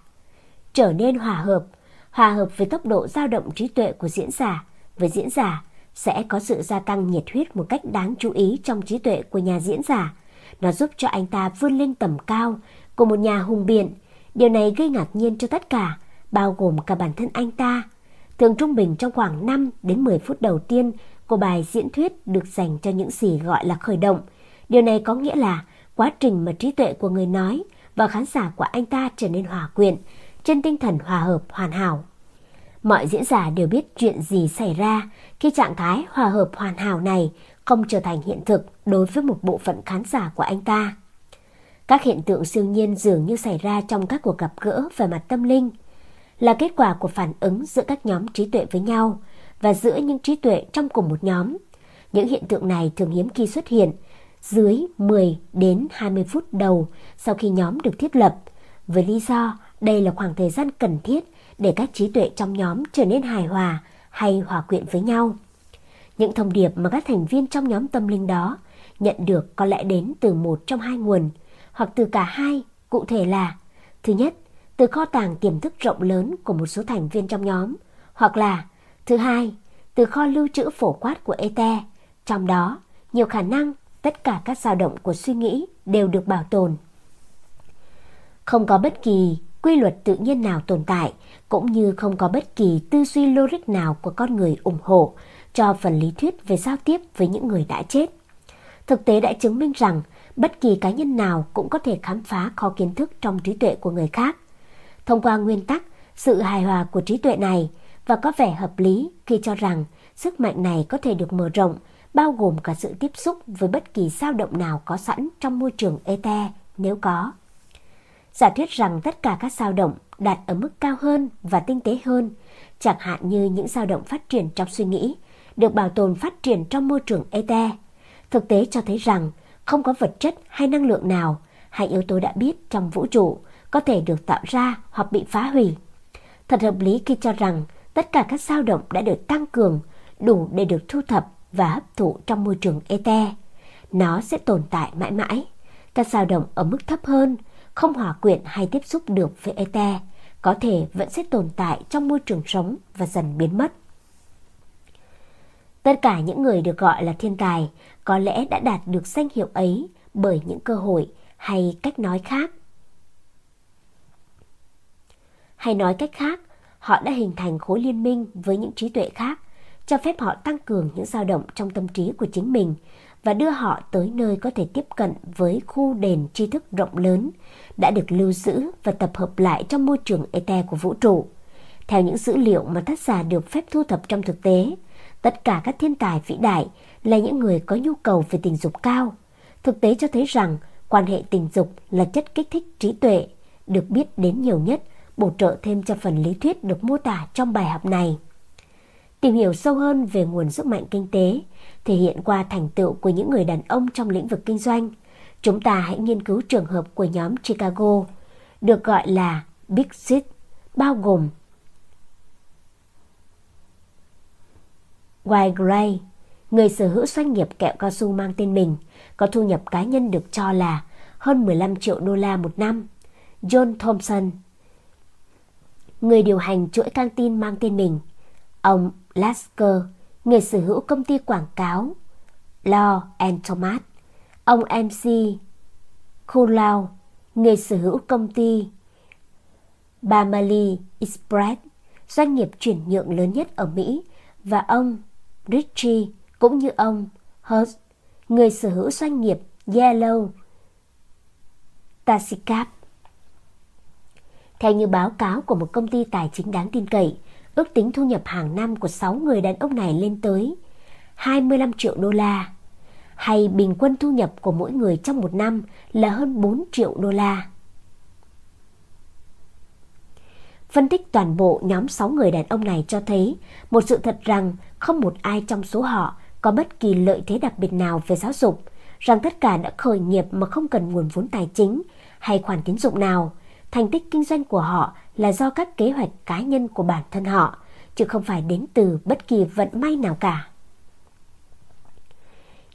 trở nên hòa hợp, hòa hợp với tốc độ dao động trí tuệ của diễn giả, với diễn giả sẽ có sự gia tăng nhiệt huyết một cách đáng chú ý trong trí tuệ của nhà diễn giả. Nó giúp cho anh ta vươn lên tầm cao của một nhà hùng biện, Điều này gây ngạc nhiên cho tất cả, bao gồm cả bản thân anh ta. Thường trung bình trong khoảng 5 đến 10 phút đầu tiên của bài diễn thuyết được dành cho những gì gọi là khởi động. Điều này có nghĩa là quá trình mà trí tuệ của người nói và khán giả của anh ta trở nên hòa quyện trên tinh thần hòa hợp hoàn hảo. Mọi diễn giả đều biết chuyện gì xảy ra khi trạng thái hòa hợp hoàn hảo này không trở thành hiện thực đối với một bộ phận khán giả của anh ta. Các hiện tượng siêu nhiên dường như xảy ra trong các cuộc gặp gỡ về mặt tâm linh, là kết quả của phản ứng giữa các nhóm trí tuệ với nhau và giữa những trí tuệ trong cùng một nhóm. Những hiện tượng này thường hiếm khi xuất hiện dưới 10 đến 20 phút đầu sau khi nhóm được thiết lập, với lý do đây là khoảng thời gian cần thiết để các trí tuệ trong nhóm trở nên hài hòa hay hòa quyện với nhau. Những thông điệp mà các thành viên trong nhóm tâm linh đó nhận được có lẽ đến từ một trong hai nguồn, hoặc từ cả hai, cụ thể là Thứ nhất, từ kho tàng tiềm thức rộng lớn của một số thành viên trong nhóm, hoặc là Thứ hai, từ kho lưu trữ phổ quát của ete trong đó nhiều khả năng tất cả các dao động của suy nghĩ đều được bảo tồn. Không có bất kỳ quy luật tự nhiên nào tồn tại, cũng như không có bất kỳ tư duy logic nào của con người ủng hộ cho phần lý thuyết về giao tiếp với những người đã chết. Thực tế đã chứng minh rằng bất kỳ cá nhân nào cũng có thể khám phá kho kiến thức trong trí tuệ của người khác. Thông qua nguyên tắc, sự hài hòa của trí tuệ này và có vẻ hợp lý khi cho rằng sức mạnh này có thể được mở rộng, bao gồm cả sự tiếp xúc với bất kỳ dao động nào có sẵn trong môi trường ether nếu có. Giả thuyết rằng tất cả các dao động đạt ở mức cao hơn và tinh tế hơn, chẳng hạn như những dao động phát triển trong suy nghĩ, được bảo tồn phát triển trong môi trường ETE. Thực tế cho thấy rằng không có vật chất hay năng lượng nào, hay yếu tố đã biết trong vũ trụ có thể được tạo ra hoặc bị phá hủy. Thật hợp lý khi cho rằng tất cả các dao động đã được tăng cường, đủ để được thu thập và hấp thụ trong môi trường ETE. Nó sẽ tồn tại mãi mãi. Các dao động ở mức thấp hơn, không hòa quyện hay tiếp xúc được với ETE, có thể vẫn sẽ tồn tại trong môi trường sống và dần biến mất. Tất cả những người được gọi là thiên tài có lẽ đã đạt được danh hiệu ấy bởi những cơ hội hay cách nói khác. Hay nói cách khác, họ đã hình thành khối liên minh với những trí tuệ khác, cho phép họ tăng cường những dao động trong tâm trí của chính mình và đưa họ tới nơi có thể tiếp cận với khu đền tri thức rộng lớn đã được lưu giữ và tập hợp lại trong môi trường ete của vũ trụ. Theo những dữ liệu mà tác giả được phép thu thập trong thực tế, tất cả các thiên tài vĩ đại là những người có nhu cầu về tình dục cao. Thực tế cho thấy rằng quan hệ tình dục là chất kích thích trí tuệ, được biết đến nhiều nhất, bổ trợ thêm cho phần lý thuyết được mô tả trong bài học này. Tìm hiểu sâu hơn về nguồn sức mạnh kinh tế, thể hiện qua thành tựu của những người đàn ông trong lĩnh vực kinh doanh, chúng ta hãy nghiên cứu trường hợp của nhóm Chicago, được gọi là Big Six, bao gồm Why Gray, người sở hữu doanh nghiệp kẹo cao su mang tên mình, có thu nhập cá nhân được cho là hơn 15 triệu đô la một năm. John Thompson, người điều hành chuỗi căng tin mang tên mình. Ông Lasker, người sở hữu công ty quảng cáo Law and Thomas. Ông MC Kulau, người sở hữu công ty Bamali Express, doanh nghiệp chuyển nhượng lớn nhất ở Mỹ, và ông Richie cũng như ông Hurst, người sở hữu doanh nghiệp Yellow Taxicab. Theo như báo cáo của một công ty tài chính đáng tin cậy, ước tính thu nhập hàng năm của 6 người đàn ông này lên tới 25 triệu đô la, hay bình quân thu nhập của mỗi người trong một năm là hơn 4 triệu đô la. Phân tích toàn bộ nhóm 6 người đàn ông này cho thấy một sự thật rằng không một ai trong số họ có bất kỳ lợi thế đặc biệt nào về giáo dục, rằng tất cả đã khởi nghiệp mà không cần nguồn vốn tài chính hay khoản tín dụng nào. Thành tích kinh doanh của họ là do các kế hoạch cá nhân của bản thân họ, chứ không phải đến từ bất kỳ vận may nào cả.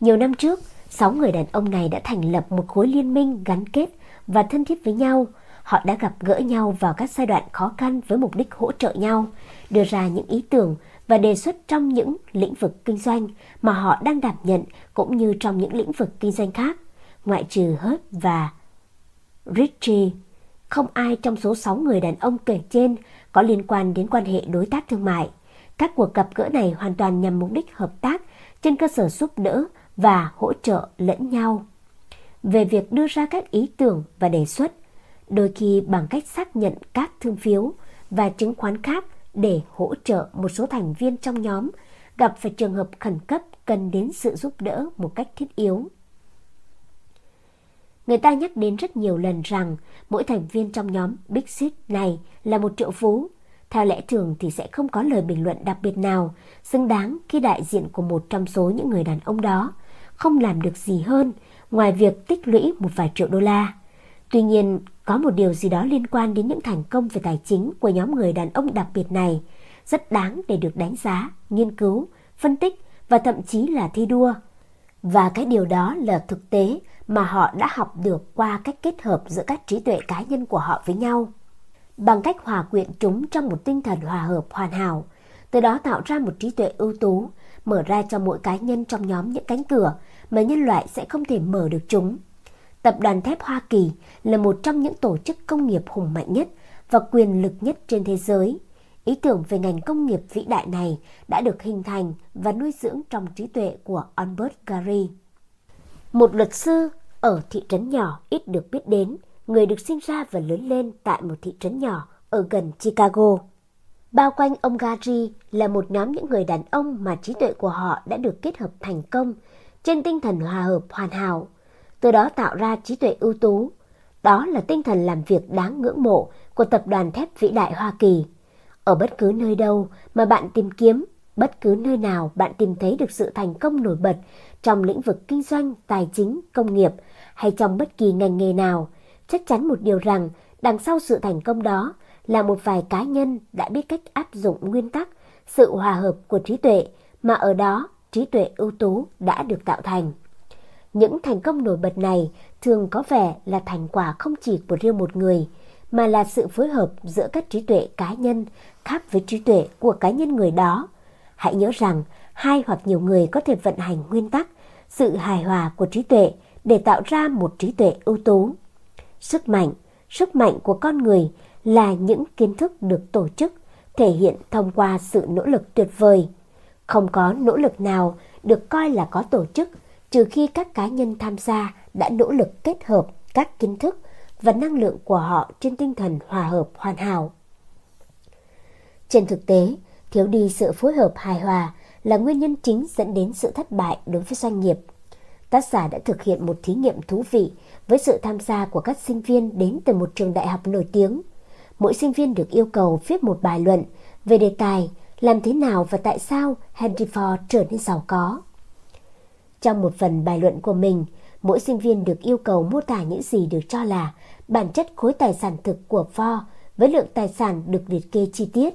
Nhiều năm trước, sáu người đàn ông này đã thành lập một khối liên minh gắn kết và thân thiết với nhau – Họ đã gặp gỡ nhau vào các giai đoạn khó khăn với mục đích hỗ trợ nhau, đưa ra những ý tưởng và đề xuất trong những lĩnh vực kinh doanh mà họ đang đảm nhận cũng như trong những lĩnh vực kinh doanh khác, ngoại trừ Hurt và Richie. Không ai trong số 6 người đàn ông kể trên có liên quan đến quan hệ đối tác thương mại. Các cuộc gặp gỡ này hoàn toàn nhằm mục đích hợp tác trên cơ sở giúp đỡ và hỗ trợ lẫn nhau. Về việc đưa ra các ý tưởng và đề xuất, đôi khi bằng cách xác nhận các thương phiếu và chứng khoán khác để hỗ trợ một số thành viên trong nhóm gặp phải trường hợp khẩn cấp cần đến sự giúp đỡ một cách thiết yếu. Người ta nhắc đến rất nhiều lần rằng mỗi thành viên trong nhóm Big Six này là một triệu phú. Theo lẽ thường thì sẽ không có lời bình luận đặc biệt nào xứng đáng khi đại diện của một trong số những người đàn ông đó không làm được gì hơn ngoài việc tích lũy một vài triệu đô la. Tuy nhiên, có một điều gì đó liên quan đến những thành công về tài chính của nhóm người đàn ông đặc biệt này, rất đáng để được đánh giá, nghiên cứu, phân tích và thậm chí là thi đua. Và cái điều đó là thực tế mà họ đã học được qua cách kết hợp giữa các trí tuệ cá nhân của họ với nhau. Bằng cách hòa quyện chúng trong một tinh thần hòa hợp hoàn hảo, từ đó tạo ra một trí tuệ ưu tú, mở ra cho mỗi cá nhân trong nhóm những cánh cửa mà nhân loại sẽ không thể mở được chúng. Tập đoàn thép Hoa Kỳ là một trong những tổ chức công nghiệp hùng mạnh nhất và quyền lực nhất trên thế giới. Ý tưởng về ngành công nghiệp vĩ đại này đã được hình thành và nuôi dưỡng trong trí tuệ của Albert Gary. Một luật sư ở thị trấn nhỏ ít được biết đến, người được sinh ra và lớn lên tại một thị trấn nhỏ ở gần Chicago. Bao quanh ông Gary là một nhóm những người đàn ông mà trí tuệ của họ đã được kết hợp thành công trên tinh thần hòa hợp hoàn hảo, từ đó tạo ra trí tuệ ưu tú. Đó là tinh thần làm việc đáng ngưỡng mộ của tập đoàn thép vĩ đại Hoa Kỳ. Ở bất cứ nơi đâu mà bạn tìm kiếm, bất cứ nơi nào bạn tìm thấy được sự thành công nổi bật trong lĩnh vực kinh doanh, tài chính, công nghiệp hay trong bất kỳ ngành nghề nào, chắc chắn một điều rằng đằng sau sự thành công đó là một vài cá nhân đã biết cách áp dụng nguyên tắc sự hòa hợp của trí tuệ mà ở đó trí tuệ ưu tú đã được tạo thành. Những thành công nổi bật này thường có vẻ là thành quả không chỉ của riêng một người, mà là sự phối hợp giữa các trí tuệ cá nhân khác với trí tuệ của cá nhân người đó. Hãy nhớ rằng hai hoặc nhiều người có thể vận hành nguyên tắc sự hài hòa của trí tuệ để tạo ra một trí tuệ ưu tú. Sức mạnh, sức mạnh của con người là những kiến thức được tổ chức, thể hiện thông qua sự nỗ lực tuyệt vời. Không có nỗ lực nào được coi là có tổ chức trừ khi các cá nhân tham gia đã nỗ lực kết hợp các kiến thức và năng lượng của họ trên tinh thần hòa hợp hoàn hảo. Trên thực tế, thiếu đi sự phối hợp hài hòa là nguyên nhân chính dẫn đến sự thất bại đối với doanh nghiệp. Tác giả đã thực hiện một thí nghiệm thú vị với sự tham gia của các sinh viên đến từ một trường đại học nổi tiếng. Mỗi sinh viên được yêu cầu viết một bài luận về đề tài làm thế nào và tại sao Henry Ford trở nên giàu có. Trong một phần bài luận của mình, mỗi sinh viên được yêu cầu mô tả những gì được cho là bản chất khối tài sản thực của Ford với lượng tài sản được liệt kê chi tiết.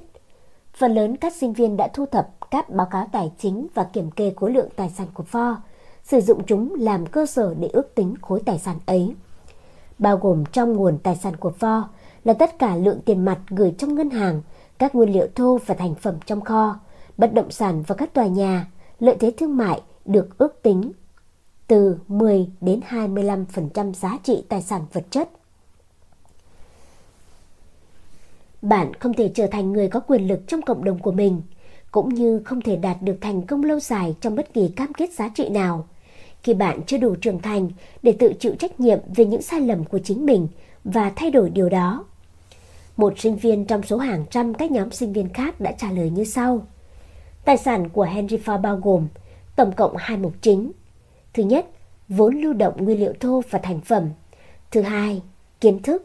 Phần lớn các sinh viên đã thu thập các báo cáo tài chính và kiểm kê khối lượng tài sản của Ford, sử dụng chúng làm cơ sở để ước tính khối tài sản ấy. Bao gồm trong nguồn tài sản của Ford là tất cả lượng tiền mặt gửi trong ngân hàng, các nguyên liệu thô và thành phẩm trong kho, bất động sản và các tòa nhà, lợi thế thương mại được ước tính từ 10 đến 25% giá trị tài sản vật chất. Bạn không thể trở thành người có quyền lực trong cộng đồng của mình, cũng như không thể đạt được thành công lâu dài trong bất kỳ cam kết giá trị nào. Khi bạn chưa đủ trưởng thành để tự chịu trách nhiệm về những sai lầm của chính mình và thay đổi điều đó. Một sinh viên trong số hàng trăm các nhóm sinh viên khác đã trả lời như sau. Tài sản của Henry Ford bao gồm tổng cộng hai mục chính. Thứ nhất, vốn lưu động nguyên liệu thô và thành phẩm. Thứ hai, kiến thức.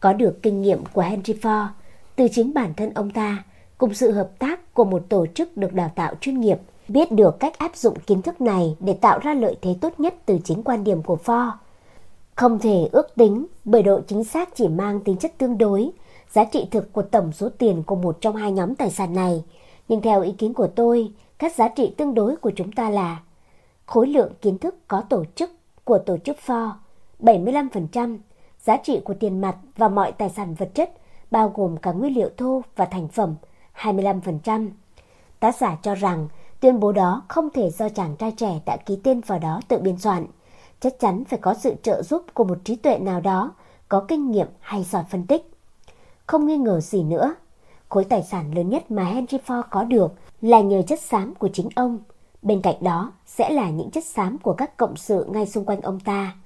Có được kinh nghiệm của Henry Ford từ chính bản thân ông ta cùng sự hợp tác của một tổ chức được đào tạo chuyên nghiệp biết được cách áp dụng kiến thức này để tạo ra lợi thế tốt nhất từ chính quan điểm của Ford. Không thể ước tính bởi độ chính xác chỉ mang tính chất tương đối giá trị thực của tổng số tiền của một trong hai nhóm tài sản này. Nhưng theo ý kiến của tôi, các giá trị tương đối của chúng ta là khối lượng kiến thức có tổ chức của tổ chức Ford 75%, giá trị của tiền mặt và mọi tài sản vật chất bao gồm cả nguyên liệu thô và thành phẩm 25%. Tác giả cho rằng tuyên bố đó không thể do chàng trai trẻ đã ký tên vào đó tự biên soạn. Chắc chắn phải có sự trợ giúp của một trí tuệ nào đó, có kinh nghiệm hay giỏi phân tích. Không nghi ngờ gì nữa, khối tài sản lớn nhất mà Henry Ford có được là nhờ chất xám của chính ông. Bên cạnh đó sẽ là những chất xám của các cộng sự ngay xung quanh ông ta.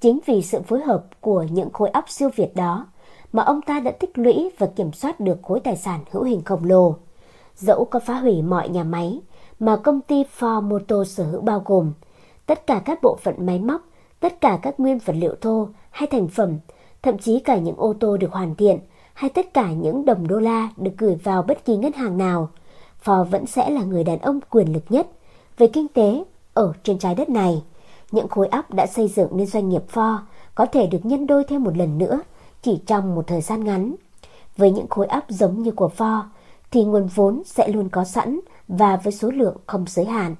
Chính vì sự phối hợp của những khối óc siêu việt đó mà ông ta đã tích lũy và kiểm soát được khối tài sản hữu hình khổng lồ. Dẫu có phá hủy mọi nhà máy mà công ty Ford Motor sở hữu bao gồm tất cả các bộ phận máy móc, tất cả các nguyên vật liệu thô hay thành phẩm, thậm chí cả những ô tô được hoàn thiện hay tất cả những đồng đô la được gửi vào bất kỳ ngân hàng nào, Ford vẫn sẽ là người đàn ông quyền lực nhất về kinh tế ở trên trái đất này. Những khối óc đã xây dựng nên doanh nghiệp Ford có thể được nhân đôi thêm một lần nữa chỉ trong một thời gian ngắn. Với những khối óc giống như của Ford thì nguồn vốn sẽ luôn có sẵn và với số lượng không giới hạn.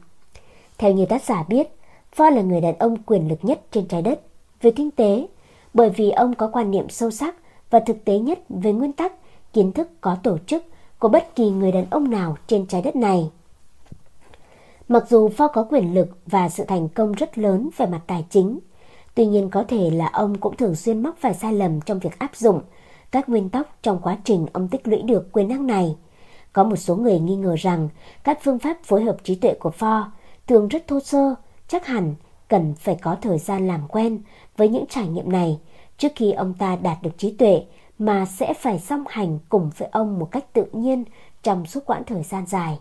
Theo như tác giả biết, Ford là người đàn ông quyền lực nhất trên trái đất về kinh tế, bởi vì ông có quan niệm sâu sắc và thực tế nhất về nguyên tắc, kiến thức có tổ chức của bất kỳ người đàn ông nào trên trái đất này. Mặc dù Ford có quyền lực và sự thành công rất lớn về mặt tài chính, tuy nhiên có thể là ông cũng thường xuyên mắc phải sai lầm trong việc áp dụng các nguyên tắc trong quá trình ông tích lũy được quyền năng này. Có một số người nghi ngờ rằng các phương pháp phối hợp trí tuệ của Ford thường rất thô sơ, chắc hẳn cần phải có thời gian làm quen với những trải nghiệm này trước khi ông ta đạt được trí tuệ mà sẽ phải song hành cùng với ông một cách tự nhiên trong suốt quãng thời gian dài.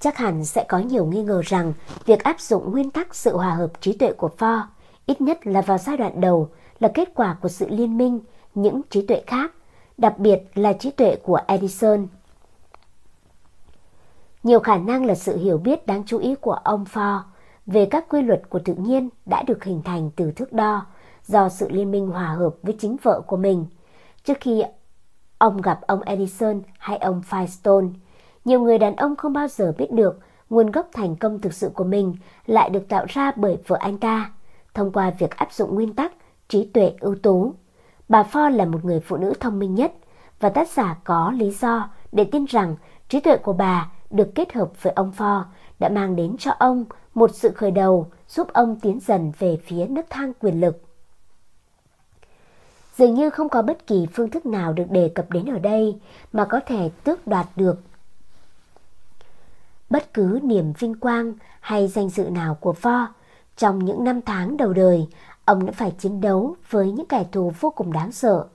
Chắc hẳn sẽ có nhiều nghi ngờ rằng việc áp dụng nguyên tắc sự hòa hợp trí tuệ của Ford, ít nhất là vào giai đoạn đầu, là kết quả của sự liên minh những trí tuệ khác, đặc biệt là trí tuệ của Edison. Nhiều khả năng là sự hiểu biết đáng chú ý của ông Ford về các quy luật của tự nhiên đã được hình thành từ thước đo do sự liên minh hòa hợp với chính vợ của mình. Trước khi ông gặp ông Edison hay ông Firestone, nhiều người đàn ông không bao giờ biết được nguồn gốc thành công thực sự của mình lại được tạo ra bởi vợ anh ta, thông qua việc áp dụng nguyên tắc trí tuệ ưu tú. Bà Ford là một người phụ nữ thông minh nhất và tác giả có lý do để tin rằng trí tuệ của bà được kết hợp với ông Ford đã mang đến cho ông một sự khởi đầu giúp ông tiến dần về phía nước thang quyền lực. Dường như không có bất kỳ phương thức nào được đề cập đến ở đây mà có thể tước đoạt được bất cứ niềm vinh quang hay danh dự nào của Vo. Trong những năm tháng đầu đời, ông đã phải chiến đấu với những kẻ thù vô cùng đáng sợ.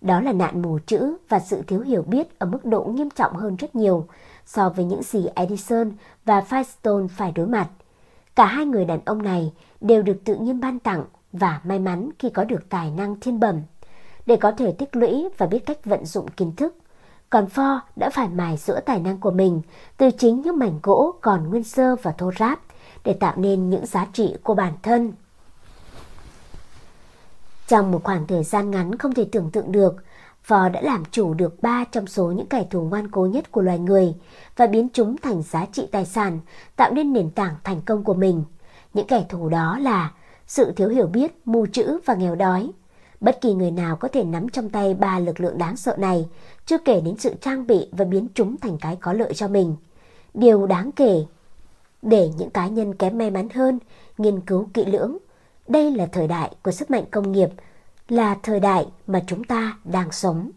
Đó là nạn mù chữ và sự thiếu hiểu biết ở mức độ nghiêm trọng hơn rất nhiều so với những gì Edison và Firestone phải đối mặt. Cả hai người đàn ông này đều được tự nhiên ban tặng và may mắn khi có được tài năng thiên bẩm để có thể tích lũy và biết cách vận dụng kiến thức. Còn Pho đã phải mài giữa tài năng của mình từ chính những mảnh gỗ còn nguyên sơ và thô ráp để tạo nên những giá trị của bản thân. Trong một khoảng thời gian ngắn không thể tưởng tượng được, Phò đã làm chủ được ba trong số những kẻ thù ngoan cố nhất của loài người và biến chúng thành giá trị tài sản, tạo nên nền tảng thành công của mình. Những kẻ thù đó là sự thiếu hiểu biết, mù chữ và nghèo đói. Bất kỳ người nào có thể nắm trong tay ba lực lượng đáng sợ này, chưa kể đến sự trang bị và biến chúng thành cái có lợi cho mình. Điều đáng kể để những cá nhân kém may mắn hơn nghiên cứu kỹ lưỡng. Đây là thời đại của sức mạnh công nghiệp, là thời đại mà chúng ta đang sống.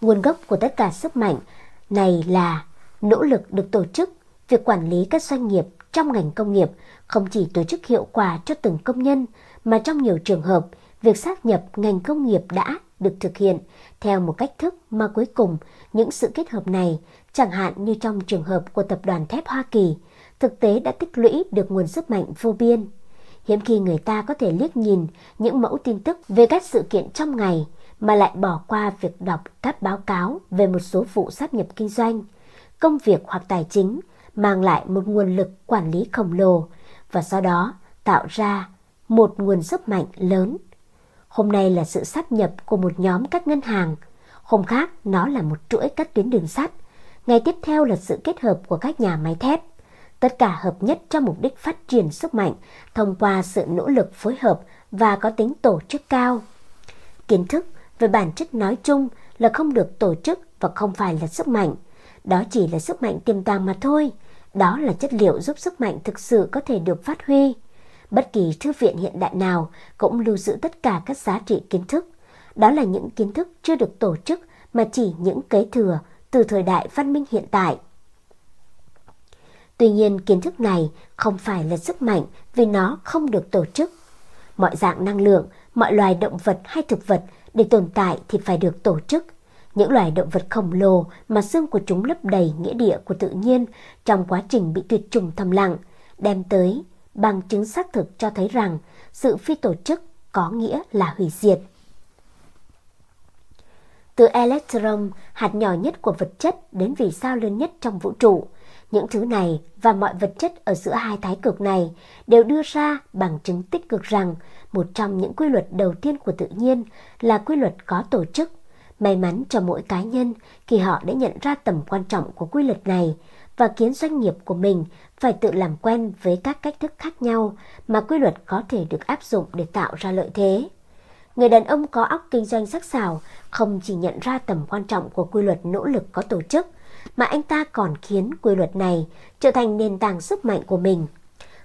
Nguồn gốc của tất cả sức mạnh này là nỗ lực được tổ chức, việc quản lý các doanh nghiệp trong ngành công nghiệp không chỉ tổ chức hiệu quả cho từng công nhân mà trong nhiều trường hợp, việc sát nhập ngành công nghiệp đã được thực hiện theo một cách thức mà cuối cùng những sự kết hợp này, chẳng hạn như trong trường hợp của tập đoàn thép Hoa Kỳ, thực tế đã tích lũy được nguồn sức mạnh vô biên. Hiếm khi người ta có thể liếc nhìn những mẫu tin tức về các sự kiện trong ngày mà lại bỏ qua việc đọc các báo cáo về một số vụ sáp nhập kinh doanh, công việc hoặc tài chính mang lại một nguồn lực quản lý khổng lồ và sau đó tạo ra một nguồn sức mạnh lớn. Hôm nay là sự sáp nhập của một nhóm các ngân hàng, hôm khác nó là một chuỗi các tuyến đường sắt, ngày tiếp theo là sự kết hợp của các nhà máy thép. Tất cả hợp nhất cho mục đích phát triển sức mạnh thông qua sự nỗ lực phối hợp và có tính tổ chức cao. Kiến thức về bản chất nói chung là không được tổ chức và không phải là sức mạnh. Đó chỉ là sức mạnh tiềm tàng mà thôi. Đó là chất liệu giúp sức mạnh thực sự có thể được phát huy. Bất kỳ thư viện hiện đại nào cũng lưu giữ tất cả các giá trị kiến thức. Đó là những kiến thức chưa được tổ chức mà chỉ những kế thừa từ thời đại văn minh hiện tại. Tuy nhiên kiến thức này không phải là sức mạnh vì nó không được tổ chức. Mọi dạng năng lượng, mọi loài động vật hay thực vật để tồn tại thì phải được tổ chức. Những loài động vật khổng lồ mà xương của chúng lấp đầy nghĩa địa của tự nhiên trong quá trình bị tuyệt chủng thầm lặng, đem tới bằng chứng xác thực cho thấy rằng sự phi tổ chức có nghĩa là hủy diệt. Từ electron, hạt nhỏ nhất của vật chất đến vì sao lớn nhất trong vũ trụ, những thứ này và mọi vật chất ở giữa hai thái cực này đều đưa ra bằng chứng tích cực rằng một trong những quy luật đầu tiên của tự nhiên là quy luật có tổ chức. May mắn cho mỗi cá nhân khi họ đã nhận ra tầm quan trọng của quy luật này và khiến doanh nghiệp của mình phải tự làm quen với các cách thức khác nhau mà quy luật có thể được áp dụng để tạo ra lợi thế. Người đàn ông có óc kinh doanh sắc sảo không chỉ nhận ra tầm quan trọng của quy luật nỗ lực có tổ chức, mà anh ta còn khiến quy luật này trở thành nền tảng sức mạnh của mình.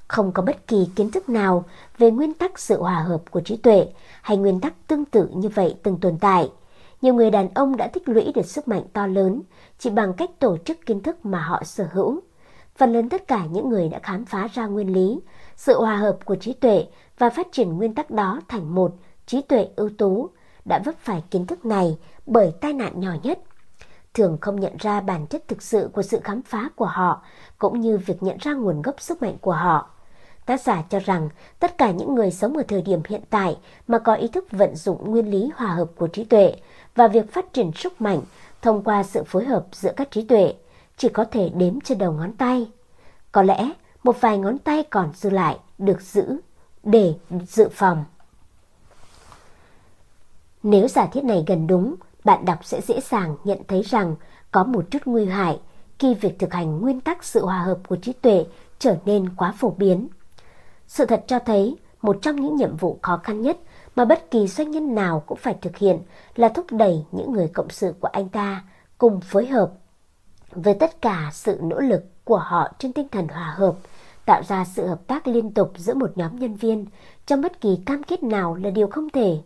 Không có bất kỳ kiến thức nào về nguyên tắc sự hòa hợp của trí tuệ hay nguyên tắc tương tự như vậy từng tồn tại. Nhiều người đàn ông đã tích lũy được sức mạnh to lớn chỉ bằng cách tổ chức kiến thức mà họ sở hữu. Phần lớn tất cả những người đã khám phá ra nguyên lý, sự hòa hợp của trí tuệ và phát triển nguyên tắc đó thành một trí tuệ ưu tú đã vấp phải kiến thức này bởi tai nạn nhỏ nhất. Thường không nhận ra bản chất thực sự của sự khám phá của họ, cũng như việc nhận ra nguồn gốc sức mạnh của họ. Tác giả cho rằng tất cả những người sống ở thời điểm hiện tại mà có ý thức vận dụng nguyên lý hòa hợp của trí tuệ và việc phát triển sức mạnh thông qua sự phối hợp giữa các trí tuệ chỉ có thể đếm trên đầu ngón tay. Có lẽ một vài ngón tay còn dư lại được giữ để dự phòng. Nếu giả thiết này gần đúng, bạn đọc sẽ dễ dàng nhận thấy rằng có một chút nguy hại khi việc thực hành nguyên tắc sự hòa hợp của trí tuệ trở nên quá phổ biến. Sự thật cho thấy một trong những nhiệm vụ khó khăn nhất mà bất kỳ doanh nhân nào cũng phải thực hiện là thúc đẩy những người cộng sự của anh ta cùng phối hợp với tất cả sự nỗ lực của họ trên tinh thần hòa hợp, tạo ra sự hợp tác liên tục giữa một nhóm nhân viên trong bất kỳ cam kết nào là điều không thể.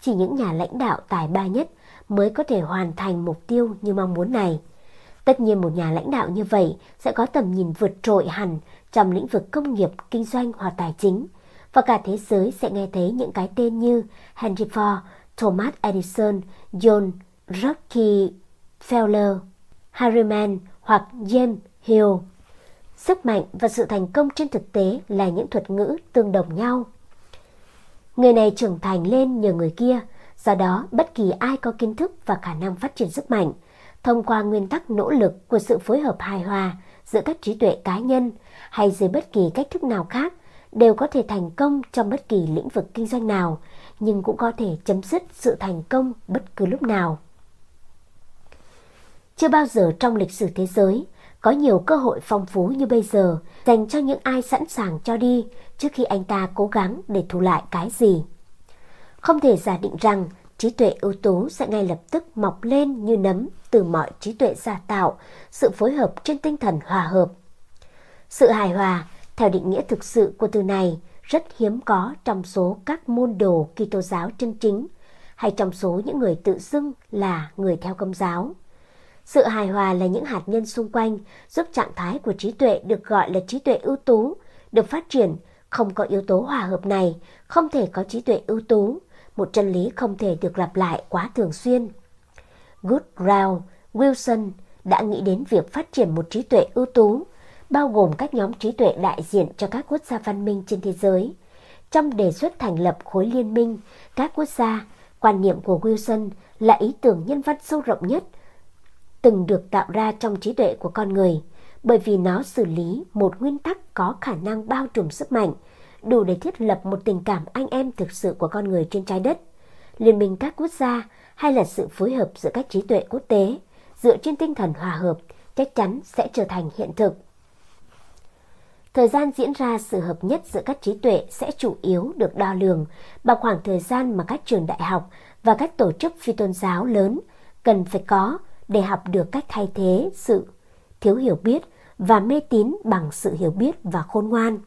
Chỉ những nhà lãnh đạo tài ba nhất mới có thể hoàn thành mục tiêu như mong muốn này. Tất nhiên một nhà lãnh đạo như vậy sẽ có tầm nhìn vượt trội hẳn trong lĩnh vực công nghiệp, kinh doanh hoặc tài chính. Và cả thế giới sẽ nghe thấy những cái tên như Henry Ford, Thomas Edison, John Rockefeller, Harriman hoặc James Hill. Sức mạnh và sự thành công trên thực tế là những thuật ngữ tương đồng nhau. Người này trưởng thành lên nhờ người kia, do đó bất kỳ ai có kiến thức và khả năng phát triển sức mạnh, thông qua nguyên tắc nỗ lực của sự phối hợp hài hòa giữa các trí tuệ cá nhân hay dưới bất kỳ cách thức nào khác đều có thể thành công trong bất kỳ lĩnh vực kinh doanh nào, nhưng cũng có thể chấm dứt sự thành công bất cứ lúc nào. Chưa bao giờ trong lịch sử thế giới có nhiều cơ hội phong phú như bây giờ dành cho những ai sẵn sàng cho đi trước khi anh ta cố gắng để thu lại cái gì. Không thể giả định rằng trí tuệ ưu tú sẽ ngay lập tức mọc lên như nấm từ mọi trí tuệ giả tạo, sự phối hợp trên tinh thần hòa hợp. Sự hài hòa, theo định nghĩa thực sự của từ này, rất hiếm có trong số các môn đồ Kitô giáo chân chính hay trong số những người tự xưng là người theo công giáo. Sự hài hòa là những hạt nhân xung quanh giúp trạng thái của trí tuệ được gọi là trí tuệ ưu tú, được phát triển. Không có yếu tố hòa hợp này, không thể có trí tuệ ưu tú. Một chân lý không thể được lặp lại quá thường xuyên. Goodrow, Wilson đã nghĩ đến việc phát triển một trí tuệ ưu tú, bao gồm các nhóm trí tuệ đại diện cho các quốc gia văn minh trên thế giới. Trong đề xuất thành lập khối liên minh các quốc gia, quan niệm của Wilson là ý tưởng nhân văn sâu rộng nhất từng được tạo ra trong trí tuệ của con người, bởi vì nó xử lý một nguyên tắc có khả năng bao trùm sức mạnh, đủ để thiết lập một tình cảm anh em thực sự của con người trên trái đất. Liên minh các quốc gia hay là sự phối hợp giữa các trí tuệ quốc tế dựa trên tinh thần hòa hợp chắc chắn sẽ trở thành hiện thực. Thời gian diễn ra sự hợp nhất giữa các trí tuệ sẽ chủ yếu được đo lường bằng khoảng thời gian mà các trường đại học và các tổ chức phi tôn giáo lớn cần phải có để học được cách thay thế sự thiếu hiểu biết và mê tín bằng sự hiểu biết và khôn ngoan.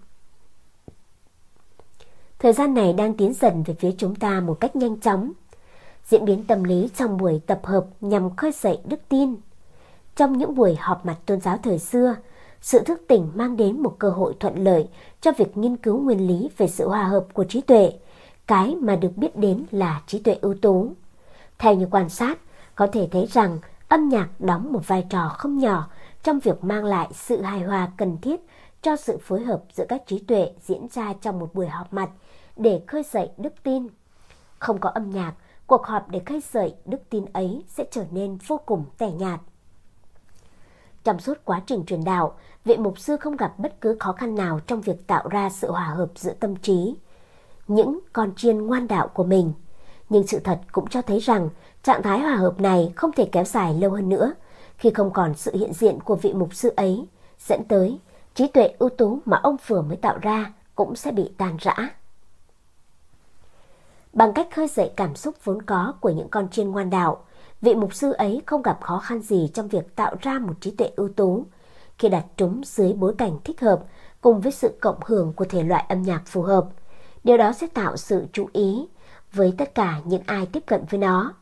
Thời gian này đang tiến dần về phía chúng ta một cách nhanh chóng. Diễn biến tâm lý trong buổi tập hợp nhằm khơi dậy đức tin. Trong những buổi họp mặt tôn giáo thời xưa, sự thức tỉnh mang đến một cơ hội thuận lợi cho việc nghiên cứu nguyên lý về sự hòa hợp của trí tuệ, cái mà được biết đến là trí tuệ ưu tú. Theo như quan sát, có thể thấy rằng âm nhạc đóng một vai trò không nhỏ trong việc mang lại sự hài hòa cần thiết cho sự phối hợp giữa các trí tuệ diễn ra trong một buổi họp mặt để khơi dậy đức tin. Không có âm nhạc, cuộc họp để khơi dậy đức tin ấy sẽ trở nên vô cùng tẻ nhạt. Trong suốt quá trình truyền đạo, vị mục sư không gặp bất cứ khó khăn nào trong việc tạo ra sự hòa hợp giữa tâm trí, những con chiên ngoan đạo của mình. Nhưng sự thật cũng cho thấy rằng trạng thái hòa hợp này không thể kéo dài lâu hơn nữa khi không còn sự hiện diện của vị mục sư ấy. dẫn tới trí tuệ ưu tú mà ông vừa mới tạo ra cũng sẽ bị tan rã. Bằng cách khơi dậy cảm xúc vốn có của những con chiên ngoan đạo, vị mục sư ấy không gặp khó khăn gì trong việc tạo ra một trí tuệ ưu tú khi đặt chúng dưới bối cảnh thích hợp cùng với sự cộng hưởng của thể loại âm nhạc phù hợp. Điều đó sẽ tạo sự chú ý với tất cả những ai tiếp cận với nó.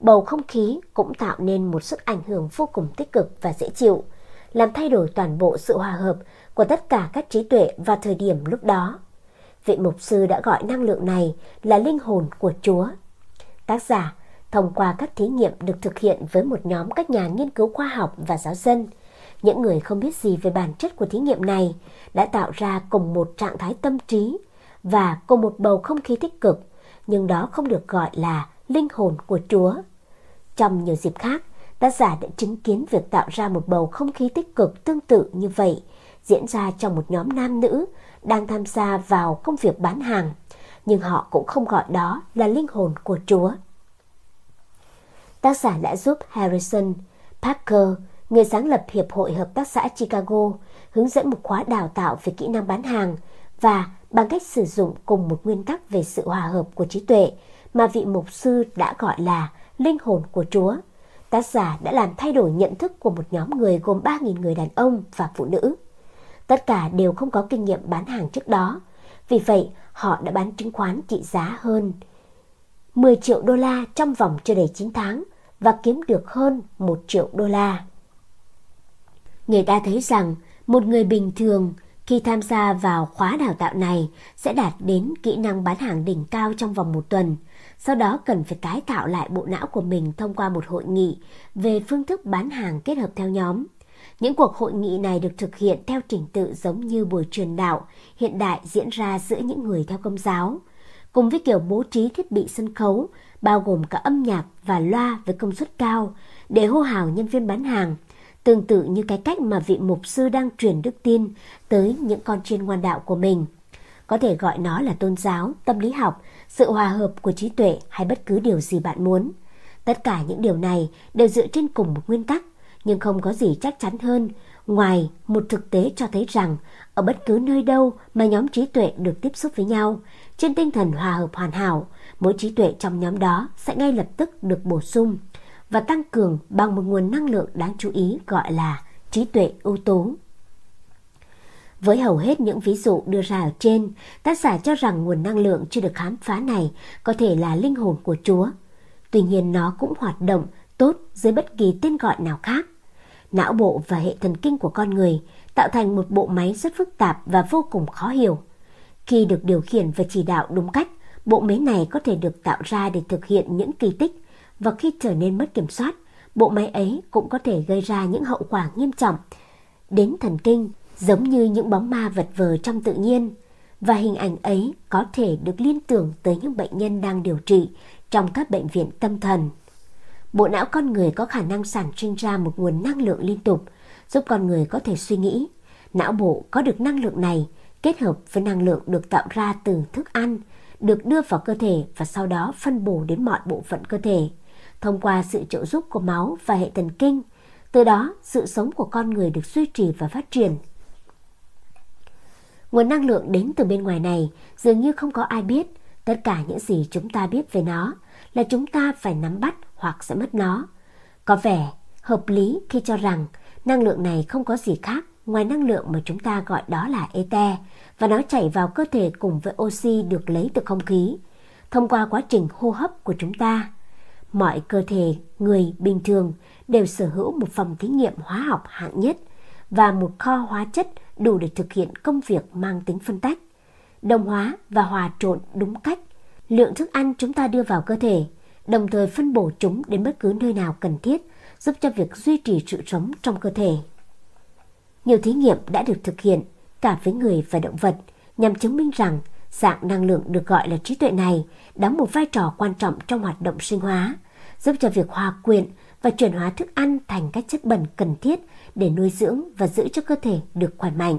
Bầu không khí cũng tạo nên một sức ảnh hưởng vô cùng tích cực và dễ chịu, làm thay đổi toàn bộ sự hòa hợp của tất cả các trí tuệ vào thời điểm lúc đó. Vị mục sư đã gọi năng lượng này là linh hồn của Chúa. Tác giả, thông qua các thí nghiệm được thực hiện với một nhóm các nhà nghiên cứu khoa học và giáo dân, những người không biết gì về bản chất của thí nghiệm này đã tạo ra cùng một trạng thái tâm trí và cùng một bầu không khí tích cực, nhưng đó không được gọi là linh hồn của Chúa. Trong nhiều dịp khác, tác giả đã chứng kiến việc tạo ra một bầu không khí tích cực tương tự như vậy diễn ra trong một nhóm nam nữ đang tham gia vào công việc bán hàng, nhưng họ cũng không gọi đó là linh hồn của Chúa. Tác giả đã giúp Harrison Parker, người sáng lập Hiệp hội Hợp tác xã Chicago, hướng dẫn một khóa đào tạo về kỹ năng bán hàng và bằng cách sử dụng cùng một nguyên tắc về sự hòa hợp của trí tuệ mà vị mục sư đã gọi là linh hồn của Chúa. Tác giả đã làm thay đổi nhận thức của một nhóm người gồm 3.000 người đàn ông và phụ nữ. Tất cả đều không có kinh nghiệm bán hàng trước đó. Vì vậy, họ đã bán chứng khoán trị giá hơn 10 triệu đô la trong vòng chưa đầy 9 tháng và kiếm được hơn 1 triệu đô la. Người ta thấy rằng một người bình thường khi tham gia vào khóa đào tạo này sẽ đạt đến kỹ năng bán hàng đỉnh cao trong vòng một tuần. Sau đó cần phải tái tạo lại bộ não của mình thông qua một hội nghị về phương thức bán hàng kết hợp theo nhóm. Những cuộc hội nghị này được thực hiện theo trình tự giống như buổi truyền đạo hiện đại diễn ra giữa những người theo công giáo, cùng với kiểu bố trí thiết bị sân khấu, bao gồm cả âm nhạc và loa với công suất cao để hô hào nhân viên bán hàng, tương tự như cái cách mà vị mục sư đang truyền đức tin tới những con chiên ngoan đạo của mình. Có thể gọi nó là tôn giáo, tâm lý học, sự hòa hợp của trí tuệ hay bất cứ điều gì bạn muốn. Tất cả những điều này đều dựa trên cùng một nguyên tắc, nhưng không có gì chắc chắn hơn ngoài một thực tế cho thấy rằng ở bất cứ nơi đâu mà nhóm trí tuệ được tiếp xúc với nhau, trên tinh thần hòa hợp hoàn hảo, mỗi trí tuệ trong nhóm đó sẽ ngay lập tức được bổ sung và tăng cường bằng một nguồn năng lượng đáng chú ý gọi là trí tuệ ưu tố. Với hầu hết những ví dụ đưa ra ở trên, tác giả cho rằng nguồn năng lượng chưa được khám phá này có thể là linh hồn của Chúa. Tuy nhiên nó cũng hoạt động tốt dưới bất kỳ tên gọi nào khác. Não bộ và hệ thần kinh của con người tạo thành một bộ máy rất phức tạp và vô cùng khó hiểu. Khi được điều khiển và chỉ đạo đúng cách, bộ máy này có thể được tạo ra để thực hiện những kỳ tích và khi trở nên mất kiểm soát, bộ máy ấy cũng có thể gây ra những hậu quả nghiêm trọng đến thần kinh giống như những bóng ma vật vờ trong tự nhiên và hình ảnh ấy có thể được liên tưởng tới những bệnh nhân đang điều trị trong các bệnh viện tâm thần. Bộ não con người có khả năng sản sinh ra một nguồn năng lượng liên tục, giúp con người có thể suy nghĩ. Não bộ có được năng lượng này kết hợp với năng lượng được tạo ra từ thức ăn, được đưa vào cơ thể và sau đó phân bổ đến mọi bộ phận cơ thể, thông qua sự trợ giúp của máu và hệ thần kinh. Từ đó, sự sống của con người được duy trì và phát triển. Nguồn năng lượng đến từ bên ngoài này dường như không có ai biết. Tất cả những gì chúng ta biết về nó là chúng ta phải nắm bắt hoặc sẽ mất nó. Có vẻ hợp lý khi cho rằng năng lượng này không có gì khác ngoài năng lượng mà chúng ta gọi đó là ether và nó chảy vào cơ thể cùng với oxy được lấy từ không khí thông qua quá trình hô hấp của chúng ta. Mọi cơ thể người bình thường đều sở hữu một phòng thí nghiệm hóa học hạng nhất và một kho hóa chất đủ để thực hiện công việc mang tính phân tách, đồng hóa và hòa trộn đúng cách. Lượng thức ăn chúng ta đưa vào cơ thể, đồng thời phân bổ chúng đến bất cứ nơi nào cần thiết, giúp cho việc duy trì sự sống trong cơ thể. Nhiều thí nghiệm đã được thực hiện cả với người và động vật nhằm chứng minh rằng dạng năng lượng được gọi là trí tuệ này đóng một vai trò quan trọng trong hoạt động sinh hóa, giúp cho việc hòa quyện và chuyển hóa thức ăn thành các chất bẩn cần thiết để nuôi dưỡng và giữ cho cơ thể được khỏe mạnh.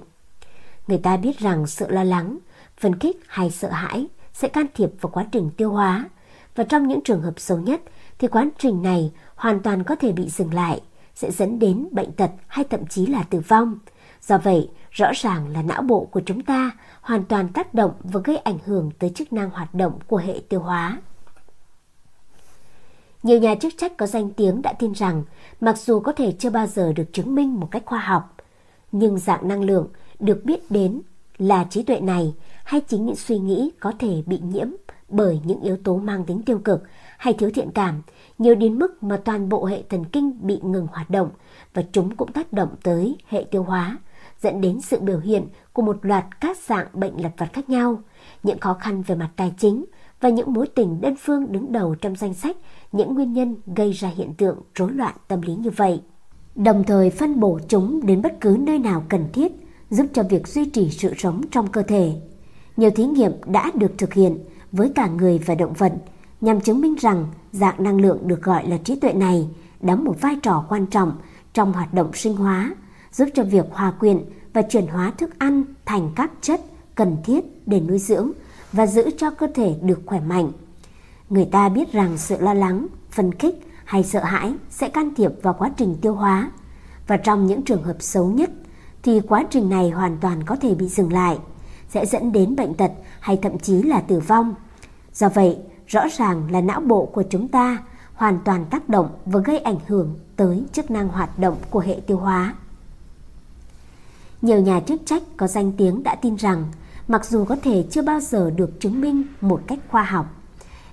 Người ta biết rằng sự lo lắng, phấn khích hay sợ hãi sẽ can thiệp vào quá trình tiêu hóa và trong những trường hợp xấu nhất thì quá trình này hoàn toàn có thể bị dừng lại, sẽ dẫn đến bệnh tật hay thậm chí là tử vong. Do vậy, rõ ràng là não bộ của chúng ta hoàn toàn tác động và gây ảnh hưởng tới chức năng hoạt động của hệ tiêu hóa. Nhiều nhà chức trách có danh tiếng đã tin rằng mặc dù có thể chưa bao giờ được chứng minh một cách khoa học, nhưng dạng năng lượng được biết đến là trí tuệ này hay chính những suy nghĩ có thể bị nhiễm bởi những yếu tố mang tính tiêu cực hay thiếu thiện cảm, nhiều đến mức mà toàn bộ hệ thần kinh bị ngừng hoạt động và chúng cũng tác động tới hệ tiêu hóa, dẫn đến sự biểu hiện của một loạt các dạng bệnh lặt vặt khác nhau, những khó khăn về mặt tài chính và những mối tình đơn phương đứng đầu trong danh sách những nguyên nhân gây ra hiện tượng rối loạn tâm lý như vậy. Đồng thời phân bổ chúng đến bất cứ nơi nào cần thiết, giúp cho việc duy trì sự sống trong cơ thể. Nhiều thí nghiệm đã được thực hiện với cả người và động vật nhằm chứng minh rằng dạng năng lượng được gọi là trí tuệ này đóng một vai trò quan trọng trong hoạt động sinh hóa, giúp cho việc hòa quyện và chuyển hóa thức ăn thành các chất cần thiết để nuôi dưỡng và giữ cho cơ thể được khỏe mạnh. Người ta biết rằng sự lo lắng, phân khích hay sợ hãi sẽ can thiệp vào quá trình tiêu hóa và trong những trường hợp xấu nhất thì quá trình này hoàn toàn có thể bị dừng lại, sẽ dẫn đến bệnh tật hay thậm chí là tử vong. Do vậy, rõ ràng là não bộ của chúng ta hoàn toàn tác động và gây ảnh hưởng tới chức năng hoạt động của hệ tiêu hóa. Nhiều nhà chức trách có danh tiếng đã tin rằng mặc dù có thể chưa bao giờ được chứng minh một cách khoa học,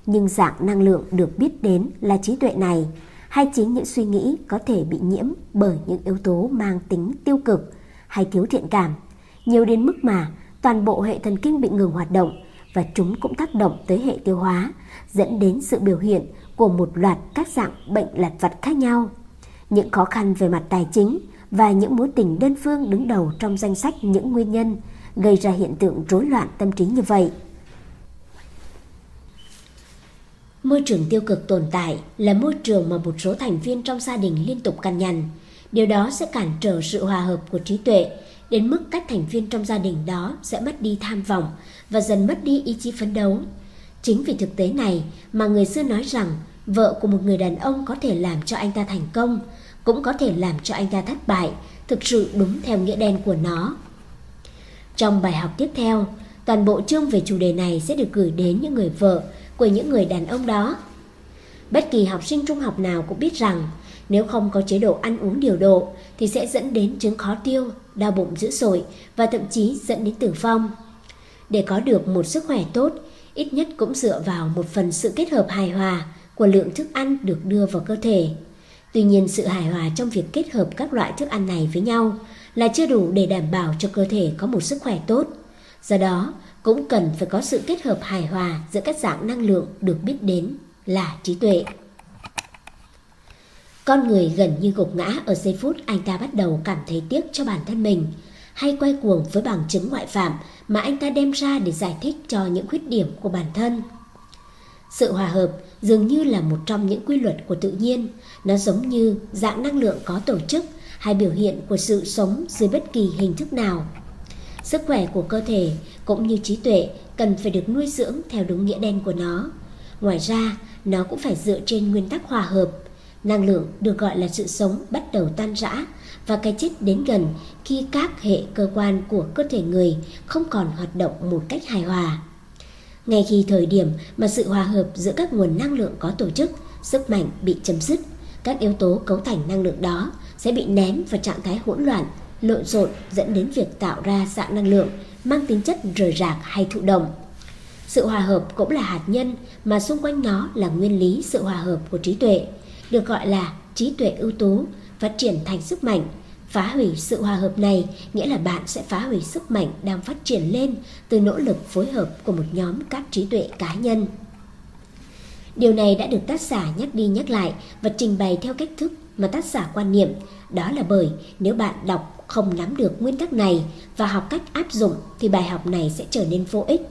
nhưng dạng năng lượng được biết đến là trí tuệ này hay chính những suy nghĩ có thể bị nhiễm bởi những yếu tố mang tính tiêu cực hay thiếu thiện cảm, nhiều đến mức mà toàn bộ hệ thần kinh bị ngừng hoạt động và chúng cũng tác động tới hệ tiêu hóa, dẫn đến sự biểu hiện của một loạt các dạng bệnh lặt vặt khác nhau. Những khó khăn về mặt tài chính và những mối tình đơn phương đứng đầu trong danh sách những nguyên nhân gây ra hiện tượng rối loạn tâm trí như vậy. Môi trường tiêu cực tồn tại là môi trường mà một số thành viên trong gia đình liên tục cằn nhằn. Điều đó sẽ cản trở sự hòa hợp của trí tuệ, đến mức các thành viên trong gia đình đó sẽ mất đi tham vọng và dần mất đi ý chí phấn đấu. Chính vì thực tế này mà người xưa nói rằng vợ của một người đàn ông có thể làm cho anh ta thành công, cũng có thể làm cho anh ta thất bại, thực sự đúng theo nghĩa đen của nó. Trong bài học tiếp theo, toàn bộ chương về chủ đề này sẽ được gửi đến những người vợ của những người đàn ông đó. Bất kỳ học sinh trung học nào cũng biết rằng nếu không có chế độ ăn uống điều độ thì sẽ dẫn đến chứng khó tiêu, đau bụng dữ dội và thậm chí dẫn đến tử vong. Để có được một sức khỏe tốt, ít nhất cũng dựa vào một phần sự kết hợp hài hòa của lượng thức ăn được đưa vào cơ thể. Tuy nhiên sự hài hòa trong việc kết hợp các loại thức ăn này với nhau là chưa đủ để đảm bảo cho cơ thể có một sức khỏe tốt. Do đó, cũng cần phải có sự kết hợp hài hòa giữa các dạng năng lượng được biết đến là trí tuệ. Con người gần như gục ngã ở giây phút anh ta bắt đầu cảm thấy tiếc cho bản thân mình, hay quay cuồng với bằng chứng ngoại phạm mà anh ta đem ra để giải thích cho những khuyết điểm của bản thân. Sự hòa hợp dường như là một trong những quy luật của tự nhiên, nó giống như dạng năng lượng có tổ chức hay biểu hiện của sự sống dưới bất kỳ hình thức nào. Sức khỏe của cơ thể cũng như trí tuệ cần phải được nuôi dưỡng theo đúng nghĩa đen của nó. Ngoài ra, nó cũng phải dựa trên nguyên tắc hòa hợp. Năng lượng được gọi là sự sống bắt đầu tan rã và cái chết đến gần khi các hệ cơ quan của cơ thể người không còn hoạt động một cách hài hòa. Ngay khi thời điểm mà sự hòa hợp giữa các nguồn năng lượng có tổ chức, sức mạnh bị chấm dứt, các yếu tố cấu thành năng lượng đó sẽ bị ném vào trạng thái hỗn loạn, lộn xộn dẫn đến việc tạo ra dạng năng lượng mang tính chất rời rạc hay thụ động. Sự hòa hợp cũng là hạt nhân mà xung quanh nó là nguyên lý sự hòa hợp của trí tuệ, được gọi là trí tuệ ưu tú, phát triển thành sức mạnh. Phá hủy sự hòa hợp này nghĩa là bạn sẽ phá hủy sức mạnh đang phát triển lên từ nỗ lực phối hợp của một nhóm các trí tuệ cá nhân. Điều này đã được tác giả nhắc đi nhắc lại và trình bày theo cách thức mà tác giả quan niệm, đó là bởi nếu bạn đọc không nắm được nguyên tắc này và học cách áp dụng thì bài học này sẽ trở nên vô ích.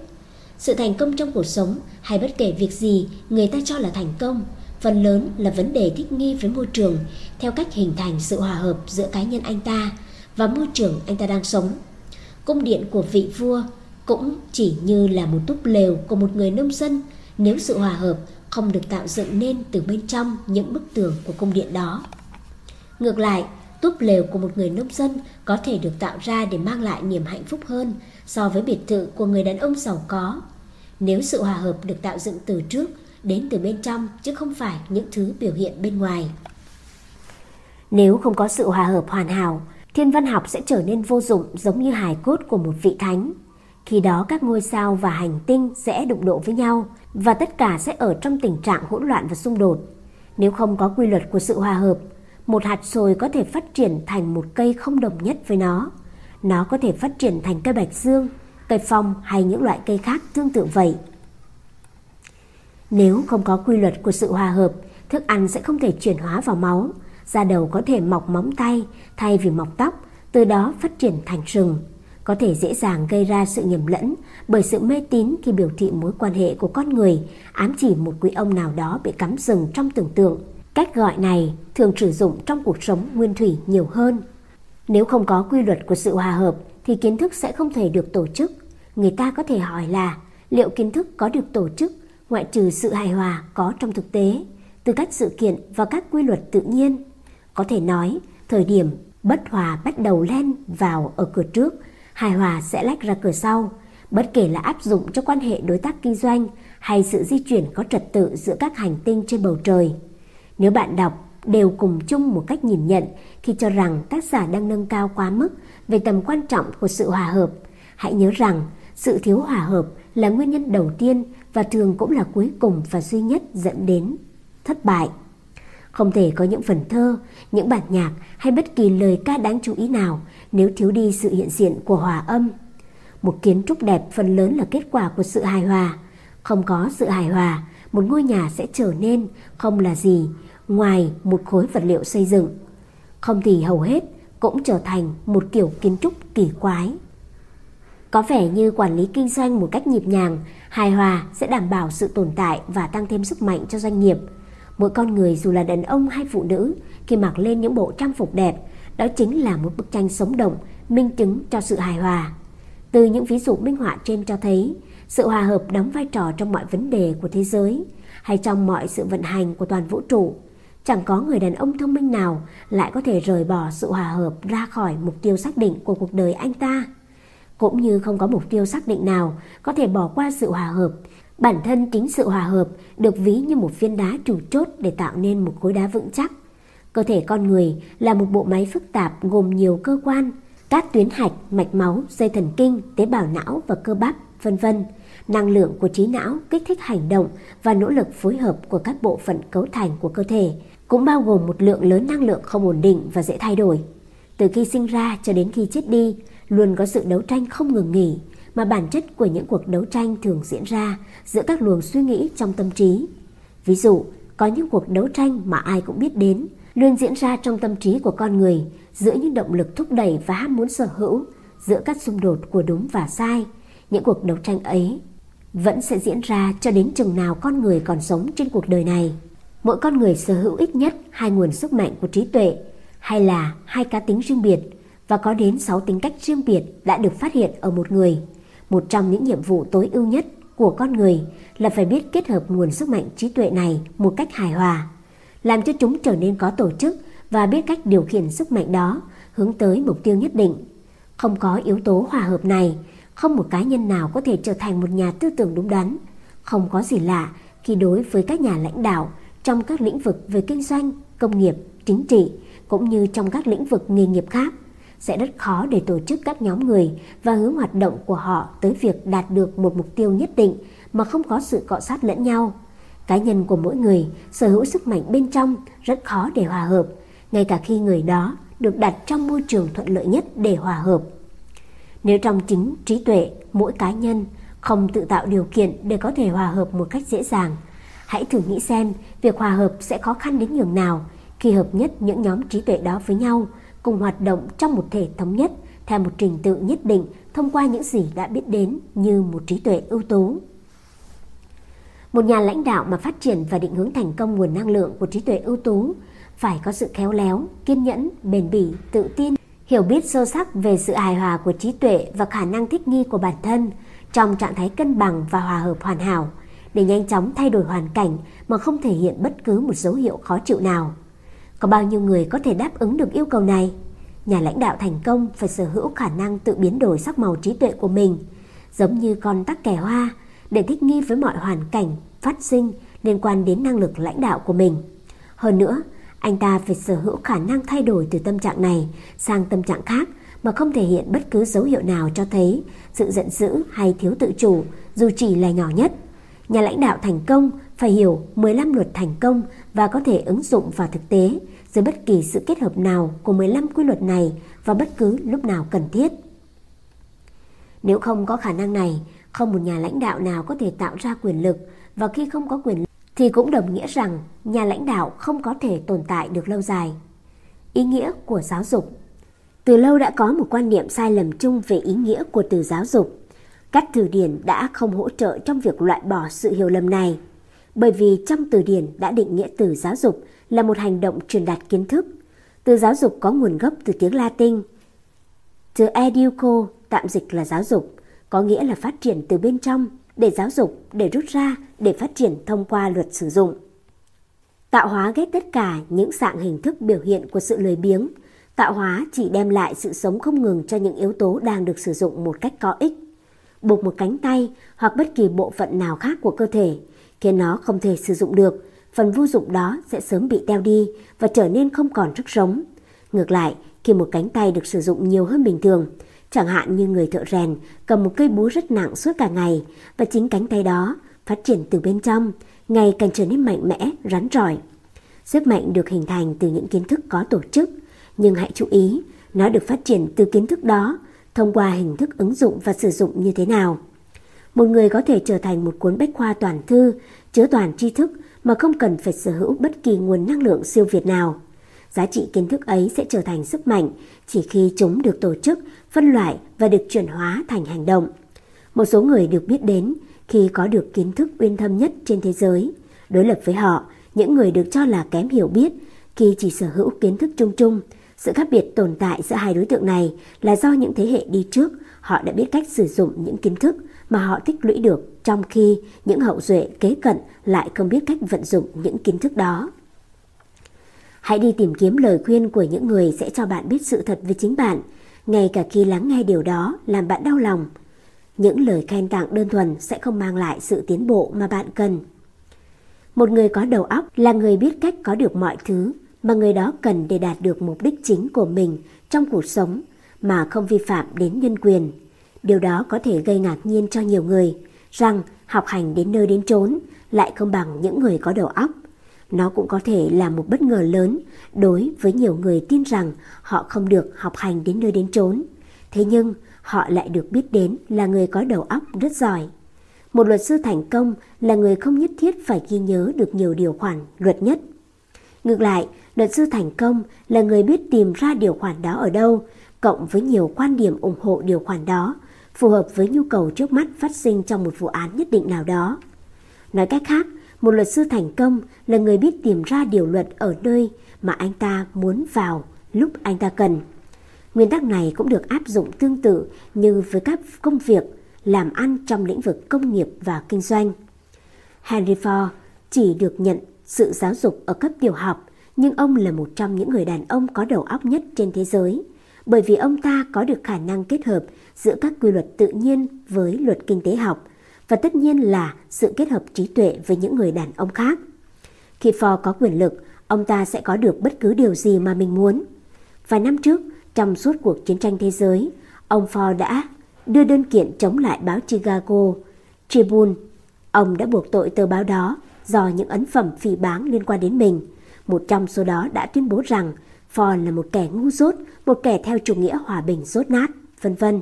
Sự thành công trong cuộc sống hay bất kể việc gì người ta cho là thành công, phần lớn là vấn đề thích nghi với môi trường theo cách hình thành sự hòa hợp giữa cá nhân anh ta và môi trường anh ta đang sống. Cung điện của vị vua cũng chỉ như là một túp lều của một người nông dân nếu sự hòa hợp không được tạo dựng nên từ bên trong những bức tường của cung điện đó. Ngược lại, túp lều của một người nông dân có thể được tạo ra để mang lại niềm hạnh phúc hơn so với biệt thự của người đàn ông giàu có. Nếu sự hòa hợp được tạo dựng từ trước, đến từ bên trong chứ không phải những thứ biểu hiện bên ngoài. Nếu không có sự hòa hợp hoàn hảo, thiên văn học sẽ trở nên vô dụng giống như hài cốt của một vị thánh. Khi đó các ngôi sao và hành tinh sẽ đụng độ với nhau và tất cả sẽ ở trong tình trạng hỗn loạn và xung đột. Nếu không có quy luật của sự hòa hợp, một hạt sồi có thể phát triển thành một cây không đồng nhất với nó. Nó có thể phát triển thành cây bạch dương, cây phong hay những loại cây khác tương tự vậy. Nếu không có quy luật của sự hòa hợp, thức ăn sẽ không thể chuyển hóa vào máu, da đầu có thể mọc móng tay thay vì mọc tóc, từ đó phát triển thành sừng. Có thể dễ dàng gây ra sự nhầm lẫn bởi sự mê tín khi biểu thị mối quan hệ của con người ám chỉ một quý ông nào đó bị cắm sừng trong tưởng tượng. Cách gọi này thường sử dụng trong cuộc sống nguyên thủy nhiều hơn. Nếu không có quy luật của sự hòa hợp thì kiến thức sẽ không thể được tổ chức. Người ta có thể hỏi là liệu kiến thức có được tổ chức ngoại trừ sự hài hòa có trong thực tế, từ các sự kiện và các quy luật tự nhiên. Có thể nói, thời điểm bất hòa bắt đầu len vào ở cửa trước, hài hòa sẽ lách ra cửa sau, bất kể là áp dụng cho quan hệ đối tác kinh doanh hay sự di chuyển có trật tự giữa các hành tinh trên bầu trời. Nếu bạn đọc đều cùng chung một cách nhìn nhận khi cho rằng tác giả đang nâng cao quá mức về tầm quan trọng của sự hòa hợp, hãy nhớ rằng sự thiếu hòa hợp là nguyên nhân đầu tiên và thường cũng là cuối cùng và duy nhất dẫn đến thất bại. Không thể có những phần thơ, những bản nhạc hay bất kỳ lời ca đáng chú ý nào nếu thiếu đi sự hiện diện của hòa âm. Một kiến trúc đẹp phần lớn là kết quả của sự hài hòa. Không có sự hài hòa, một ngôi nhà sẽ trở nên không là gì ngoài một khối vật liệu xây dựng. Không thì hầu hết cũng trở thành một kiểu kiến trúc kỳ quái. Có vẻ như quản lý kinh doanh một cách nhịp nhàng, hài hòa sẽ đảm bảo sự tồn tại và tăng thêm sức mạnh cho doanh nghiệp. Mỗi con người dù là đàn ông hay phụ nữ khi mặc lên những bộ trang phục đẹp, đó chính là một bức tranh sống động, minh chứng cho sự hài hòa. Từ những ví dụ minh họa trên cho thấy, sự hòa hợp đóng vai trò trong mọi vấn đề của thế giới hay trong mọi sự vận hành của toàn vũ trụ. Chẳng có người đàn ông thông minh nào lại có thể rời bỏ sự hòa hợp ra khỏi mục tiêu xác định của cuộc đời anh ta cũng như không có mục tiêu xác định nào có thể bỏ qua sự hòa hợp. Bản thân chính sự hòa hợp được ví như một viên đá chủ chốt để tạo nên một khối đá vững chắc. Cơ thể con người là một bộ máy phức tạp gồm nhiều cơ quan, các tuyến hạch, mạch máu, dây thần kinh, tế bào não và cơ bắp, vân vân. Năng lượng của trí não kích thích hành động và nỗ lực phối hợp của các bộ phận cấu thành của cơ thể, cũng bao gồm một lượng lớn năng lượng không ổn định và dễ thay đổi. Từ khi sinh ra cho đến khi chết đi, luôn có sự đấu tranh không ngừng nghỉ, mà bản chất của những cuộc đấu tranh thường diễn ra giữa các luồng suy nghĩ trong tâm trí. Ví dụ, có những cuộc đấu tranh mà ai cũng biết đến, luôn diễn ra trong tâm trí của con người giữa những động lực thúc đẩy và ham muốn sở hữu, giữa các xung đột của đúng và sai. Những cuộc đấu tranh ấy vẫn sẽ diễn ra cho đến chừng nào con người còn sống trên cuộc đời này. Mỗi con người sở hữu ít nhất hai nguồn sức mạnh của trí tuệ hay là hai cá tính riêng biệt và có đến 6 tính cách riêng biệt đã được phát hiện ở một người. Một trong những nhiệm vụ tối ưu nhất của con người là phải biết kết hợp nguồn sức mạnh trí tuệ này một cách hài hòa, làm cho chúng trở nên có tổ chức và biết cách điều khiển sức mạnh đó hướng tới mục tiêu nhất định. Không có yếu tố hòa hợp này, không một cá nhân nào có thể trở thành một nhà tư tưởng đúng đắn. Không có gì lạ khi đối với các nhà lãnh đạo trong các lĩnh vực về kinh doanh, công nghiệp, chính trị cũng như trong các lĩnh vực nghề nghiệp khác sẽ rất khó để tổ chức các nhóm người và hướng hoạt động của họ tới việc đạt được một mục tiêu nhất định mà không có sự cọ sát lẫn nhau. Cá nhân của mỗi người sở hữu sức mạnh bên trong rất khó để hòa hợp, ngay cả khi người đó được đặt trong môi trường thuận lợi nhất để hòa hợp. Nếu trong chính trí tuệ mỗi cá nhân không tự tạo điều kiện để có thể hòa hợp một cách dễ dàng, hãy thử nghĩ xem việc hòa hợp sẽ khó khăn đến nhường nào khi hợp nhất những nhóm trí tuệ đó với nhau cùng hoạt động trong một thể thống nhất theo một trình tự nhất định thông qua những gì đã biết đến như một trí tuệ ưu tú. Một nhà lãnh đạo mà phát triển và định hướng thành công nguồn năng lượng của trí tuệ ưu tú phải có sự khéo léo, kiên nhẫn, bền bỉ, tự tin, hiểu biết sâu sắc về sự hài hòa của trí tuệ và khả năng thích nghi của bản thân trong trạng thái cân bằng và hòa hợp hoàn hảo để nhanh chóng thay đổi hoàn cảnh mà không thể hiện bất cứ một dấu hiệu khó chịu nào. Có bao nhiêu người có thể đáp ứng được yêu cầu này? Nhà lãnh đạo thành công phải sở hữu khả năng tự biến đổi sắc màu trí tuệ của mình, giống như con tắc kè hoa, để thích nghi với mọi hoàn cảnh phát sinh liên quan đến năng lực lãnh đạo của mình. Hơn nữa, anh ta phải sở hữu khả năng thay đổi từ tâm trạng này sang tâm trạng khác mà không thể hiện bất cứ dấu hiệu nào cho thấy sự giận dữ hay thiếu tự chủ dù chỉ là nhỏ nhất. Nhà lãnh đạo thành công phải hiểu 15 luật thành công và có thể ứng dụng vào thực tế dưới bất kỳ sự kết hợp nào của 15 quy luật này vào bất cứ lúc nào cần thiết. Nếu không có khả năng này, không một nhà lãnh đạo nào có thể tạo ra quyền lực và khi không có quyền lực thì cũng đồng nghĩa rằng nhà lãnh đạo không có thể tồn tại được lâu dài. Ý nghĩa của giáo dục Từ lâu đã có một quan niệm sai lầm chung về ý nghĩa của từ giáo dục. Các từ điển đã không hỗ trợ trong việc loại bỏ sự hiểu lầm này, bởi vì trong từ điển đã định nghĩa từ giáo dục là một hành động truyền đạt kiến thức. Từ giáo dục có nguồn gốc từ tiếng Latin. Từ educo tạm dịch là giáo dục, có nghĩa là phát triển từ bên trong, để giáo dục, để rút ra, để phát triển thông qua luật sử dụng. Tạo hóa ghét tất cả những dạng hình thức biểu hiện của sự lười biếng. Tạo hóa chỉ đem lại sự sống không ngừng cho những yếu tố đang được sử dụng một cách có ích. Buộc một cánh tay hoặc bất kỳ bộ phận nào khác của cơ thể, khiến nó không thể sử dụng được, phần vô dụng đó sẽ sớm bị teo đi và trở nên không còn sức sống. Ngược lại, khi một cánh tay được sử dụng nhiều hơn bình thường, Chẳng hạn như người thợ rèn cầm một cây búa rất nặng suốt cả ngày và chính cánh tay đó phát triển từ bên trong, ngày càng trở nên mạnh mẽ, rắn rỏi. Sức mạnh được hình thành từ những kiến thức có tổ chức, nhưng hãy chú ý, nó được phát triển từ kiến thức đó thông qua hình thức ứng dụng và sử dụng như thế nào. Một người có thể trở thành một cuốn bách khoa toàn thư, chứa toàn tri thức mà không cần phải sở hữu bất kỳ nguồn năng lượng siêu việt nào. Giá trị kiến thức ấy sẽ trở thành sức mạnh chỉ khi chúng được tổ chức, phân loại và được chuyển hóa thành hành động. Một số người được biết đến khi có được kiến thức uyên thâm nhất trên thế giới. Đối lập với họ, những người được cho là kém hiểu biết khi chỉ sở hữu kiến thức chung chung. Sự khác biệt tồn tại giữa hai đối tượng này là do những thế hệ đi trước họ đã biết cách sử dụng những kiến thức mà họ tích lũy được trong khi những hậu duệ kế cận lại không biết cách vận dụng những kiến thức đó. Hãy đi tìm kiếm lời khuyên của những người sẽ cho bạn biết sự thật về chính bạn, ngay cả khi lắng nghe điều đó làm bạn đau lòng. Những lời khen tặng đơn thuần sẽ không mang lại sự tiến bộ mà bạn cần. Một người có đầu óc là người biết cách có được mọi thứ mà người đó cần để đạt được mục đích chính của mình trong cuộc sống mà không vi phạm đến nhân quyền. Điều đó có thể gây ngạc nhiên cho nhiều người rằng học hành đến nơi đến chốn lại không bằng những người có đầu óc nó cũng có thể là một bất ngờ lớn đối với nhiều người tin rằng họ không được học hành đến nơi đến chốn. Thế nhưng họ lại được biết đến là người có đầu óc rất giỏi. Một luật sư thành công là người không nhất thiết phải ghi nhớ được nhiều điều khoản luật nhất. Ngược lại, luật sư thành công là người biết tìm ra điều khoản đó ở đâu, cộng với nhiều quan điểm ủng hộ điều khoản đó, phù hợp với nhu cầu trước mắt phát sinh trong một vụ án nhất định nào đó. Nói cách khác, một luật sư thành công là người biết tìm ra điều luật ở nơi mà anh ta muốn vào lúc anh ta cần. Nguyên tắc này cũng được áp dụng tương tự như với các công việc làm ăn trong lĩnh vực công nghiệp và kinh doanh. Henry Ford chỉ được nhận sự giáo dục ở cấp tiểu học, nhưng ông là một trong những người đàn ông có đầu óc nhất trên thế giới, bởi vì ông ta có được khả năng kết hợp giữa các quy luật tự nhiên với luật kinh tế học – và tất nhiên là sự kết hợp trí tuệ với những người đàn ông khác. Khi Ford có quyền lực, ông ta sẽ có được bất cứ điều gì mà mình muốn. Vài năm trước, trong suốt cuộc chiến tranh thế giới, ông Ford đã đưa đơn kiện chống lại báo Chicago Tribune. Ông đã buộc tội tờ báo đó do những ấn phẩm phỉ báng liên quan đến mình. Một trong số đó đã tuyên bố rằng Ford là một kẻ ngu dốt, một kẻ theo chủ nghĩa hòa bình dốt nát, vân vân.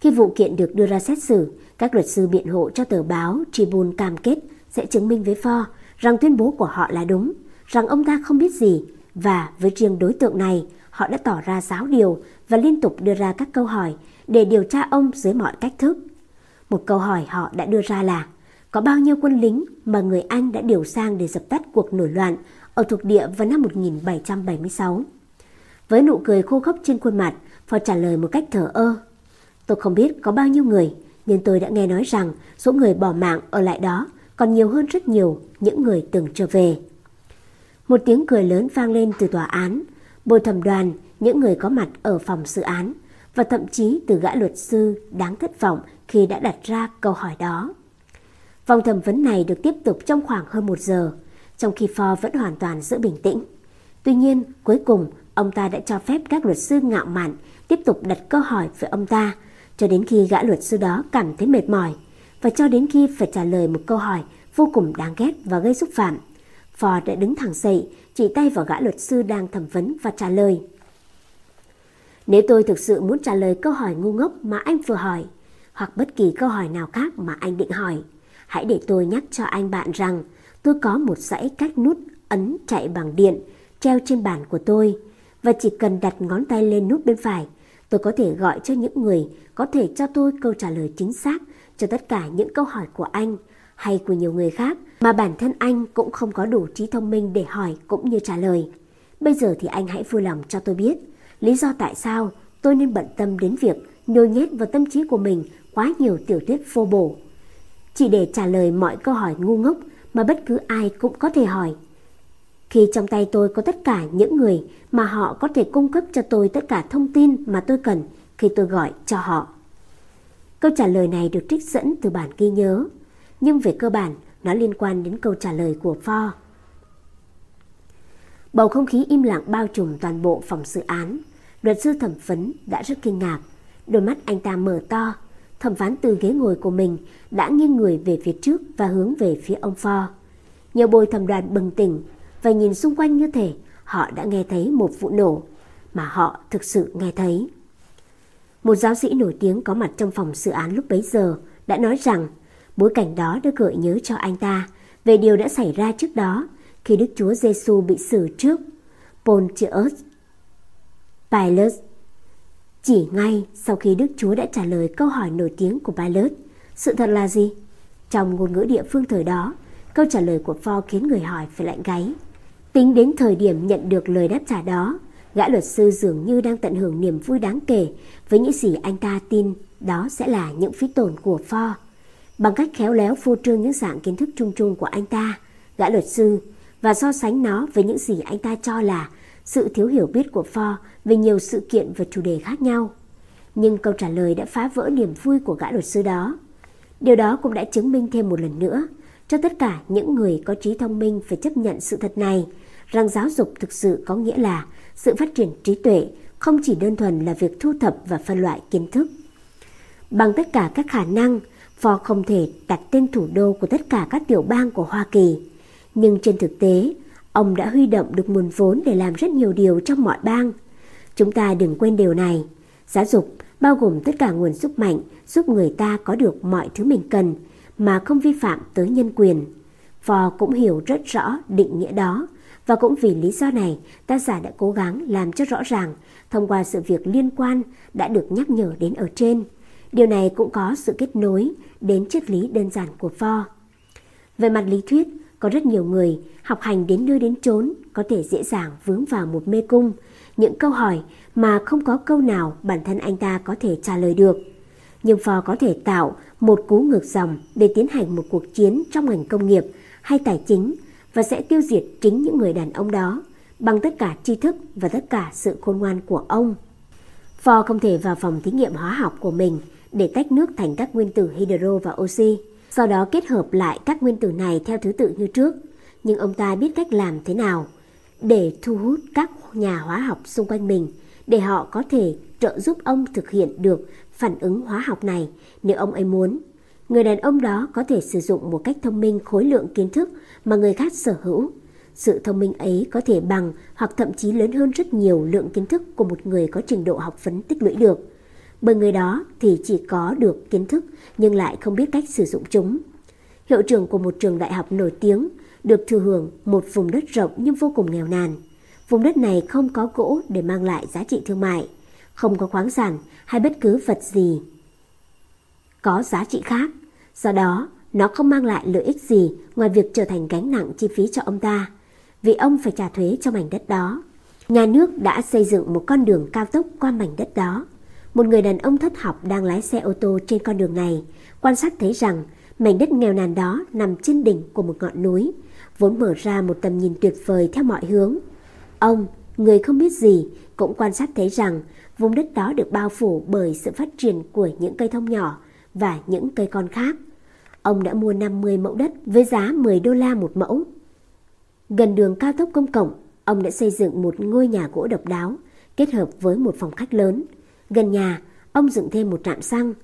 Khi vụ kiện được đưa ra xét xử, các luật sư biện hộ cho tờ báo Tribune cam kết sẽ chứng minh với Ford rằng tuyên bố của họ là đúng, rằng ông ta không biết gì và với riêng đối tượng này, họ đã tỏ ra giáo điều và liên tục đưa ra các câu hỏi để điều tra ông dưới mọi cách thức. Một câu hỏi họ đã đưa ra là có bao nhiêu quân lính mà người Anh đã điều sang để dập tắt cuộc nổi loạn ở thuộc địa vào năm 1776. Với nụ cười khô khốc trên khuôn mặt, Phò trả lời một cách thở ơ. Tôi không biết có bao nhiêu người, nhưng tôi đã nghe nói rằng số người bỏ mạng ở lại đó còn nhiều hơn rất nhiều những người từng trở về. Một tiếng cười lớn vang lên từ tòa án. Bồi thẩm đoàn, những người có mặt ở phòng xử án và thậm chí từ gã luật sư đáng thất vọng khi đã đặt ra câu hỏi đó. Vòng thẩm vấn này được tiếp tục trong khoảng hơn một giờ, trong khi Ford vẫn hoàn toàn giữ bình tĩnh. Tuy nhiên, cuối cùng, ông ta đã cho phép các luật sư ngạo mạn tiếp tục đặt câu hỏi với ông ta, cho đến khi gã luật sư đó cảm thấy mệt mỏi, và cho đến khi phải trả lời một câu hỏi vô cùng đáng ghét và gây xúc phạm. Ford đã đứng thẳng dậy, chỉ tay vào gã luật sư đang thẩm vấn và trả lời. Nếu tôi thực sự muốn trả lời câu hỏi ngu ngốc mà anh vừa hỏi, hoặc bất kỳ câu hỏi nào khác mà anh định hỏi, hãy để tôi nhắc cho anh bạn rằng tôi có một dãy cách nút ấn chạy bằng điện treo trên bàn của tôi và chỉ cần đặt ngón tay lên nút bên phải, tôi có thể gọi cho những người có thể cho tôi câu trả lời chính xác cho tất cả những câu hỏi của anh hay của nhiều người khác mà bản thân anh cũng không có đủ trí thông minh để hỏi cũng như trả lời. Bây giờ thì anh hãy vui lòng cho tôi biết lý do tại sao tôi nên bận tâm đến việc nhồi nhét vào tâm trí của mình quá nhiều tiểu thuyết phô bổ. Chỉ để trả lời mọi câu hỏi ngu ngốc mà bất cứ ai cũng có thể hỏi. Khi trong tay tôi có tất cả những người mà họ có thể cung cấp cho tôi tất cả thông tin mà tôi cần khi tôi gọi cho họ. Câu trả lời này được trích dẫn từ bản ghi nhớ, nhưng về cơ bản nó liên quan đến câu trả lời của Ford. Bầu không khí im lặng bao trùm toàn bộ phòng xử án. Luật sư thẩm vấn đã rất kinh ngạc. Đôi mắt anh ta mở to. Thẩm phán từ ghế ngồi của mình, đã nghiêng người về phía trước và hướng về phía ông Ford. Nhiều bồi thẩm đoàn bừng tỉnh và nhìn xung quanh như thể họ đã nghe thấy một vụ nổ mà họ thực sự nghe thấy. Một giáo sĩ nổi tiếng có mặt trong phòng xử án lúc bấy giờ đã nói rằng bối cảnh đó đã gợi nhớ cho anh ta về điều đã xảy ra trước đó khi Đức Chúa Giêsu bị xử trước Pontius Pilate. Chỉ ngay sau khi Đức Chúa đã trả lời câu hỏi nổi tiếng của Pilate, sự thật là gì? Trong ngôn ngữ địa phương thời đó, câu trả lời của Ford khiến người hỏi phải lạnh gáy. Tính đến thời điểm nhận được lời đáp trả đó, gã luật sư dường như đang tận hưởng niềm vui đáng kể với những gì anh ta tin đó sẽ là những phí tổn của Ford. Bằng cách khéo léo phô trương những dạng kiến thức chung chung của anh ta, gã luật sư và so sánh nó với những gì anh ta cho là sự thiếu hiểu biết của Ford về nhiều sự kiện và chủ đề khác nhau. Nhưng câu trả lời đã phá vỡ niềm vui của gã luật sư đó. Điều đó cũng đã chứng minh thêm một lần nữa cho tất cả những người có trí thông minh phải chấp nhận sự thật này rằng giáo dục thực sự có nghĩa là sự phát triển trí tuệ không chỉ đơn thuần là việc thu thập và phân loại kiến thức. Bằng tất cả các khả năng, Ford không thể đặt tên thủ đô của tất cả các tiểu bang của Hoa Kỳ. Nhưng trên thực tế, ông đã huy động được nguồn vốn để làm rất nhiều điều trong mọi bang. Chúng ta đừng quên điều này. Giáo dục bao gồm tất cả nguồn sức mạnh giúp người ta có được mọi thứ mình cần mà không vi phạm tới nhân quyền. Phò cũng hiểu rất rõ định nghĩa đó và cũng vì lý do này tác giả đã cố gắng làm cho rõ ràng thông qua sự việc liên quan đã được nhắc nhở đến ở trên. Điều này cũng có sự kết nối đến triết lý đơn giản của Ford. Về mặt lý thuyết, có rất nhiều người học hành đến nơi đến chốn có thể dễ dàng vướng vào một mê cung, những câu hỏi mà không có câu nào bản thân anh ta có thể trả lời được. Nhưng phò có thể tạo một cú ngược dòng để tiến hành một cuộc chiến trong ngành công nghiệp hay tài chính và sẽ tiêu diệt chính những người đàn ông đó bằng tất cả tri thức và tất cả sự khôn ngoan của ông. phò không thể vào phòng thí nghiệm hóa học của mình để tách nước thành các nguyên tử hydro và oxy sau đó kết hợp lại các nguyên tử này theo thứ tự như trước. Nhưng ông ta biết cách làm thế nào để thu hút các nhà hóa học xung quanh mình, để họ có thể trợ giúp ông thực hiện được phản ứng hóa học này, nếu ông ấy muốn. Người đàn ông đó có thể sử dụng một cách thông minh khối lượng kiến thức mà người khác sở hữu. Sự thông minh ấy có thể bằng hoặc thậm chí lớn hơn rất nhiều lượng kiến thức của một người có trình độ học vấn tích lũy được bởi người đó thì chỉ có được kiến thức nhưng lại không biết cách sử dụng chúng. Hiệu trưởng của một trường đại học nổi tiếng được thừa hưởng một vùng đất rộng nhưng vô cùng nghèo nàn. Vùng đất này không có gỗ để mang lại giá trị thương mại, không có khoáng sản hay bất cứ vật gì có giá trị khác. Do đó, nó không mang lại lợi ích gì ngoài việc trở thành gánh nặng chi phí cho ông ta, vì ông phải trả thuế cho mảnh đất đó. Nhà nước đã xây dựng một con đường cao tốc qua mảnh đất đó. Một người đàn ông thất học đang lái xe ô tô trên con đường này, quan sát thấy rằng Mảnh đất nghèo nàn đó nằm trên đỉnh của một ngọn núi, vốn mở ra một tầm nhìn tuyệt vời theo mọi hướng. Ông, người không biết gì, cũng quan sát thấy rằng vùng đất đó được bao phủ bởi sự phát triển của những cây thông nhỏ và những cây con khác. Ông đã mua 50 mẫu đất với giá 10 đô la một mẫu. Gần đường cao tốc công cộng, ông đã xây dựng một ngôi nhà gỗ độc đáo, kết hợp với một phòng khách lớn. Gần nhà, ông dựng thêm một trạm xăng.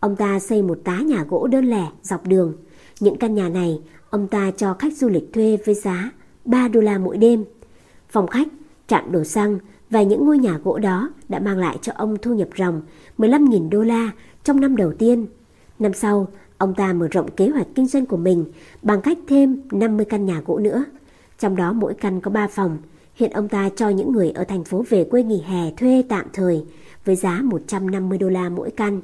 Ông ta xây một tá nhà gỗ đơn lẻ dọc đường. Những căn nhà này, ông ta cho khách du lịch thuê với giá 3 đô la mỗi đêm. Phòng khách, trạm đổ xăng và những ngôi nhà gỗ đó đã mang lại cho ông thu nhập ròng 15.000 đô la trong năm đầu tiên. Năm sau, ông ta mở rộng kế hoạch kinh doanh của mình bằng cách thêm 50 căn nhà gỗ nữa. Trong đó mỗi căn có 3 phòng. Hiện ông ta cho những người ở thành phố về quê nghỉ hè thuê tạm thời với giá 150 đô la mỗi căn.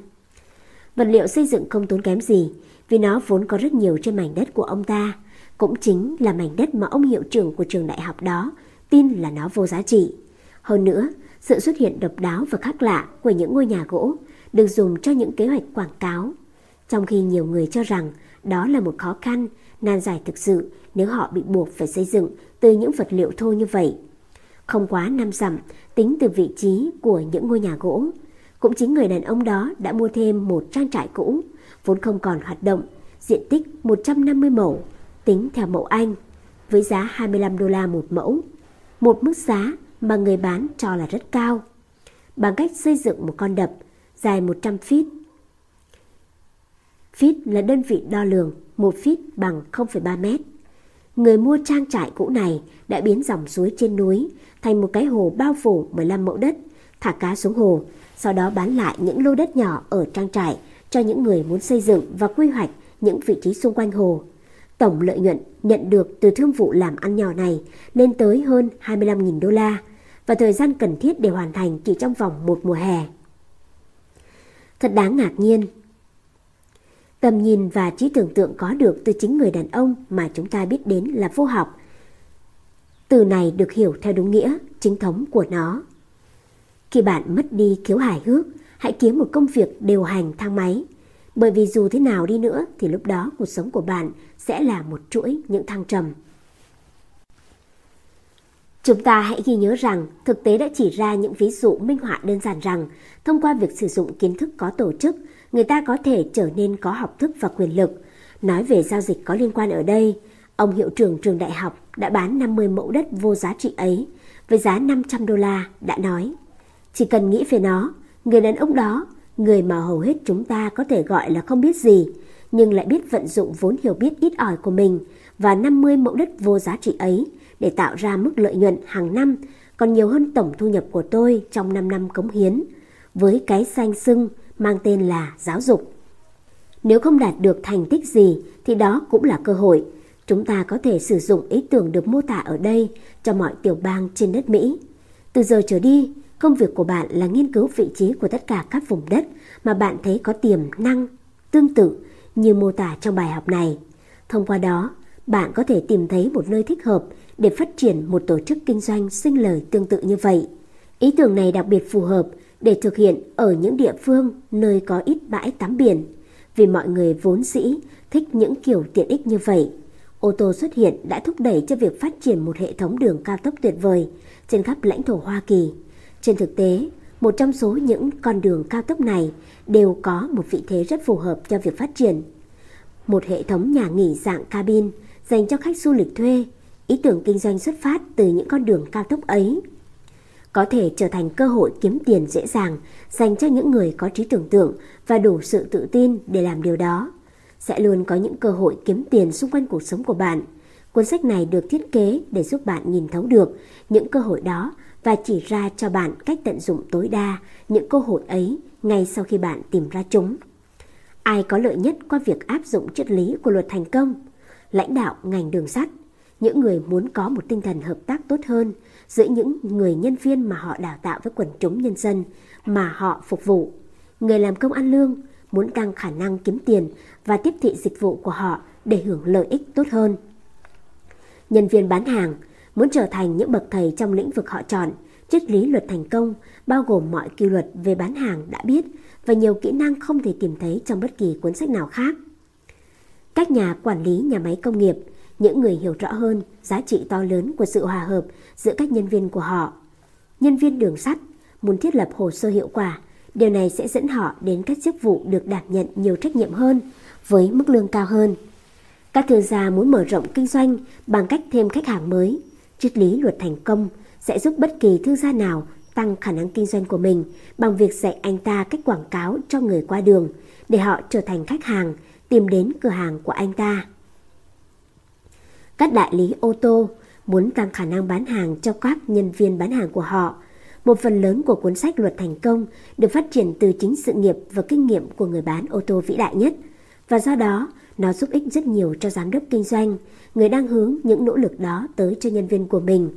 Vật liệu xây dựng không tốn kém gì vì nó vốn có rất nhiều trên mảnh đất của ông ta. Cũng chính là mảnh đất mà ông hiệu trưởng của trường đại học đó tin là nó vô giá trị. Hơn nữa, sự xuất hiện độc đáo và khác lạ của những ngôi nhà gỗ được dùng cho những kế hoạch quảng cáo. Trong khi nhiều người cho rằng đó là một khó khăn, nan giải thực sự nếu họ bị buộc phải xây dựng từ những vật liệu thô như vậy. Không quá năm dặm tính từ vị trí của những ngôi nhà gỗ. Cũng chính người đàn ông đó đã mua thêm một trang trại cũ, vốn không còn hoạt động, diện tích 150 mẫu, tính theo mẫu Anh, với giá 25 đô la một mẫu. Một mức giá mà người bán cho là rất cao. Bằng cách xây dựng một con đập dài 100 feet. Feet là đơn vị đo lường, một feet bằng 0,3 mét. Người mua trang trại cũ này đã biến dòng suối trên núi thành một cái hồ bao phủ 15 mẫu đất, thả cá xuống hồ, sau đó bán lại những lô đất nhỏ ở trang trại cho những người muốn xây dựng và quy hoạch những vị trí xung quanh hồ. Tổng lợi nhuận nhận được từ thương vụ làm ăn nhỏ này lên tới hơn 25.000 đô la và thời gian cần thiết để hoàn thành chỉ trong vòng một mùa hè. Thật đáng ngạc nhiên. Tầm nhìn và trí tưởng tượng có được từ chính người đàn ông mà chúng ta biết đến là vô học. Từ này được hiểu theo đúng nghĩa, chính thống của nó. Khi bạn mất đi khiếu hài hước, hãy kiếm một công việc điều hành thang máy. Bởi vì dù thế nào đi nữa thì lúc đó cuộc sống của bạn sẽ là một chuỗi những thăng trầm. Chúng ta hãy ghi nhớ rằng thực tế đã chỉ ra những ví dụ minh họa đơn giản rằng thông qua việc sử dụng kiến thức có tổ chức, người ta có thể trở nên có học thức và quyền lực. Nói về giao dịch có liên quan ở đây, ông hiệu trưởng trường đại học đã bán 50 mẫu đất vô giá trị ấy với giá 500 đô la đã nói. Chỉ cần nghĩ về nó, người đàn ông đó, người mà hầu hết chúng ta có thể gọi là không biết gì, nhưng lại biết vận dụng vốn hiểu biết ít ỏi của mình và 50 mẫu đất vô giá trị ấy để tạo ra mức lợi nhuận hàng năm còn nhiều hơn tổng thu nhập của tôi trong 5 năm cống hiến, với cái danh xưng mang tên là giáo dục. Nếu không đạt được thành tích gì thì đó cũng là cơ hội. Chúng ta có thể sử dụng ý tưởng được mô tả ở đây cho mọi tiểu bang trên đất Mỹ. Từ giờ trở đi, công việc của bạn là nghiên cứu vị trí của tất cả các vùng đất mà bạn thấy có tiềm năng tương tự như mô tả trong bài học này. Thông qua đó, bạn có thể tìm thấy một nơi thích hợp để phát triển một tổ chức kinh doanh sinh lời tương tự như vậy. Ý tưởng này đặc biệt phù hợp để thực hiện ở những địa phương nơi có ít bãi tắm biển, vì mọi người vốn dĩ thích những kiểu tiện ích như vậy. Ô tô xuất hiện đã thúc đẩy cho việc phát triển một hệ thống đường cao tốc tuyệt vời trên khắp lãnh thổ Hoa Kỳ. Trên thực tế, một trong số những con đường cao tốc này đều có một vị thế rất phù hợp cho việc phát triển. Một hệ thống nhà nghỉ dạng cabin dành cho khách du lịch thuê Ý tưởng kinh doanh xuất phát từ những con đường cao tốc ấy có thể trở thành cơ hội kiếm tiền dễ dàng dành cho những người có trí tưởng tượng và đủ sự tự tin để làm điều đó. Sẽ luôn có những cơ hội kiếm tiền xung quanh cuộc sống của bạn. Cuốn sách này được thiết kế để giúp bạn nhìn thấu được những cơ hội đó và chỉ ra cho bạn cách tận dụng tối đa những cơ hội ấy ngay sau khi bạn tìm ra chúng. Ai có lợi nhất qua việc áp dụng triết lý của luật thành công? Lãnh đạo ngành đường sắt, những người muốn có một tinh thần hợp tác tốt hơn giữa những người nhân viên mà họ đào tạo với quần chúng nhân dân mà họ phục vụ. Người làm công ăn lương muốn tăng khả năng kiếm tiền và tiếp thị dịch vụ của họ để hưởng lợi ích tốt hơn. Nhân viên bán hàng muốn trở thành những bậc thầy trong lĩnh vực họ chọn, triết lý luật thành công bao gồm mọi quy luật về bán hàng đã biết và nhiều kỹ năng không thể tìm thấy trong bất kỳ cuốn sách nào khác. Các nhà quản lý nhà máy công nghiệp, những người hiểu rõ hơn giá trị to lớn của sự hòa hợp giữa các nhân viên của họ. Nhân viên đường sắt muốn thiết lập hồ sơ hiệu quả, điều này sẽ dẫn họ đến các chức vụ được đảm nhận nhiều trách nhiệm hơn với mức lương cao hơn. Các thương gia muốn mở rộng kinh doanh bằng cách thêm khách hàng mới. Triết lý luật thành công sẽ giúp bất kỳ thương gia nào tăng khả năng kinh doanh của mình bằng việc dạy anh ta cách quảng cáo cho người qua đường để họ trở thành khách hàng, tìm đến cửa hàng của anh ta. Các đại lý ô tô muốn tăng khả năng bán hàng cho các nhân viên bán hàng của họ. Một phần lớn của cuốn sách Luật Thành Công được phát triển từ chính sự nghiệp và kinh nghiệm của người bán ô tô vĩ đại nhất. Và do đó, nó giúp ích rất nhiều cho giám đốc kinh doanh, người đang hướng những nỗ lực đó tới cho nhân viên của mình.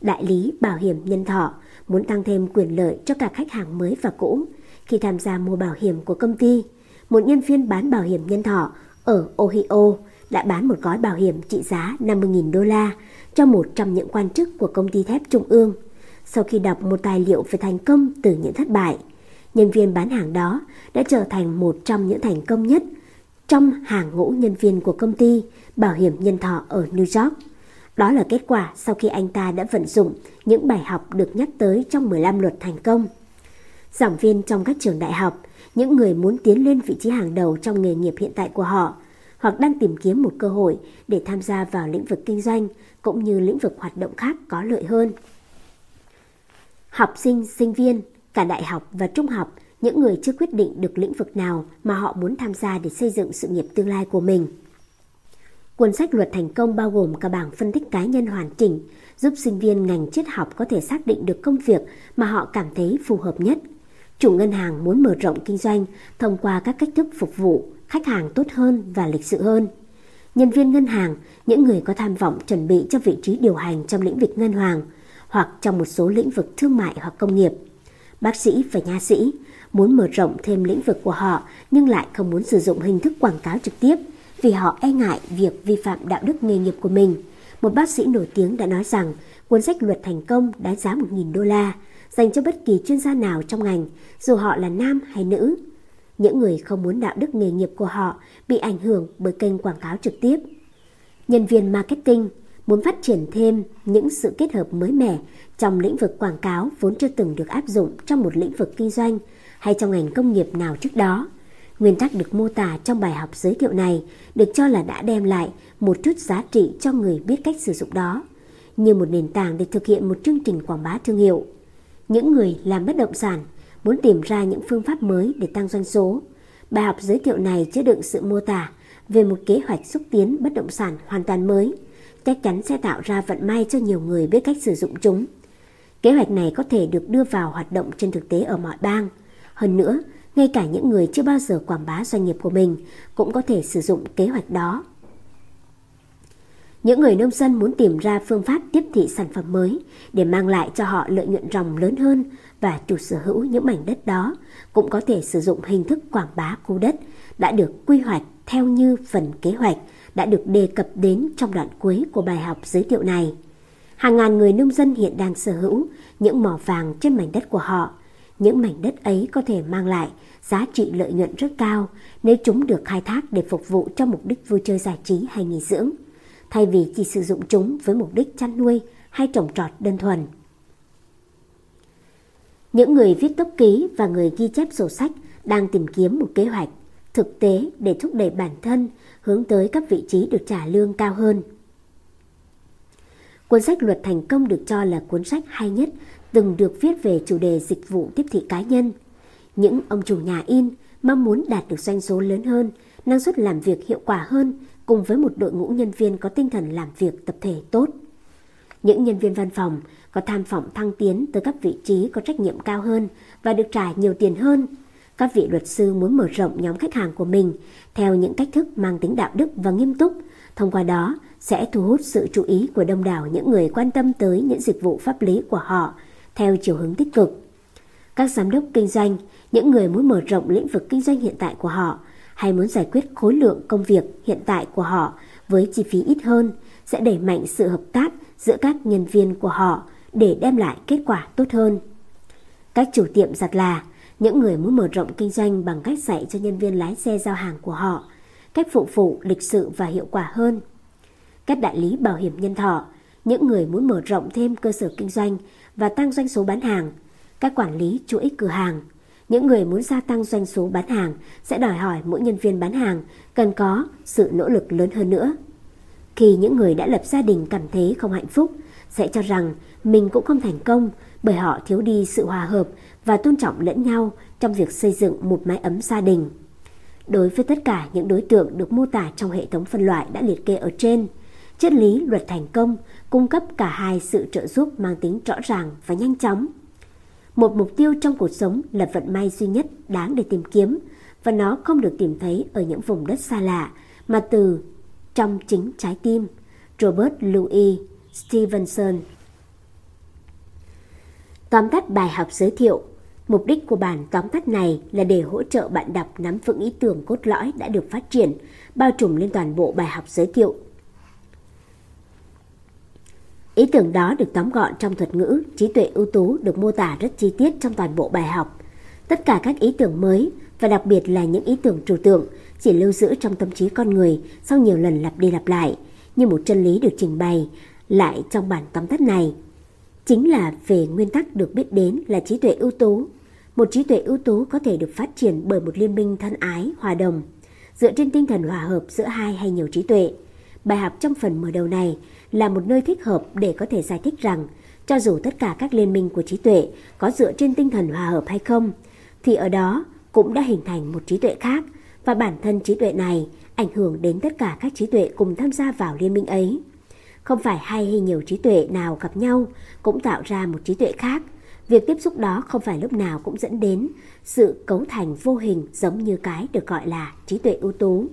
Đại lý bảo hiểm nhân thọ muốn tăng thêm quyền lợi cho cả khách hàng mới và cũ khi tham gia mua bảo hiểm của công ty. Một nhân viên bán bảo hiểm nhân thọ ở Ohio đã bán một gói bảo hiểm trị giá 50.000 đô la cho một trong những quan chức của công ty thép Trung ương. Sau khi đọc một tài liệu về thành công từ những thất bại, nhân viên bán hàng đó đã trở thành một trong những thành công nhất trong hàng ngũ nhân viên của công ty bảo hiểm nhân thọ ở New York. Đó là kết quả sau khi anh ta đã vận dụng những bài học được nhắc tới trong 15 luật thành công. Giảng viên trong các trường đại học, những người muốn tiến lên vị trí hàng đầu trong nghề nghiệp hiện tại của họ, hoặc đang tìm kiếm một cơ hội để tham gia vào lĩnh vực kinh doanh cũng như lĩnh vực hoạt động khác có lợi hơn. Học sinh, sinh viên, cả đại học và trung học, những người chưa quyết định được lĩnh vực nào mà họ muốn tham gia để xây dựng sự nghiệp tương lai của mình. Cuốn sách Luật Thành Công bao gồm cả bảng phân tích cá nhân hoàn chỉnh, giúp sinh viên ngành triết học có thể xác định được công việc mà họ cảm thấy phù hợp nhất. Chủ ngân hàng muốn mở rộng kinh doanh thông qua các cách thức phục vụ khách hàng tốt hơn và lịch sự hơn. Nhân viên ngân hàng, những người có tham vọng chuẩn bị cho vị trí điều hành trong lĩnh vực ngân hàng hoặc trong một số lĩnh vực thương mại hoặc công nghiệp. Bác sĩ và nha sĩ muốn mở rộng thêm lĩnh vực của họ nhưng lại không muốn sử dụng hình thức quảng cáo trực tiếp vì họ e ngại việc vi phạm đạo đức nghề nghiệp của mình. Một bác sĩ nổi tiếng đã nói rằng cuốn sách luật thành công đáng giá 1.000 đô la dành cho bất kỳ chuyên gia nào trong ngành, dù họ là nam hay nữ. Những người không muốn đạo đức nghề nghiệp của họ bị ảnh hưởng bởi kênh quảng cáo trực tiếp. Nhân viên marketing muốn phát triển thêm những sự kết hợp mới mẻ trong lĩnh vực quảng cáo vốn chưa từng được áp dụng trong một lĩnh vực kinh doanh hay trong ngành công nghiệp nào trước đó. Nguyên tắc được mô tả trong bài học giới thiệu này được cho là đã đem lại một chút giá trị cho người biết cách sử dụng đó, như một nền tảng để thực hiện một chương trình quảng bá thương hiệu. Những người làm bất động sản muốn tìm ra những phương pháp mới để tăng doanh số. Bài học giới thiệu này chứa đựng sự mô tả về một kế hoạch xúc tiến bất động sản hoàn toàn mới, chắc chắn sẽ tạo ra vận may cho nhiều người biết cách sử dụng chúng. Kế hoạch này có thể được đưa vào hoạt động trên thực tế ở mọi bang. Hơn nữa, ngay cả những người chưa bao giờ quảng bá doanh nghiệp của mình cũng có thể sử dụng kế hoạch đó. Những người nông dân muốn tìm ra phương pháp tiếp thị sản phẩm mới để mang lại cho họ lợi nhuận ròng lớn hơn và chủ sở hữu những mảnh đất đó cũng có thể sử dụng hình thức quảng bá khu đất đã được quy hoạch theo như phần kế hoạch đã được đề cập đến trong đoạn cuối của bài học giới thiệu này. Hàng ngàn người nông dân hiện đang sở hữu những mỏ vàng trên mảnh đất của họ. Những mảnh đất ấy có thể mang lại giá trị lợi nhuận rất cao nếu chúng được khai thác để phục vụ cho mục đích vui chơi giải trí hay nghỉ dưỡng, thay vì chỉ sử dụng chúng với mục đích chăn nuôi hay trồng trọt đơn thuần. Những người viết tốc ký và người ghi chép sổ sách đang tìm kiếm một kế hoạch thực tế để thúc đẩy bản thân hướng tới các vị trí được trả lương cao hơn. Cuốn sách Luật Thành Công được cho là cuốn sách hay nhất từng được viết về chủ đề dịch vụ tiếp thị cá nhân. Những ông chủ nhà in mong muốn đạt được doanh số lớn hơn, năng suất làm việc hiệu quả hơn cùng với một đội ngũ nhân viên có tinh thần làm việc tập thể tốt. Những nhân viên văn phòng có tham vọng thăng tiến tới các vị trí có trách nhiệm cao hơn và được trả nhiều tiền hơn. Các vị luật sư muốn mở rộng nhóm khách hàng của mình theo những cách thức mang tính đạo đức và nghiêm túc, thông qua đó sẽ thu hút sự chú ý của đông đảo những người quan tâm tới những dịch vụ pháp lý của họ theo chiều hướng tích cực. Các giám đốc kinh doanh, những người muốn mở rộng lĩnh vực kinh doanh hiện tại của họ hay muốn giải quyết khối lượng công việc hiện tại của họ với chi phí ít hơn sẽ đẩy mạnh sự hợp tác giữa các nhân viên của họ để đem lại kết quả tốt hơn. Các chủ tiệm giặt là những người muốn mở rộng kinh doanh bằng cách dạy cho nhân viên lái xe giao hàng của họ cách phục vụ lịch sự và hiệu quả hơn. Các đại lý bảo hiểm nhân thọ, những người muốn mở rộng thêm cơ sở kinh doanh và tăng doanh số bán hàng, các quản lý chuỗi cửa hàng, những người muốn gia tăng doanh số bán hàng sẽ đòi hỏi mỗi nhân viên bán hàng cần có sự nỗ lực lớn hơn nữa. Khi những người đã lập gia đình cảm thấy không hạnh phúc, sẽ cho rằng mình cũng không thành công bởi họ thiếu đi sự hòa hợp và tôn trọng lẫn nhau trong việc xây dựng một mái ấm gia đình. Đối với tất cả những đối tượng được mô tả trong hệ thống phân loại đã liệt kê ở trên, triết lý luật thành công cung cấp cả hai sự trợ giúp mang tính rõ ràng và nhanh chóng. Một mục tiêu trong cuộc sống là vận may duy nhất đáng để tìm kiếm và nó không được tìm thấy ở những vùng đất xa lạ mà từ trong chính trái tim. Robert Louis Stevenson Tóm tắt bài học giới thiệu Mục đích của bản tóm tắt này là để hỗ trợ bạn đọc nắm vững ý tưởng cốt lõi đã được phát triển, bao trùm lên toàn bộ bài học giới thiệu. Ý tưởng đó được tóm gọn trong thuật ngữ, trí tuệ ưu tú được mô tả rất chi tiết trong toàn bộ bài học. Tất cả các ý tưởng mới, và đặc biệt là những ý tưởng trừu tượng, chỉ lưu giữ trong tâm trí con người sau nhiều lần lặp đi lặp lại, như một chân lý được trình bày lại trong bản tóm tắt này. Chính là về nguyên tắc được biết đến là trí tuệ ưu tú. Một trí tuệ ưu tú có thể được phát triển bởi một liên minh thân ái, hòa đồng, dựa trên tinh thần hòa hợp giữa hai hay nhiều trí tuệ. Bài học trong phần mở đầu này là một nơi thích hợp để có thể giải thích rằng cho dù tất cả các liên minh của trí tuệ có dựa trên tinh thần hòa hợp hay không, thì ở đó cũng đã hình thành một trí tuệ khác và bản thân trí tuệ này ảnh hưởng đến tất cả các trí tuệ cùng tham gia vào liên minh ấy. Không phải hai hay nhiều trí tuệ nào gặp nhau cũng tạo ra một trí tuệ khác. Việc tiếp xúc đó không phải lúc nào cũng dẫn đến sự cấu thành vô hình giống như cái được gọi là trí tuệ ưu tú.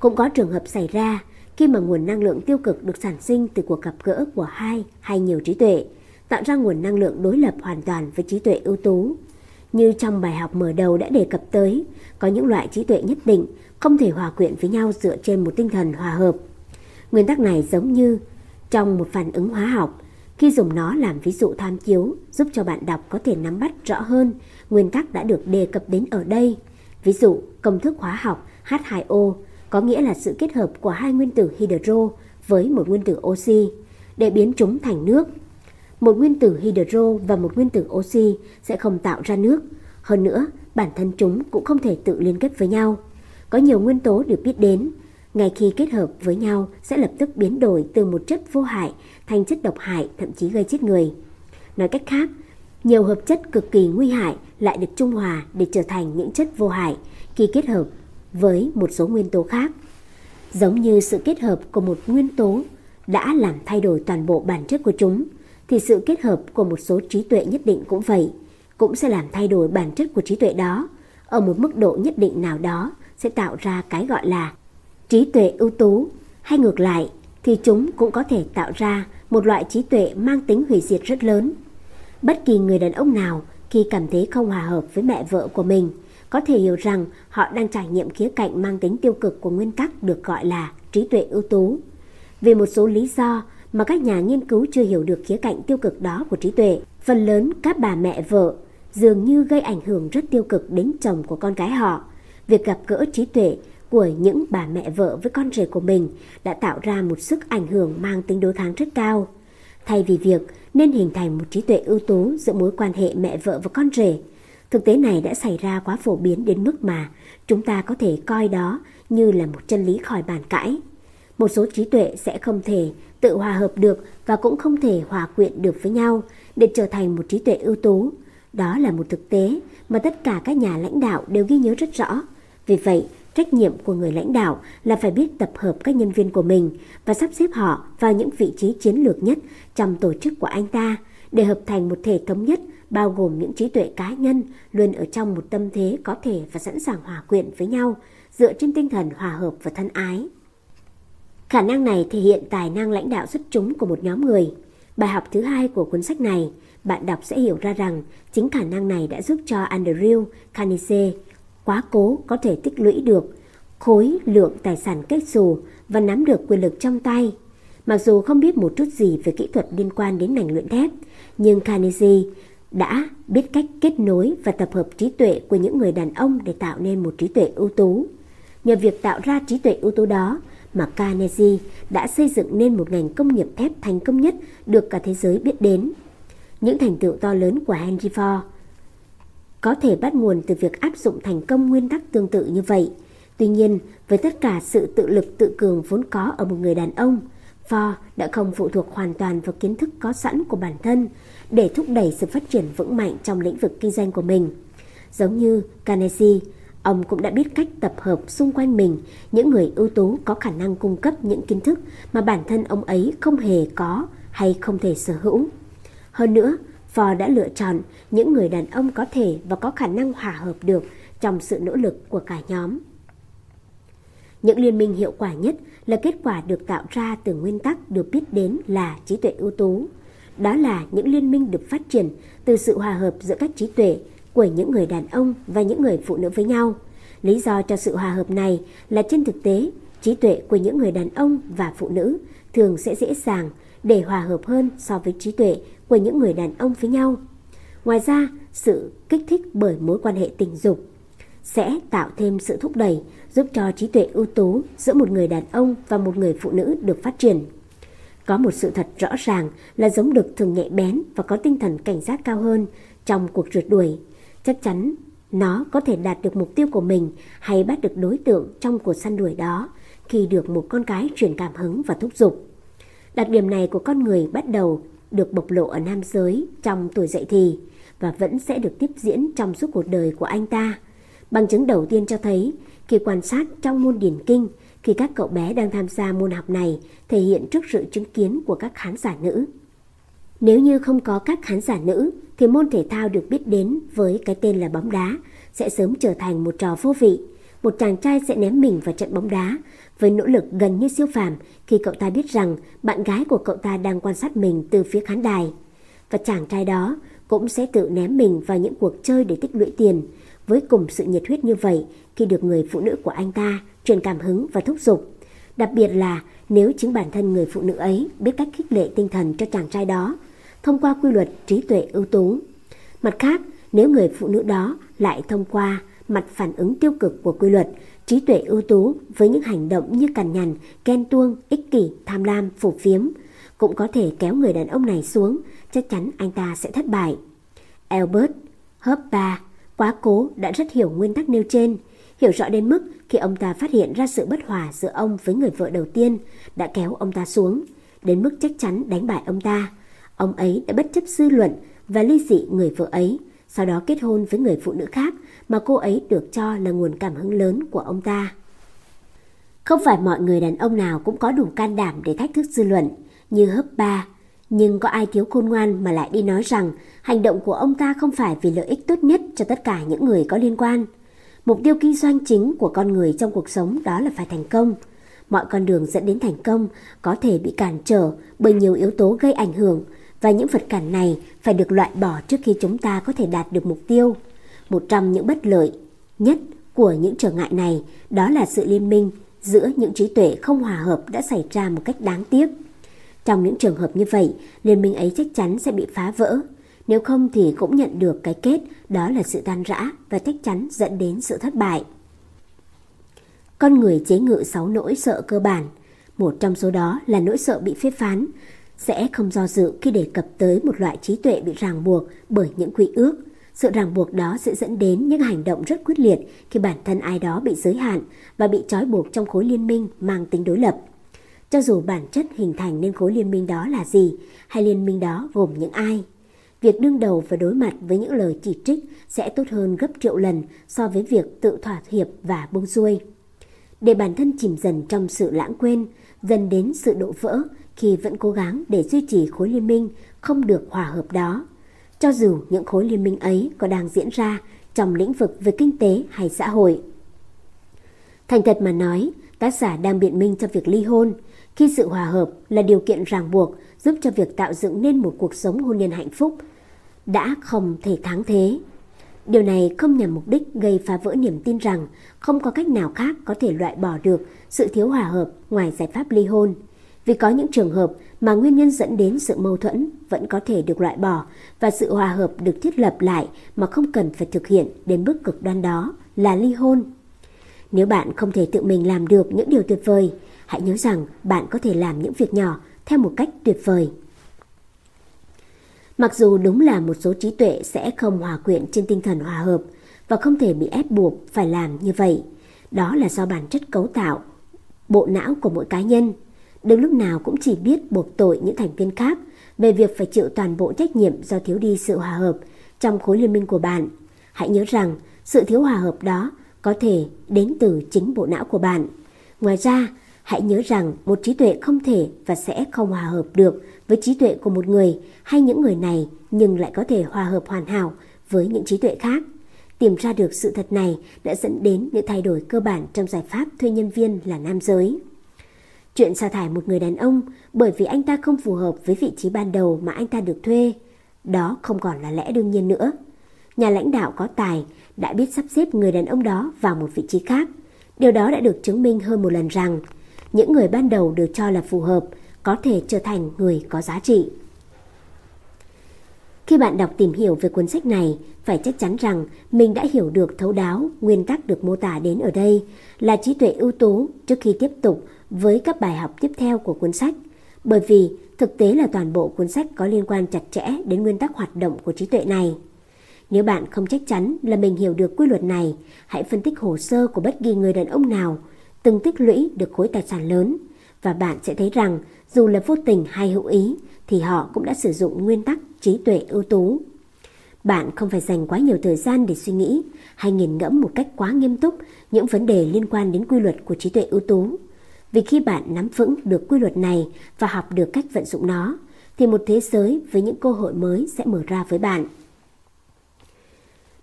Cũng có trường hợp xảy ra khi mà nguồn năng lượng tiêu cực được sản sinh từ cuộc gặp gỡ của hai hay nhiều trí tuệ, tạo ra nguồn năng lượng đối lập hoàn toàn với trí tuệ ưu tú. Như trong bài học mở đầu đã đề cập tới, có những loại trí tuệ nhất định không thể hòa quyện với nhau dựa trên một tinh thần hòa hợp. Nguyên tắc này giống như trong một phản ứng hóa học, khi dùng nó làm ví dụ tham chiếu giúp cho bạn đọc có thể nắm bắt rõ hơn nguyên tắc đã được đề cập đến ở đây. Ví dụ, công thức hóa học H2O có nghĩa là sự kết hợp của hai nguyên tử hydro với một nguyên tử oxy để biến chúng thành nước. Một nguyên tử hydro và một nguyên tử oxy sẽ không tạo ra nước. Hơn nữa, bản thân chúng cũng không thể tự liên kết với nhau. Có nhiều nguyên tố được biết đến, ngay khi kết hợp với nhau sẽ lập tức biến đổi từ một chất vô hại thành chất độc hại thậm chí gây chết người. Nói cách khác, nhiều hợp chất cực kỳ nguy hại lại được trung hòa để trở thành những chất vô hại khi kết hợp với một số nguyên tố khác. Giống như sự kết hợp của một nguyên tố đã làm thay đổi toàn bộ bản chất của chúng, thì sự kết hợp của một số trí tuệ nhất định cũng vậy, cũng sẽ làm thay đổi bản chất của trí tuệ đó. Ở một mức độ nhất định nào đó sẽ tạo ra cái gọi là trí tuệ ưu tú, hay ngược lại thì chúng cũng có thể tạo ra một loại trí tuệ mang tính hủy diệt rất lớn. Bất kỳ người đàn ông nào khi cảm thấy không hòa hợp với mẹ vợ của mình – có thể hiểu rằng họ đang trải nghiệm khía cạnh mang tính tiêu cực của nguyên tắc được gọi là trí tuệ ưu tú. Vì một số lý do mà các nhà nghiên cứu chưa hiểu được khía cạnh tiêu cực đó của trí tuệ, phần lớn các bà mẹ vợ dường như gây ảnh hưởng rất tiêu cực đến chồng của con cái họ. Việc gặp gỡ trí tuệ của những bà mẹ vợ với con rể của mình đã tạo ra một sức ảnh hưởng mang tính đối kháng rất cao. Thay vì việc nên hình thành một trí tuệ ưu tú giữa mối quan hệ mẹ vợ và con rể, Thực tế này đã xảy ra quá phổ biến đến mức mà chúng ta có thể coi đó như là một chân lý khỏi bàn cãi. Một số trí tuệ sẽ không thể tự hòa hợp được và cũng không thể hòa quyện được với nhau để trở thành một trí tuệ ưu tú. Đó là một thực tế mà tất cả các nhà lãnh đạo đều ghi nhớ rất rõ. Vì vậy, trách nhiệm của người lãnh đạo là phải biết tập hợp các nhân viên của mình và sắp xếp họ vào những vị trí chiến lược nhất trong tổ chức của anh ta để hợp thành một thể thống nhất bao gồm những trí tuệ cá nhân luôn ở trong một tâm thế có thể và sẵn sàng hòa quyện với nhau dựa trên tinh thần hòa hợp và thân ái. Khả năng này thể hiện tài năng lãnh đạo xuất chúng của một nhóm người. Bài học thứ hai của cuốn sách này, bạn đọc sẽ hiểu ra rằng chính khả năng này đã giúp cho Andrew Carnegie quá cố có thể tích lũy được khối lượng tài sản kết xù và nắm được quyền lực trong tay. Mặc dù không biết một chút gì về kỹ thuật liên quan đến ngành luyện thép, nhưng Carnegie đã biết cách kết nối và tập hợp trí tuệ của những người đàn ông để tạo nên một trí tuệ ưu tú. Nhờ việc tạo ra trí tuệ ưu tú đó mà Carnegie đã xây dựng nên một ngành công nghiệp thép thành công nhất được cả thế giới biết đến. Những thành tựu to lớn của Henry Ford có thể bắt nguồn từ việc áp dụng thành công nguyên tắc tương tự như vậy. Tuy nhiên, với tất cả sự tự lực tự cường vốn có ở một người đàn ông, Ford đã không phụ thuộc hoàn toàn vào kiến thức có sẵn của bản thân để thúc đẩy sự phát triển vững mạnh trong lĩnh vực kinh doanh của mình. Giống như Carnegie, ông cũng đã biết cách tập hợp xung quanh mình những người ưu tú có khả năng cung cấp những kiến thức mà bản thân ông ấy không hề có hay không thể sở hữu. Hơn nữa, Ford đã lựa chọn những người đàn ông có thể và có khả năng hòa hợp được trong sự nỗ lực của cả nhóm. Những liên minh hiệu quả nhất là kết quả được tạo ra từ nguyên tắc được biết đến là trí tuệ ưu tú. Đó là những liên minh được phát triển từ sự hòa hợp giữa các trí tuệ của những người đàn ông và những người phụ nữ với nhau. Lý do cho sự hòa hợp này là trên thực tế, trí tuệ của những người đàn ông và phụ nữ thường sẽ dễ dàng để hòa hợp hơn so với trí tuệ của những người đàn ông với nhau. Ngoài ra, sự kích thích bởi mối quan hệ tình dục sẽ tạo thêm sự thúc đẩy giúp cho trí tuệ ưu tú giữa một người đàn ông và một người phụ nữ được phát triển. Có một sự thật rõ ràng là giống đực thường nhạy bén và có tinh thần cảnh giác cao hơn trong cuộc rượt đuổi. Chắc chắn nó có thể đạt được mục tiêu của mình hay bắt được đối tượng trong cuộc săn đuổi đó khi được một con cái truyền cảm hứng và thúc giục. Đặc điểm này của con người bắt đầu được bộc lộ ở nam giới trong tuổi dậy thì và vẫn sẽ được tiếp diễn trong suốt cuộc đời của anh ta. Bằng chứng đầu tiên cho thấy khi quan sát trong môn điển kinh, khi các cậu bé đang tham gia môn học này thể hiện trước sự chứng kiến của các khán giả nữ. Nếu như không có các khán giả nữ, thì môn thể thao được biết đến với cái tên là bóng đá sẽ sớm trở thành một trò vô vị. Một chàng trai sẽ ném mình vào trận bóng đá với nỗ lực gần như siêu phàm khi cậu ta biết rằng bạn gái của cậu ta đang quan sát mình từ phía khán đài. Và chàng trai đó cũng sẽ tự ném mình vào những cuộc chơi để tích lũy tiền, với cùng sự nhiệt huyết như vậy khi được người phụ nữ của anh ta truyền cảm hứng và thúc giục. Đặc biệt là nếu chính bản thân người phụ nữ ấy biết cách khích lệ tinh thần cho chàng trai đó, thông qua quy luật trí tuệ ưu tú. Mặt khác, nếu người phụ nữ đó lại thông qua mặt phản ứng tiêu cực của quy luật, trí tuệ ưu tú với những hành động như cằn nhằn, ghen tuông, ích kỷ, tham lam, phổ phiếm, cũng có thể kéo người đàn ông này xuống, chắc chắn anh ta sẽ thất bại. Albert Hoppa quá cố đã rất hiểu nguyên tắc nêu trên, hiểu rõ đến mức khi ông ta phát hiện ra sự bất hòa giữa ông với người vợ đầu tiên đã kéo ông ta xuống, đến mức chắc chắn đánh bại ông ta. Ông ấy đã bất chấp dư luận và ly dị người vợ ấy, sau đó kết hôn với người phụ nữ khác mà cô ấy được cho là nguồn cảm hứng lớn của ông ta. Không phải mọi người đàn ông nào cũng có đủ can đảm để thách thức dư luận như hấp ba, nhưng có ai thiếu khôn ngoan mà lại đi nói rằng hành động của ông ta không phải vì lợi ích tốt nhất cho tất cả những người có liên quan. Mục tiêu kinh doanh chính của con người trong cuộc sống đó là phải thành công. Mọi con đường dẫn đến thành công có thể bị cản trở bởi nhiều yếu tố gây ảnh hưởng và những vật cản này phải được loại bỏ trước khi chúng ta có thể đạt được mục tiêu. Một trong những bất lợi nhất của những trở ngại này đó là sự liên minh giữa những trí tuệ không hòa hợp đã xảy ra một cách đáng tiếc. Trong những trường hợp như vậy, liên minh ấy chắc chắn sẽ bị phá vỡ. Nếu không thì cũng nhận được cái kết đó là sự tan rã và chắc chắn dẫn đến sự thất bại. Con người chế ngự 6 nỗi sợ cơ bản. Một trong số đó là nỗi sợ bị phê phán, sẽ không do dự khi đề cập tới một loại trí tuệ bị ràng buộc bởi những quy ước. Sự ràng buộc đó sẽ dẫn đến những hành động rất quyết liệt khi bản thân ai đó bị giới hạn và bị trói buộc trong khối liên minh mang tính đối lập. Cho dù bản chất hình thành nên khối liên minh đó là gì, hay liên minh đó gồm những ai. Việc đương đầu và đối mặt với những lời chỉ trích sẽ tốt hơn gấp triệu lần so với việc tự thỏa hiệp và buông xuôi. Để bản thân chìm dần trong sự lãng quên, dần đến sự đổ vỡ khi vẫn cố gắng để duy trì khối liên minh không được hòa hợp đó. Cho dù những khối liên minh ấy có đang diễn ra trong lĩnh vực về kinh tế hay xã hội. Thành thật mà nói, tác giả đang biện minh cho việc ly hôn, khi sự hòa hợp là điều kiện ràng buộc giúp cho việc tạo dựng nên một cuộc sống hôn nhân hạnh phúc đã không thể thắng thế. Điều này không nhằm mục đích gây phá vỡ niềm tin rằng không có cách nào khác có thể loại bỏ được sự thiếu hòa hợp ngoài giải pháp ly hôn. Vì có những trường hợp mà nguyên nhân dẫn đến sự mâu thuẫn vẫn có thể được loại bỏ và sự hòa hợp được thiết lập lại mà không cần phải thực hiện đến bước cực đoan đó là ly hôn. Nếu bạn không thể tự mình làm được những điều tuyệt vời, hãy nhớ rằng bạn có thể làm những việc nhỏ theo một cách tuyệt vời. Mặc dù đúng là một số trí tuệ sẽ không hòa quyện trên tinh thần hòa hợp và không thể bị ép buộc phải làm như vậy, đó là do bản chất cấu tạo, bộ não của mỗi cá nhân. Đừng lúc nào cũng chỉ biết buộc tội những thành viên khác về việc phải chịu toàn bộ trách nhiệm do thiếu đi sự hòa hợp trong khối liên minh của bạn. Hãy nhớ rằng sự thiếu hòa hợp đó có thể đến từ chính bộ não của bạn. Ngoài ra, hãy nhớ rằng một trí tuệ không thể và sẽ không hòa hợp được với trí tuệ của một người hay những người này nhưng lại có thể hòa hợp hoàn hảo với những trí tuệ khác. Tìm ra được sự thật này đã dẫn đến những thay đổi cơ bản trong giải pháp thuê nhân viên là nam giới. Chuyện sa thải một người đàn ông bởi vì anh ta không phù hợp với vị trí ban đầu mà anh ta được thuê, đó không còn là lẽ đương nhiên nữa. Nhà lãnh đạo có tài đã biết sắp xếp người đàn ông đó vào một vị trí khác. Điều đó đã được chứng minh hơn một lần rằng những người ban đầu được cho là phù hợp có thể trở thành người có giá trị. Khi bạn đọc tìm hiểu về cuốn sách này, phải chắc chắn rằng mình đã hiểu được thấu đáo nguyên tắc được mô tả đến ở đây là trí tuệ ưu tú trước khi tiếp tục với các bài học tiếp theo của cuốn sách. Bởi vì thực tế là toàn bộ cuốn sách có liên quan chặt chẽ đến nguyên tắc hoạt động của trí tuệ này. Nếu bạn không chắc chắn là mình hiểu được quy luật này, hãy phân tích hồ sơ của bất kỳ người đàn ông nào từng tích lũy được khối tài sản lớn và bạn sẽ thấy rằng dù là vô tình hay hữu ý thì họ cũng đã sử dụng nguyên tắc trí tuệ ưu tú. Bạn không phải dành quá nhiều thời gian để suy nghĩ hay nghiền ngẫm một cách quá nghiêm túc những vấn đề liên quan đến quy luật của trí tuệ ưu tú. Vì khi bạn nắm vững được quy luật này và học được cách vận dụng nó, thì một thế giới với những cơ hội mới sẽ mở ra với bạn.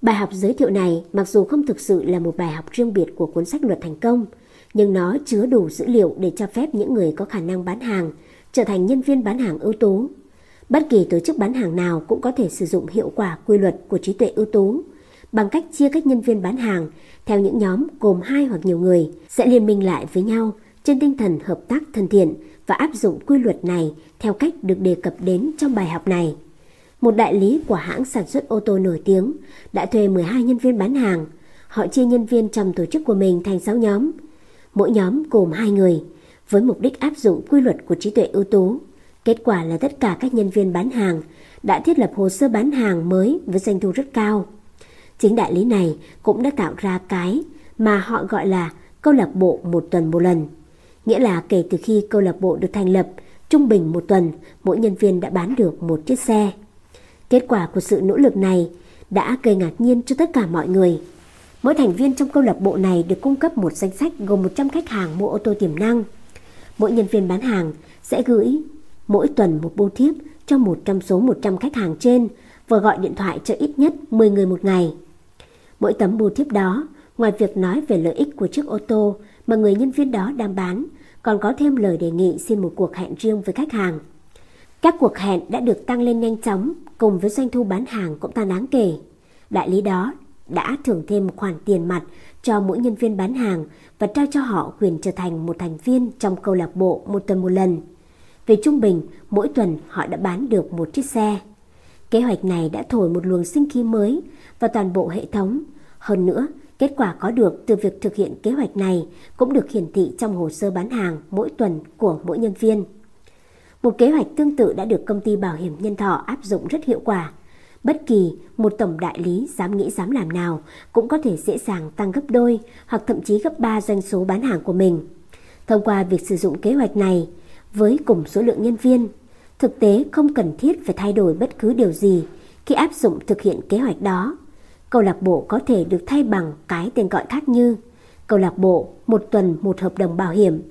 Bài học giới thiệu này mặc dù không thực sự là một bài học riêng biệt của cuốn sách luật thành công, nhưng nó chứa đủ dữ liệu để cho phép những người có khả năng bán hàng trở thành nhân viên bán hàng ưu tú. Bất kỳ tổ chức bán hàng nào cũng có thể sử dụng hiệu quả quy luật của trí tuệ ưu tú bằng cách chia các nhân viên bán hàng theo những nhóm gồm hai hoặc nhiều người sẽ liên minh lại với nhau trên tinh thần hợp tác thân thiện và áp dụng quy luật này theo cách được đề cập đến trong bài học này. Một đại lý của hãng sản xuất ô tô nổi tiếng đã thuê 12 nhân viên bán hàng. Họ chia nhân viên trong tổ chức của mình thành 6 nhóm. Mỗi nhóm gồm 2 người, với mục đích áp dụng quy luật của trí tuệ ưu tú. Kết quả là tất cả các nhân viên bán hàng đã thiết lập hồ sơ bán hàng mới với doanh thu rất cao. Chính đại lý này cũng đã tạo ra cái mà họ gọi là câu lạc bộ một tuần một lần. Nghĩa là kể từ khi câu lạc bộ được thành lập, trung bình một tuần, mỗi nhân viên đã bán được một chiếc xe. Kết quả của sự nỗ lực này đã gây ngạc nhiên cho tất cả mọi người. Mỗi thành viên trong câu lạc bộ này được cung cấp một danh sách gồm 100 khách hàng mua ô tô tiềm năng. Mỗi nhân viên bán hàng sẽ gửi mỗi tuần một bưu thiếp cho một trong số 100 khách hàng trên và gọi điện thoại cho ít nhất 10 người một ngày. Mỗi tấm bưu thiếp đó, ngoài việc nói về lợi ích của chiếc ô tô mà người nhân viên đó đang bán, còn có thêm lời đề nghị xin một cuộc hẹn riêng với khách hàng. Các cuộc hẹn đã được tăng lên nhanh chóng cùng với doanh thu bán hàng cũng tăng đáng kể. Đại lý đó đã thưởng thêm một khoản tiền mặt cho mỗi nhân viên bán hàng và trao cho họ quyền trở thành một thành viên trong câu lạc bộ một tuần một lần. Về trung bình, mỗi tuần họ đã bán được một chiếc xe. Kế hoạch này đã thổi một luồng sinh khí mới vào toàn bộ hệ thống. Hơn nữa, kết quả có được từ việc thực hiện kế hoạch này cũng được hiển thị trong hồ sơ bán hàng mỗi tuần của mỗi nhân viên. Một kế hoạch tương tự đã được công ty bảo hiểm nhân thọ áp dụng rất hiệu quả. Bất kỳ một tổng đại lý dám nghĩ dám làm nào cũng có thể dễ dàng tăng gấp đôi hoặc thậm chí gấp 3 doanh số bán hàng của mình. Thông qua việc sử dụng kế hoạch này với cùng số lượng nhân viên, thực tế không cần thiết phải thay đổi bất cứ điều gì khi áp dụng thực hiện kế hoạch đó. Câu lạc bộ có thể được thay bằng cái tên gọi khác như câu lạc bộ một tuần một hợp đồng bảo hiểm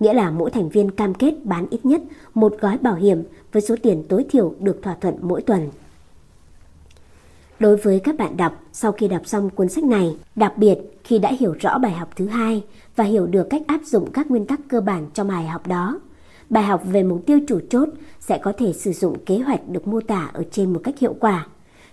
nghĩa là mỗi thành viên cam kết bán ít nhất một gói bảo hiểm với số tiền tối thiểu được thỏa thuận mỗi tuần. Đối với các bạn đọc, sau khi đọc xong cuốn sách này, đặc biệt khi đã hiểu rõ bài học thứ hai và hiểu được cách áp dụng các nguyên tắc cơ bản trong bài học đó, bài học về mục tiêu chủ chốt sẽ có thể sử dụng kế hoạch được mô tả ở trên một cách hiệu quả.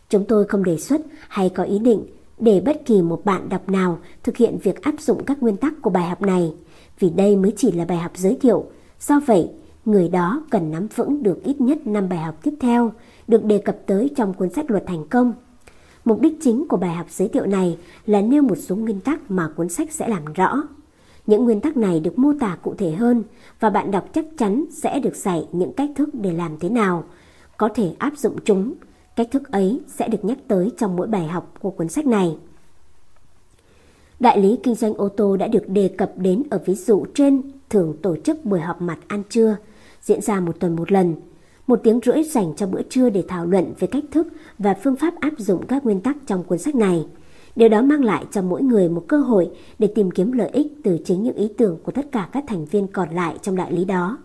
Chúng tôi không đề xuất hay có ý định để bất kỳ một bạn đọc nào thực hiện việc áp dụng các nguyên tắc của bài học này vì đây mới chỉ là bài học giới thiệu. Do vậy, người đó cần nắm vững được ít nhất 5 bài học tiếp theo được đề cập tới trong cuốn sách luật thành công. Mục đích chính của bài học giới thiệu này là nêu một số nguyên tắc mà cuốn sách sẽ làm rõ. Những nguyên tắc này được mô tả cụ thể hơn và bạn đọc chắc chắn sẽ được dạy những cách thức để làm thế nào có thể áp dụng chúng. Cách thức ấy sẽ được nhắc tới trong mỗi bài học của cuốn sách này. Đại lý kinh doanh ô tô đã được đề cập đến ở ví dụ trên thường tổ chức buổi họp mặt ăn trưa, diễn ra một tuần một lần. Một tiếng rưỡi dành cho bữa trưa để thảo luận về cách thức và phương pháp áp dụng các nguyên tắc trong cuốn sách này. Điều đó mang lại cho mỗi người một cơ hội để tìm kiếm lợi ích từ chính những ý tưởng của tất cả các thành viên còn lại trong đại lý đó.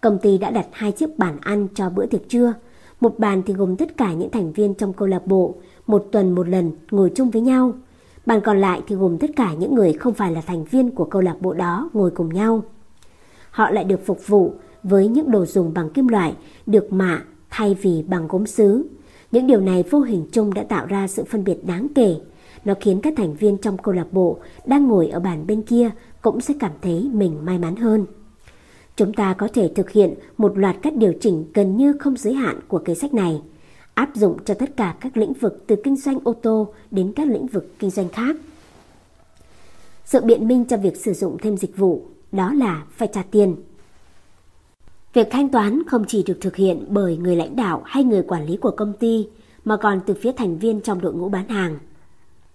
Công ty đã đặt hai chiếc bàn ăn cho bữa tiệc trưa. Một bàn thì gồm tất cả những thành viên trong câu lạc bộ, một tuần một lần ngồi chung với nhau. Bàn còn lại thì gồm tất cả những người không phải là thành viên của câu lạc bộ đó ngồi cùng nhau. Họ lại được phục vụ với những đồ dùng bằng kim loại được mạ thay vì bằng gốm sứ. Những điều này vô hình chung đã tạo ra sự phân biệt đáng kể. Nó khiến các thành viên trong câu lạc bộ đang ngồi ở bàn bên kia cũng sẽ cảm thấy mình may mắn hơn. Chúng ta có thể thực hiện một loạt các điều chỉnh gần như không giới hạn của kế sách này, áp dụng cho tất cả các lĩnh vực từ kinh doanh ô tô đến các lĩnh vực kinh doanh khác. Sự biện minh cho việc sử dụng thêm dịch vụ đó là phải trả tiền. Việc thanh toán không chỉ được thực hiện bởi người lãnh đạo hay người quản lý của công ty, mà còn từ phía thành viên trong đội ngũ bán hàng.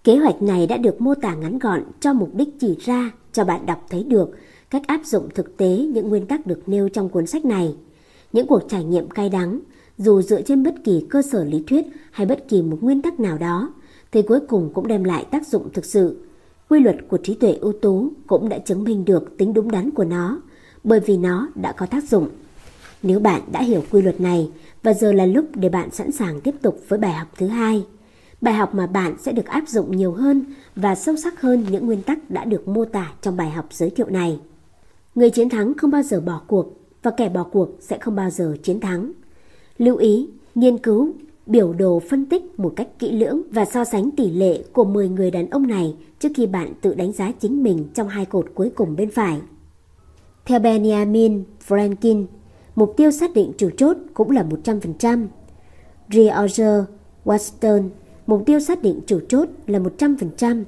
Kế hoạch này đã được mô tả ngắn gọn cho mục đích chỉ ra cho bạn đọc thấy được cách áp dụng thực tế những nguyên tắc được nêu trong cuốn sách này. Những cuộc trải nghiệm cay đắng, dù dựa trên bất kỳ cơ sở lý thuyết hay bất kỳ một nguyên tắc nào đó, thì cuối cùng cũng đem lại tác dụng thực sự. Quy luật của trí tuệ ưu tú cũng đã chứng minh được tính đúng đắn của nó, bởi vì nó đã có tác dụng. Nếu bạn đã hiểu quy luật này, và giờ là lúc để bạn sẵn sàng tiếp tục với bài học thứ hai. Bài học mà bạn sẽ được áp dụng nhiều hơn và sâu sắc hơn những nguyên tắc đã được mô tả trong bài học giới thiệu này. Người chiến thắng không bao giờ bỏ cuộc và kẻ bỏ cuộc sẽ không bao giờ chiến thắng. Lưu ý, nghiên cứu, biểu đồ phân tích một cách kỹ lưỡng và so sánh tỷ lệ của 10 người đàn ông này trước khi bạn tự đánh giá chính mình trong hai cột cuối cùng bên phải. Theo Benjamin Franklin, mục tiêu xác định chủ chốt cũng là 100%. George Washington, mục tiêu xác định chủ chốt là 100%.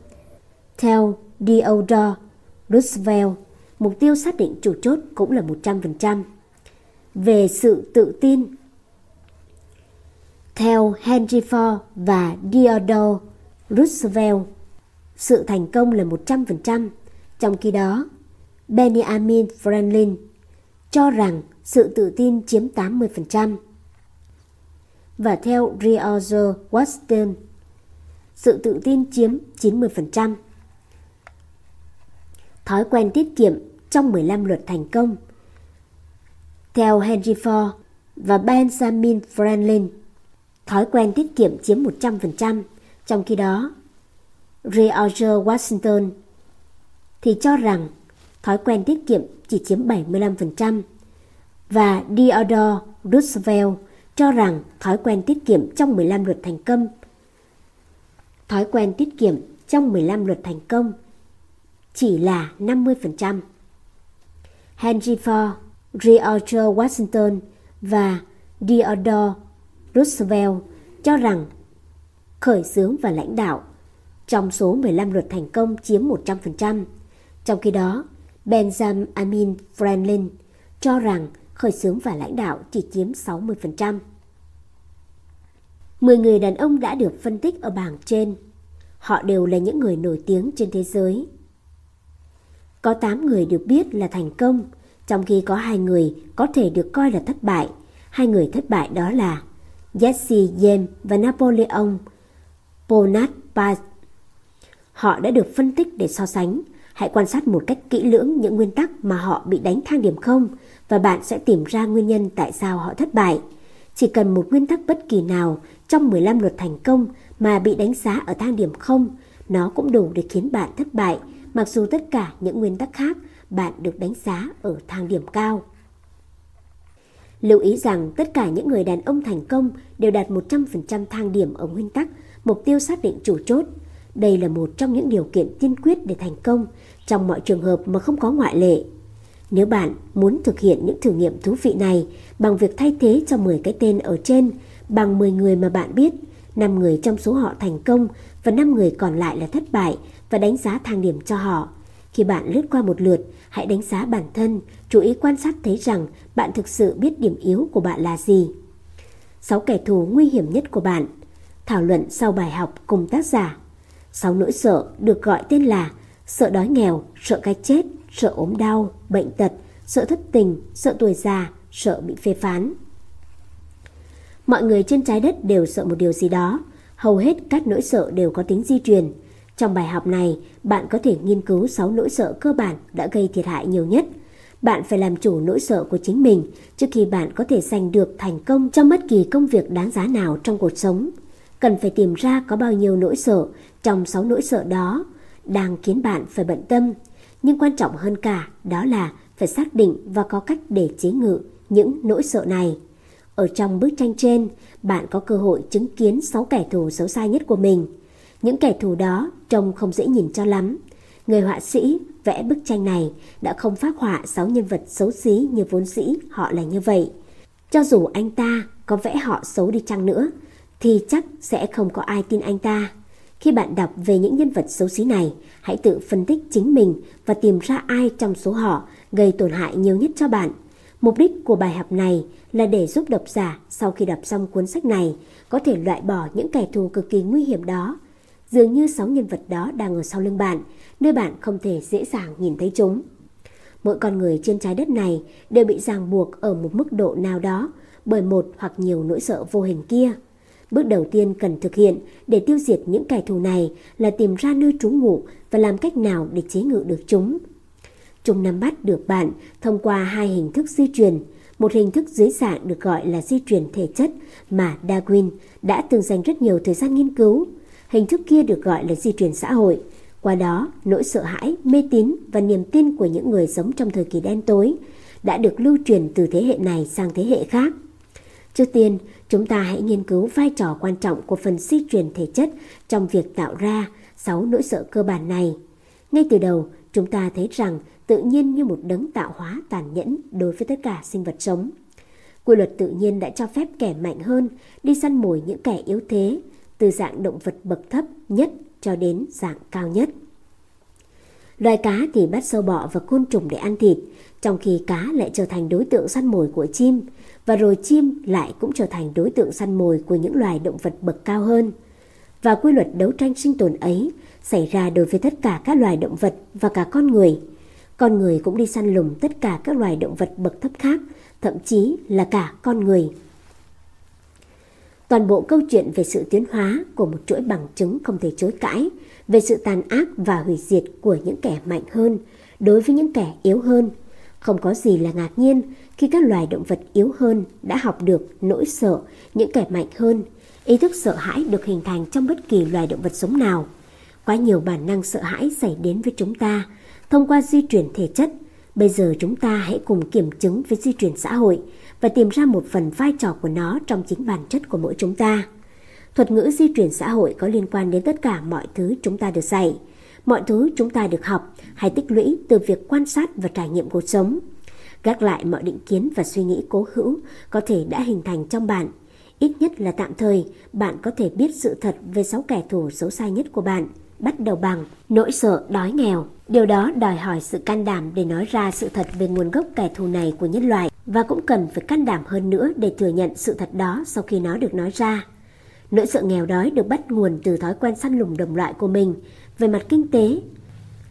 Theo Theodore Roosevelt, mục tiêu xác định chủ chốt cũng là 100%. Về sự tự tin, theo Henry Ford và Theodore Roosevelt, sự thành công là 100%, trong khi đó Benjamin Franklin cho rằng sự tự tin chiếm 80%. Và theo George Washington, sự tự tin chiếm 90%. Thói quen tiết kiệm trong 15 luật thành công. Theo Henry Ford và Benjamin Franklin, thói quen tiết kiệm chiếm 100%, trong khi đó George Washington thì cho rằng thói quen tiết kiệm chỉ chiếm 75% và Theodore Roosevelt cho rằng thói quen tiết kiệm trong 15 luật thành công thói quen tiết kiệm trong 15 luật thành công chỉ là 50%. Henry Ford, George Washington và Theodore Roosevelt cho rằng khởi xướng và lãnh đạo trong số 15 luật thành công chiếm 100%. Trong khi đó, Benjamin Franklin cho rằng khởi xướng và lãnh đạo chỉ chiếm 60%. 10 người đàn ông đã được phân tích ở bảng trên. Họ đều là những người nổi tiếng trên thế giới. Có 8 người được biết là thành công, trong khi có hai người có thể được coi là thất bại. Hai người thất bại đó là Jesse James và Napoleon Bonaparte. Họ đã được phân tích để so sánh. Hãy quan sát một cách kỹ lưỡng những nguyên tắc mà họ bị đánh thang điểm không và bạn sẽ tìm ra nguyên nhân tại sao họ thất bại. Chỉ cần một nguyên tắc bất kỳ nào trong 15 luật thành công mà bị đánh giá ở thang điểm không, nó cũng đủ để khiến bạn thất bại, mặc dù tất cả những nguyên tắc khác bạn được đánh giá ở thang điểm cao. Lưu ý rằng tất cả những người đàn ông thành công đều đạt 100% thang điểm ở nguyên tắc, mục tiêu xác định chủ chốt. Đây là một trong những điều kiện tiên quyết để thành công, trong mọi trường hợp mà không có ngoại lệ. Nếu bạn muốn thực hiện những thử nghiệm thú vị này bằng việc thay thế cho 10 cái tên ở trên bằng 10 người mà bạn biết, 5 người trong số họ thành công và 5 người còn lại là thất bại và đánh giá thang điểm cho họ. Khi bạn lướt qua một lượt, hãy đánh giá bản thân, chú ý quan sát thấy rằng bạn thực sự biết điểm yếu của bạn là gì. 6 kẻ thù nguy hiểm nhất của bạn. Thảo luận sau bài học cùng tác giả. 6 nỗi sợ được gọi tên là sợ đói nghèo, sợ cái chết, sợ ốm đau, bệnh tật, sợ thất tình, sợ tuổi già, sợ bị phê phán. Mọi người trên trái đất đều sợ một điều gì đó, hầu hết các nỗi sợ đều có tính di truyền. Trong bài học này, bạn có thể nghiên cứu 6 nỗi sợ cơ bản đã gây thiệt hại nhiều nhất. Bạn phải làm chủ nỗi sợ của chính mình trước khi bạn có thể giành được thành công trong bất kỳ công việc đáng giá nào trong cuộc sống. Cần phải tìm ra có bao nhiêu nỗi sợ trong 6 nỗi sợ đó đang khiến bạn phải bận tâm. Nhưng quan trọng hơn cả đó là phải xác định và có cách để chế ngự những nỗi sợ này. Ở trong bức tranh trên, bạn có cơ hội chứng kiến 6 kẻ thù xấu xa nhất của mình. Những kẻ thù đó trông không dễ nhìn cho lắm. Người họa sĩ vẽ bức tranh này đã không phát họa 6 nhân vật xấu xí như vốn dĩ họ là như vậy. Cho dù anh ta có vẽ họ xấu đi chăng nữa, thì chắc sẽ không có ai tin anh ta. Khi bạn đọc về những nhân vật xấu xí này, hãy tự phân tích chính mình và tìm ra ai trong số họ gây tổn hại nhiều nhất cho bạn. Mục đích của bài học này là để giúp độc giả sau khi đọc xong cuốn sách này có thể loại bỏ những kẻ thù cực kỳ nguy hiểm đó. Dường như sáu nhân vật đó đang ở sau lưng bạn, nơi bạn không thể dễ dàng nhìn thấy chúng. Mỗi con người trên trái đất này đều bị ràng buộc ở một mức độ nào đó bởi một hoặc nhiều nỗi sợ vô hình kia. Bước đầu tiên cần thực hiện để tiêu diệt những kẻ thù này là tìm ra nơi trú ngụ và làm cách nào để chế ngự được chúng. Chúng nắm bắt được bạn thông qua hai hình thức di truyền. Một hình thức dưới dạng được gọi là di truyền thể chất mà Darwin đã từng dành rất nhiều thời gian nghiên cứu. Hình thức kia được gọi là di truyền xã hội. Qua đó, nỗi sợ hãi, mê tín và niềm tin của những người sống trong thời kỳ đen tối đã được lưu truyền từ thế hệ này sang thế hệ khác. Trước tiên, chúng ta hãy nghiên cứu vai trò quan trọng của phần di truyền thể chất trong việc tạo ra 6 nỗi sợ cơ bản này. Ngay từ đầu, chúng ta thấy rằng tự nhiên như một đấng tạo hóa tàn nhẫn đối với tất cả sinh vật sống. Quy luật tự nhiên đã cho phép kẻ mạnh hơn đi săn mồi những kẻ yếu thế, từ dạng động vật bậc thấp nhất cho đến dạng cao nhất. Loài cá thì bắt sâu bọ và côn trùng để ăn thịt, trong khi cá lại trở thành đối tượng săn mồi của chim, và rồi chim lại cũng trở thành đối tượng săn mồi của những loài động vật bậc cao hơn. Và quy luật đấu tranh sinh tồn ấy xảy ra đối với tất cả các loài động vật và cả con người. Con người cũng đi săn lùng tất cả các loài động vật bậc thấp khác, thậm chí là cả con người. Toàn bộ câu chuyện về sự tiến hóa của một chuỗi bằng chứng không thể chối cãi, về sự tàn ác và hủy diệt của những kẻ mạnh hơn đối với những kẻ yếu hơn. Không có gì là ngạc nhiên khi các loài động vật yếu hơn đã học được nỗi sợ những kẻ mạnh hơn. Ý thức sợ hãi được hình thành trong bất kỳ loài động vật sống nào. Quá nhiều bản năng sợ hãi xảy đến với chúng ta thông qua di truyền thể chất. Bây giờ chúng ta hãy cùng kiểm chứng với di truyền xã hội và tìm ra một phần vai trò của nó trong chính bản chất của mỗi chúng ta. Thuật ngữ di truyền xã hội có liên quan đến tất cả mọi thứ chúng ta được dạy, mọi thứ chúng ta được học hay tích lũy từ việc quan sát và trải nghiệm cuộc sống. Gác lại mọi định kiến và suy nghĩ cố hữu có thể đã hình thành trong bạn. Ít nhất là tạm thời, bạn có thể biết sự thật về sáu kẻ thù xấu xa nhất của bạn. Bắt đầu bằng nỗi sợ đói nghèo. Điều đó đòi hỏi sự can đảm để nói ra sự thật về nguồn gốc kẻ thù này của nhân loại và cũng cần phải can đảm hơn nữa để thừa nhận sự thật đó sau khi nó được nói ra. Nỗi sợ nghèo đói được bắt nguồn từ thói quen săn lùng đồng loại của mình về mặt kinh tế.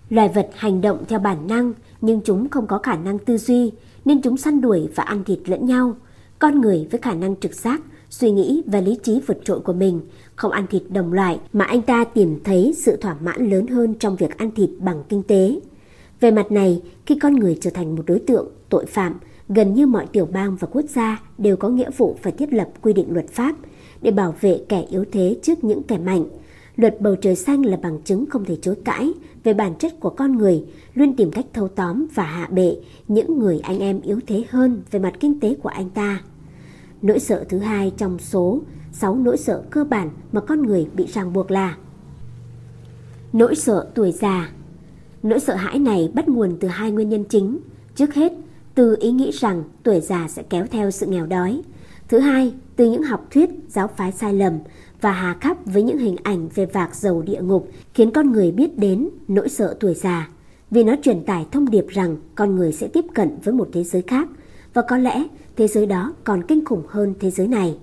Loài vật hành động theo bản năng nhưng chúng không có khả năng tư duy nên chúng săn đuổi và ăn thịt lẫn nhau. Con người với khả năng trực giác, suy nghĩ và lý trí vượt trội của mình không ăn thịt đồng loại mà anh ta tìm thấy sự thỏa mãn lớn hơn trong việc ăn thịt bằng kinh tế. Về mặt này, khi con người trở thành một đối tượng tội phạm, gần như mọi tiểu bang và quốc gia đều có nghĩa vụ phải thiết lập quy định luật pháp để bảo vệ kẻ yếu thế trước những kẻ mạnh. Luật bầu trời xanh là bằng chứng không thể chối cãi về bản chất của con người, luôn tìm cách thâu tóm và hạ bệ những người anh em yếu thế hơn về mặt kinh tế của anh ta. Nỗi sợ thứ hai trong số 6 nỗi sợ cơ bản mà con người bị ràng buộc là Nỗi sợ tuổi già Nỗi sợ hãi này bắt nguồn từ hai nguyên nhân chính. Trước hết, từ ý nghĩ rằng tuổi già sẽ kéo theo sự nghèo đói. Thứ hai, từ những học thuyết, giáo phái sai lầm và hà khắc với những hình ảnh về vạc dầu địa ngục khiến con người biết đến nỗi sợ tuổi già. Vì nó truyền tải thông điệp rằng con người sẽ tiếp cận với một thế giới khác và có lẽ thế giới đó còn kinh khủng hơn thế giới này.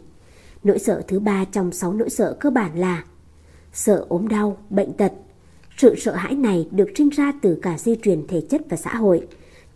Nỗi sợ thứ ba trong sáu nỗi sợ cơ bản là sợ ốm đau, bệnh tật. Sự sợ hãi này được sinh ra từ cả di truyền thể chất và xã hội.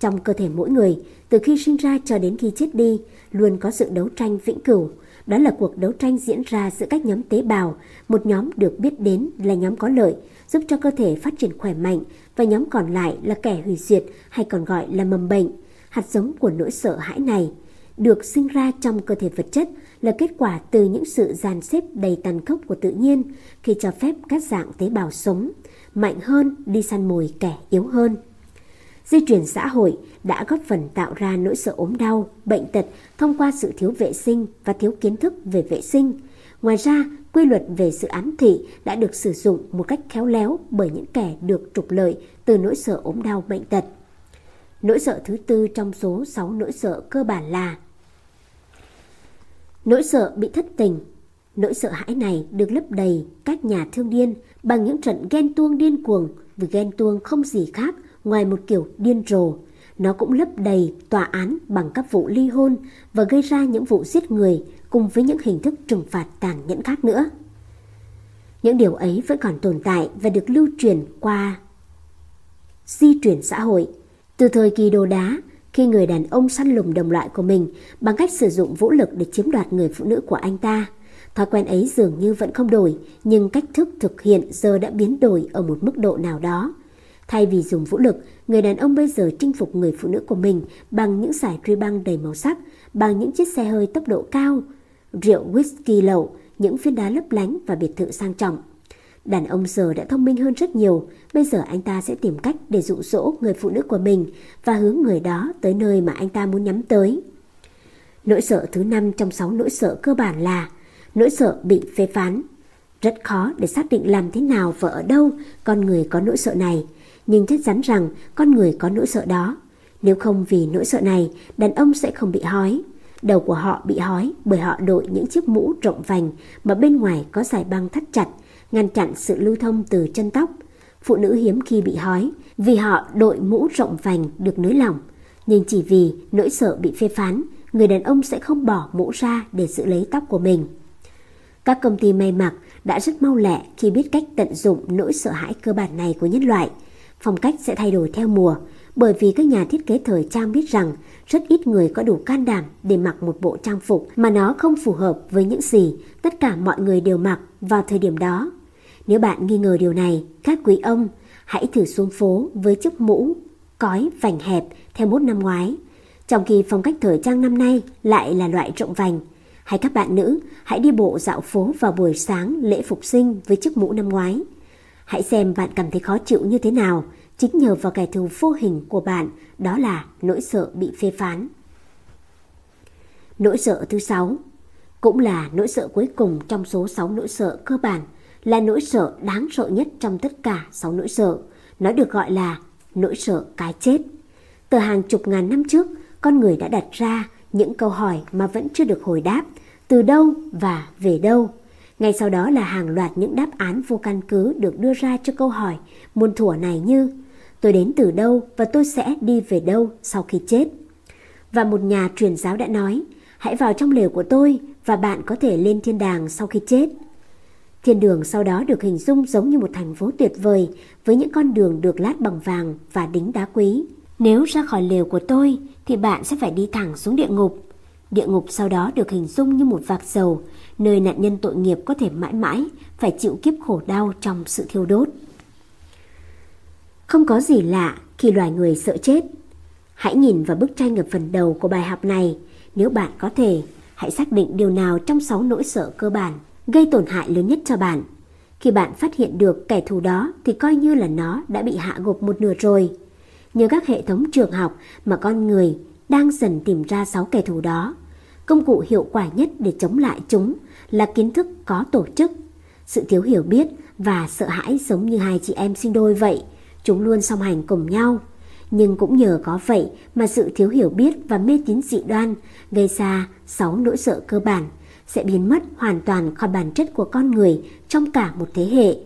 Trong cơ thể mỗi người, từ khi sinh ra cho đến khi chết đi, luôn có sự đấu tranh vĩnh cửu. Đó là cuộc đấu tranh diễn ra giữa các nhóm tế bào, một nhóm được biết đến là nhóm có lợi, giúp cho cơ thể phát triển khỏe mạnh, và nhóm còn lại là kẻ hủy diệt hay còn gọi là mầm bệnh. Hạt giống của nỗi sợ hãi này được sinh ra trong cơ thể vật chất là kết quả từ những sự dàn xếp đầy tàn khốc của tự nhiên khi cho phép các dạng tế bào sống mạnh hơn đi săn mồi kẻ yếu hơn. Di truyền xã hội đã góp phần tạo ra nỗi sợ ốm đau, bệnh tật thông qua sự thiếu vệ sinh và thiếu kiến thức về vệ sinh. Ngoài ra, quy luật về sự ám thị đã được sử dụng một cách khéo léo bởi những kẻ được trục lợi từ nỗi sợ ốm đau bệnh tật. Nỗi sợ thứ tư trong số 6 nỗi sợ cơ bản là Nỗi sợ bị thất tình Nỗi sợ hãi này được lấp đầy các nhà thương điên bằng những trận ghen tuông điên cuồng vì ghen tuông không gì khác ngoài một kiểu điên rồ. Nó cũng lấp đầy tòa án bằng các vụ ly hôn và gây ra những vụ giết người cùng với những hình thức trừng phạt tàn nhẫn khác nữa. Những điều ấy vẫn còn tồn tại và được lưu truyền qua di truyền xã hội. Từ thời kỳ đồ đá, khi người đàn ông săn lùng đồng loại của mình bằng cách sử dụng vũ lực để chiếm đoạt người phụ nữ của anh ta. Thói quen ấy dường như vẫn không đổi, nhưng cách thức thực hiện giờ đã biến đổi ở một mức độ nào đó. Thay vì dùng vũ lực, người đàn ông bây giờ chinh phục người phụ nữ của mình bằng những giải truy băng đầy màu sắc, bằng những chiếc xe hơi tốc độ cao, rượu whisky lậu, những phiến đá lấp lánh và biệt thự sang trọng. Đàn ông giờ đã thông minh hơn rất nhiều, bây giờ anh ta sẽ tìm cách để dụ dỗ người phụ nữ của mình và hướng người đó tới nơi mà anh ta muốn nhắm tới. Nỗi sợ thứ năm trong sáu nỗi sợ cơ bản là nỗi sợ bị phê phán. Rất khó để xác định làm thế nào và ở đâu con người có nỗi sợ này, nhưng chắc chắn rằng con người có nỗi sợ đó. Nếu không vì nỗi sợ này, đàn ông sẽ không bị hói. Đầu của họ bị hói bởi họ đội những chiếc mũ rộng vành mà bên ngoài có giải băng thắt chặt, ngăn chặn sự lưu thông từ chân tóc. Phụ nữ hiếm khi bị hói vì họ đội mũ rộng vành được nới lỏng. Nhưng chỉ vì nỗi sợ bị phê phán, người đàn ông sẽ không bỏ mũ ra để giữ lấy tóc của mình. Các công ty may mặc đã rất mau lẹ khi biết cách tận dụng nỗi sợ hãi cơ bản này của nhân loại. Phong cách sẽ thay đổi theo mùa, bởi vì các nhà thiết kế thời trang biết rằng rất ít người có đủ can đảm để mặc một bộ trang phục mà nó không phù hợp với những gì tất cả mọi người đều mặc vào thời điểm đó. Nếu bạn nghi ngờ điều này, các quý ông, hãy thử xuống phố với chiếc mũ, cói vành hẹp theo mốt năm ngoái. Trong khi phong cách thời trang năm nay lại là loại rộng vành. Hay các bạn nữ, hãy đi bộ dạo phố vào buổi sáng lễ phục sinh với chiếc mũ năm ngoái. Hãy xem bạn cảm thấy khó chịu như thế nào chính nhờ vào kẻ thù vô hình của bạn, đó là nỗi sợ bị phê phán. Nỗi sợ thứ sáu cũng là nỗi sợ cuối cùng trong số 6 nỗi sợ cơ bản, là nỗi sợ đáng sợ nhất trong tất cả 6 nỗi sợ. Nó được gọi là nỗi sợ cái chết. Từ hàng chục ngàn năm trước, con người đã đặt ra những câu hỏi mà vẫn chưa được hồi đáp, từ đâu và về đâu. Ngay sau đó là hàng loạt những đáp án vô căn cứ được đưa ra cho câu hỏi muôn thuở này như tôi đến từ đâu và tôi sẽ đi về đâu sau khi chết. Và một nhà truyền giáo đã nói, hãy vào trong lều của tôi và bạn có thể lên thiên đàng sau khi chết. Thiên đường sau đó được hình dung giống như một thành phố tuyệt vời với những con đường được lát bằng vàng và đính đá quý. Nếu ra khỏi lều của tôi thì bạn sẽ phải đi thẳng xuống địa ngục. Địa ngục sau đó được hình dung như một vạc dầu, nơi nạn nhân tội nghiệp có thể mãi mãi phải chịu kiếp khổ đau trong sự thiêu đốt. Không có gì lạ khi loài người sợ chết. Hãy nhìn vào bức tranh ở phần đầu của bài học này. Nếu bạn có thể, hãy xác định điều nào trong 6 nỗi sợ cơ bản gây tổn hại lớn nhất cho bạn. Khi bạn phát hiện được kẻ thù đó thì coi như là nó đã bị hạ gục một nửa rồi. Nhờ các hệ thống trường học mà con người đang dần tìm ra 6 kẻ thù đó. Công cụ hiệu quả nhất để chống lại chúng là kiến thức có tổ chức. Sự thiếu hiểu biết và sợ hãi giống như hai chị em sinh đôi vậy, chúng luôn song hành cùng nhau. Nhưng cũng nhờ có vậy mà sự thiếu hiểu biết và mê tín dị đoan gây ra sáu nỗi sợ cơ bản sẽ biến mất hoàn toàn khỏi bản chất của con người trong cả một thế hệ.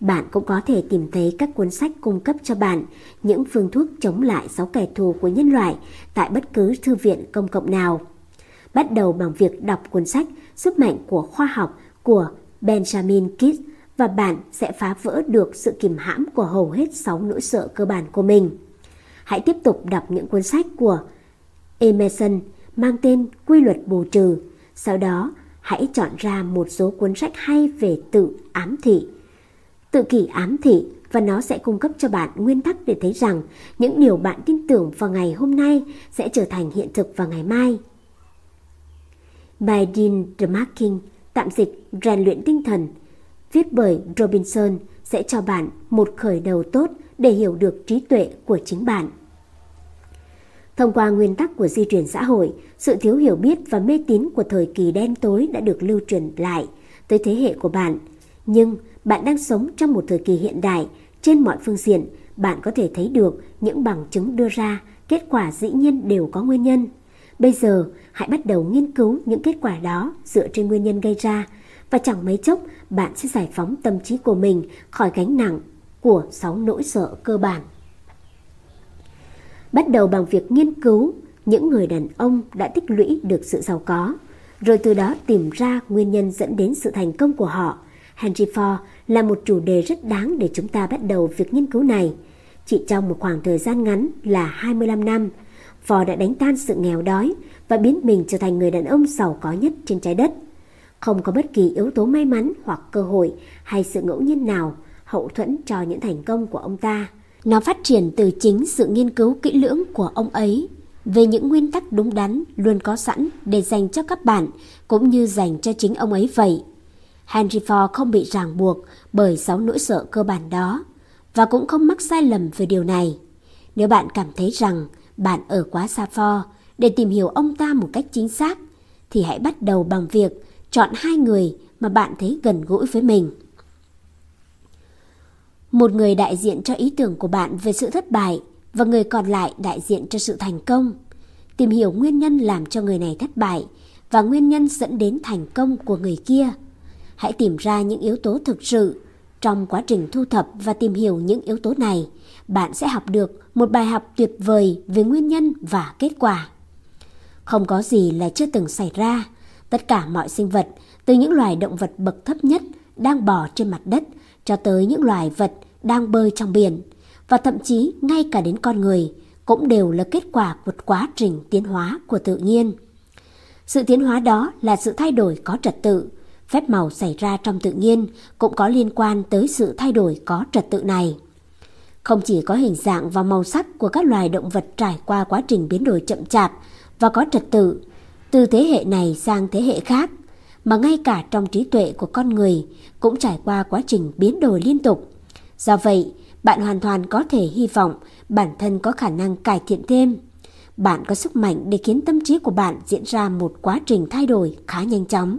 Bạn cũng có thể tìm thấy các cuốn sách cung cấp cho bạn những phương thuốc chống lại sáu kẻ thù của nhân loại tại bất cứ thư viện công cộng nào. Bắt đầu bằng việc đọc cuốn sách Sức mạnh của khoa học của Benjamin Kidd và bạn sẽ phá vỡ được sự kìm hãm của hầu hết sáu nỗi sợ cơ bản của mình. Hãy tiếp tục đọc những cuốn sách của Emerson mang tên Quy luật bù trừ. Sau đó, hãy chọn ra một số cuốn sách hay về tự ám thị. Tự kỷ ám thị và nó sẽ cung cấp cho bạn nguyên tắc để thấy rằng những điều bạn tin tưởng vào ngày hôm nay sẽ trở thành hiện thực vào ngày mai. Bài Dean DeMarking, tạm dịch rèn luyện tinh thần, viết bởi Robinson sẽ cho bạn một khởi đầu tốt để hiểu được trí tuệ của chính bạn. Thông qua nguyên tắc của di truyền xã hội, sự thiếu hiểu biết và mê tín của thời kỳ đen tối đã được lưu truyền lại tới thế hệ của bạn. Nhưng bạn đang sống trong một thời kỳ hiện đại, trên mọi phương diện, bạn có thể thấy được những bằng chứng đưa ra, kết quả dĩ nhiên đều có nguyên nhân. Bây giờ, hãy bắt đầu nghiên cứu những kết quả đó dựa trên nguyên nhân gây ra và chẳng mấy chốc bạn sẽ giải phóng tâm trí của mình khỏi gánh nặng của sáu nỗi sợ cơ bản. Bắt đầu bằng việc nghiên cứu những người đàn ông đã tích lũy được sự giàu có, rồi từ đó tìm ra nguyên nhân dẫn đến sự thành công của họ. Henry Ford là một chủ đề rất đáng để chúng ta bắt đầu việc nghiên cứu này. Chỉ trong một khoảng thời gian ngắn là 25 năm, Ford đã đánh tan sự nghèo đói và biến mình trở thành người đàn ông giàu có nhất trên trái đất. Không có bất kỳ yếu tố may mắn hoặc cơ hội hay sự ngẫu nhiên nào hậu thuẫn cho những thành công của ông ta. Nó phát triển từ chính sự nghiên cứu kỹ lưỡng của ông ấy về những nguyên tắc đúng đắn luôn có sẵn để dành cho các bạn, cũng như dành cho chính ông ấy vậy. Henry Ford không bị ràng buộc bởi sáu nỗi sợ cơ bản đó, và cũng không mắc sai lầm về điều này. Nếu bạn cảm thấy rằng bạn ở quá xa Ford để tìm hiểu ông ta một cách chính xác, thì hãy bắt đầu bằng việc chọn hai người mà bạn thấy gần gũi với mình. Một người đại diện cho ý tưởng của bạn về sự thất bại và người còn lại đại diện cho sự thành công. Tìm hiểu nguyên nhân làm cho người này thất bại và nguyên nhân dẫn đến thành công của người kia. Hãy tìm ra những yếu tố thực sự. Trong quá trình thu thập và tìm hiểu những yếu tố này, bạn sẽ học được một bài học tuyệt vời về nguyên nhân và kết quả. Không có gì là chưa từng xảy ra. Tất cả mọi sinh vật, từ những loài động vật bậc thấp nhất đang bò trên mặt đất cho tới những loài vật đang bơi trong biển và thậm chí ngay cả đến con người cũng đều là kết quả của quá trình tiến hóa của tự nhiên. Sự tiến hóa đó là sự thay đổi có trật tự. Phép màu xảy ra trong tự nhiên cũng có liên quan tới sự thay đổi có trật tự này. Không chỉ có hình dạng và màu sắc của các loài động vật trải qua quá trình biến đổi chậm chạp và có trật tự, từ thế hệ này sang thế hệ khác, mà ngay cả trong trí tuệ của con người cũng trải qua quá trình biến đổi liên tục. Do vậy, bạn hoàn toàn có thể hy vọng bản thân có khả năng cải thiện thêm. Bạn có sức mạnh để khiến tâm trí của bạn diễn ra một quá trình thay đổi khá nhanh chóng.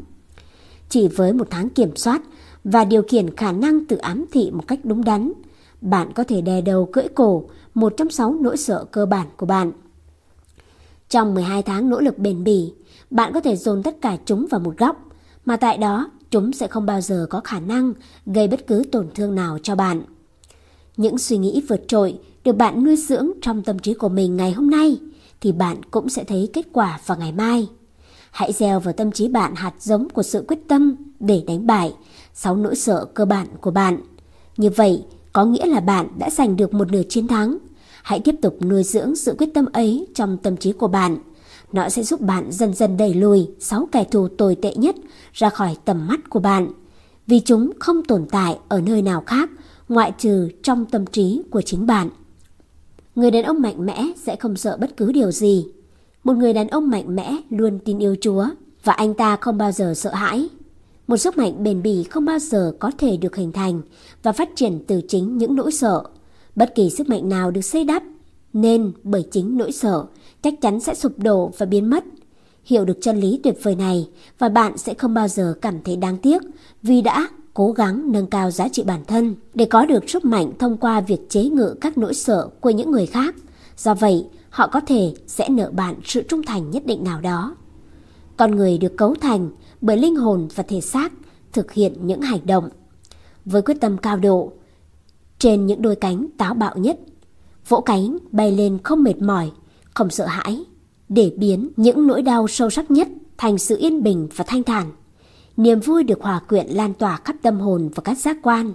Chỉ với một tháng kiểm soát và điều khiển khả năng tự ám thị một cách đúng đắn, bạn có thể đè đầu cưỡi cổ một trong sáu nỗi sợ cơ bản của bạn. Trong 12 tháng nỗ lực bền bỉ, bạn có thể dồn tất cả chúng vào một góc, mà tại đó chúng sẽ không bao giờ có khả năng gây bất cứ tổn thương nào cho bạn. Những suy nghĩ vượt trội được bạn nuôi dưỡng trong tâm trí của mình ngày hôm nay thì bạn cũng sẽ thấy kết quả vào ngày mai. Hãy gieo vào tâm trí bạn hạt giống của sự quyết tâm để đánh bại sáu nỗi sợ cơ bản của bạn. Như vậy, có nghĩa là bạn đã giành được một nửa chiến thắng. Hãy tiếp tục nuôi dưỡng sự quyết tâm ấy trong tâm trí của bạn. Nó sẽ giúp bạn dần dần đẩy lùi sáu kẻ thù tồi tệ nhất ra khỏi tầm mắt của bạn. Vì chúng không tồn tại ở nơi nào khác, ngoại trừ trong tâm trí của chính bạn. Người đàn ông mạnh mẽ sẽ không sợ bất cứ điều gì. Một người đàn ông mạnh mẽ luôn tin yêu Chúa và anh ta không bao giờ sợ hãi. Một sức mạnh bền bỉ không bao giờ có thể được hình thành và phát triển từ chính những nỗi sợ. Bất kỳ sức mạnh nào được xây đắp nên bởi chính nỗi sợ chắc chắn sẽ sụp đổ và biến mất. Hiểu được chân lý tuyệt vời này và bạn sẽ không bao giờ cảm thấy đáng tiếc vì đã cố gắng nâng cao giá trị bản thân để có được sức mạnh thông qua việc chế ngự các nỗi sợ của những người khác. Do vậy, họ có thể sẽ nợ bạn sự trung thành nhất định nào đó. Con người được cấu thành bởi linh hồn và thể xác thực hiện những hành động với quyết tâm cao độ trên những đôi cánh táo bạo nhất, vỗ cánh bay lên không mệt mỏi, không sợ hãi, để biến những nỗi đau sâu sắc nhất thành sự yên bình và thanh thản. Niềm vui được hòa quyện lan tỏa khắp tâm hồn và các giác quan.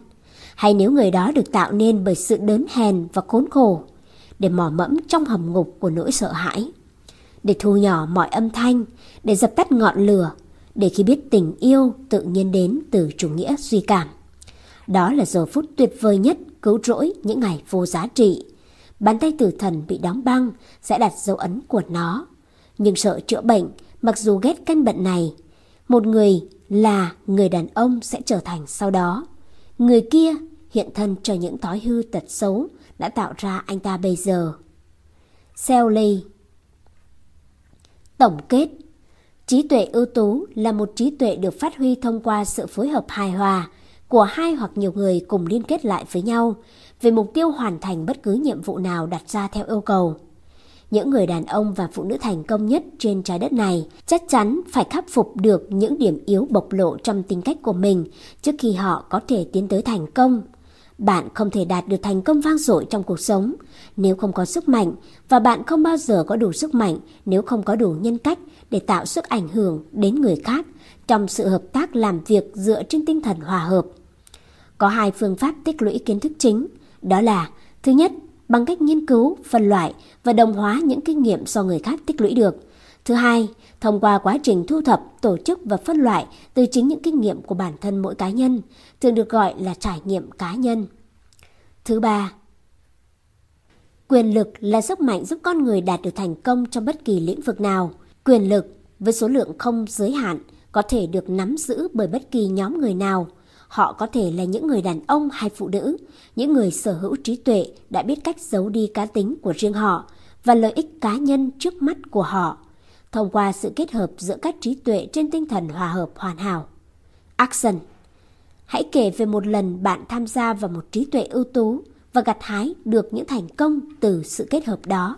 Hay nếu người đó được tạo nên bởi sự đớn hèn và khốn khổ, để mò mẫm trong hầm ngục của nỗi sợ hãi, để thu nhỏ mọi âm thanh, để dập tắt ngọn lửa, để khi biết tình yêu tự nhiên đến từ chủ nghĩa suy cảm. Đó là giờ phút tuyệt vời nhất cứu rỗi những ngày vô giá trị. Bàn tay tử thần bị đóng băng sẽ đặt dấu ấn của nó. Nhưng sợ chữa bệnh, mặc dù ghét căn bệnh này, một người là người đàn ông sẽ trở thành sau đó. Người kia hiện thân cho những thói hư tật xấu đã tạo ra anh ta bây giờ. Selly Tổng kết Trí tuệ ưu tú là một trí tuệ được phát huy thông qua sự phối hợp hài hòa của hai hoặc nhiều người cùng liên kết lại với nhau về mục tiêu hoàn thành bất cứ nhiệm vụ nào đặt ra theo yêu cầu. Những người đàn ông và phụ nữ thành công nhất trên trái đất này chắc chắn phải khắc phục được những điểm yếu bộc lộ trong tính cách của mình trước khi họ có thể tiến tới thành công. Bạn không thể đạt được thành công vang dội trong cuộc sống nếu không có sức mạnh và bạn không bao giờ có đủ sức mạnh nếu không có đủ nhân cách để tạo sức ảnh hưởng đến người khác trong sự hợp tác làm việc dựa trên tinh thần hòa hợp. Có hai phương pháp tích lũy kiến thức chính, đó là thứ nhất, bằng cách nghiên cứu, phân loại và đồng hóa những kinh nghiệm do người khác tích lũy được. Thứ hai, thông qua quá trình thu thập, tổ chức và phân loại từ chính những kinh nghiệm của bản thân mỗi cá nhân, thường được gọi là trải nghiệm cá nhân. Thứ ba, quyền lực là sức mạnh giúp con người đạt được thành công trong bất kỳ lĩnh vực nào. Quyền lực với số lượng không giới hạn có thể được nắm giữ bởi bất kỳ nhóm người nào. Họ có thể là những người đàn ông hay phụ nữ, những người sở hữu trí tuệ đã biết cách giấu đi cá tính của riêng họ và lợi ích cá nhân trước mắt của họ, thông qua sự kết hợp giữa các trí tuệ trên tinh thần hòa hợp hoàn hảo. Action Hãy kể về một lần bạn tham gia vào một trí tuệ ưu tú và gặt hái được những thành công từ sự kết hợp đó.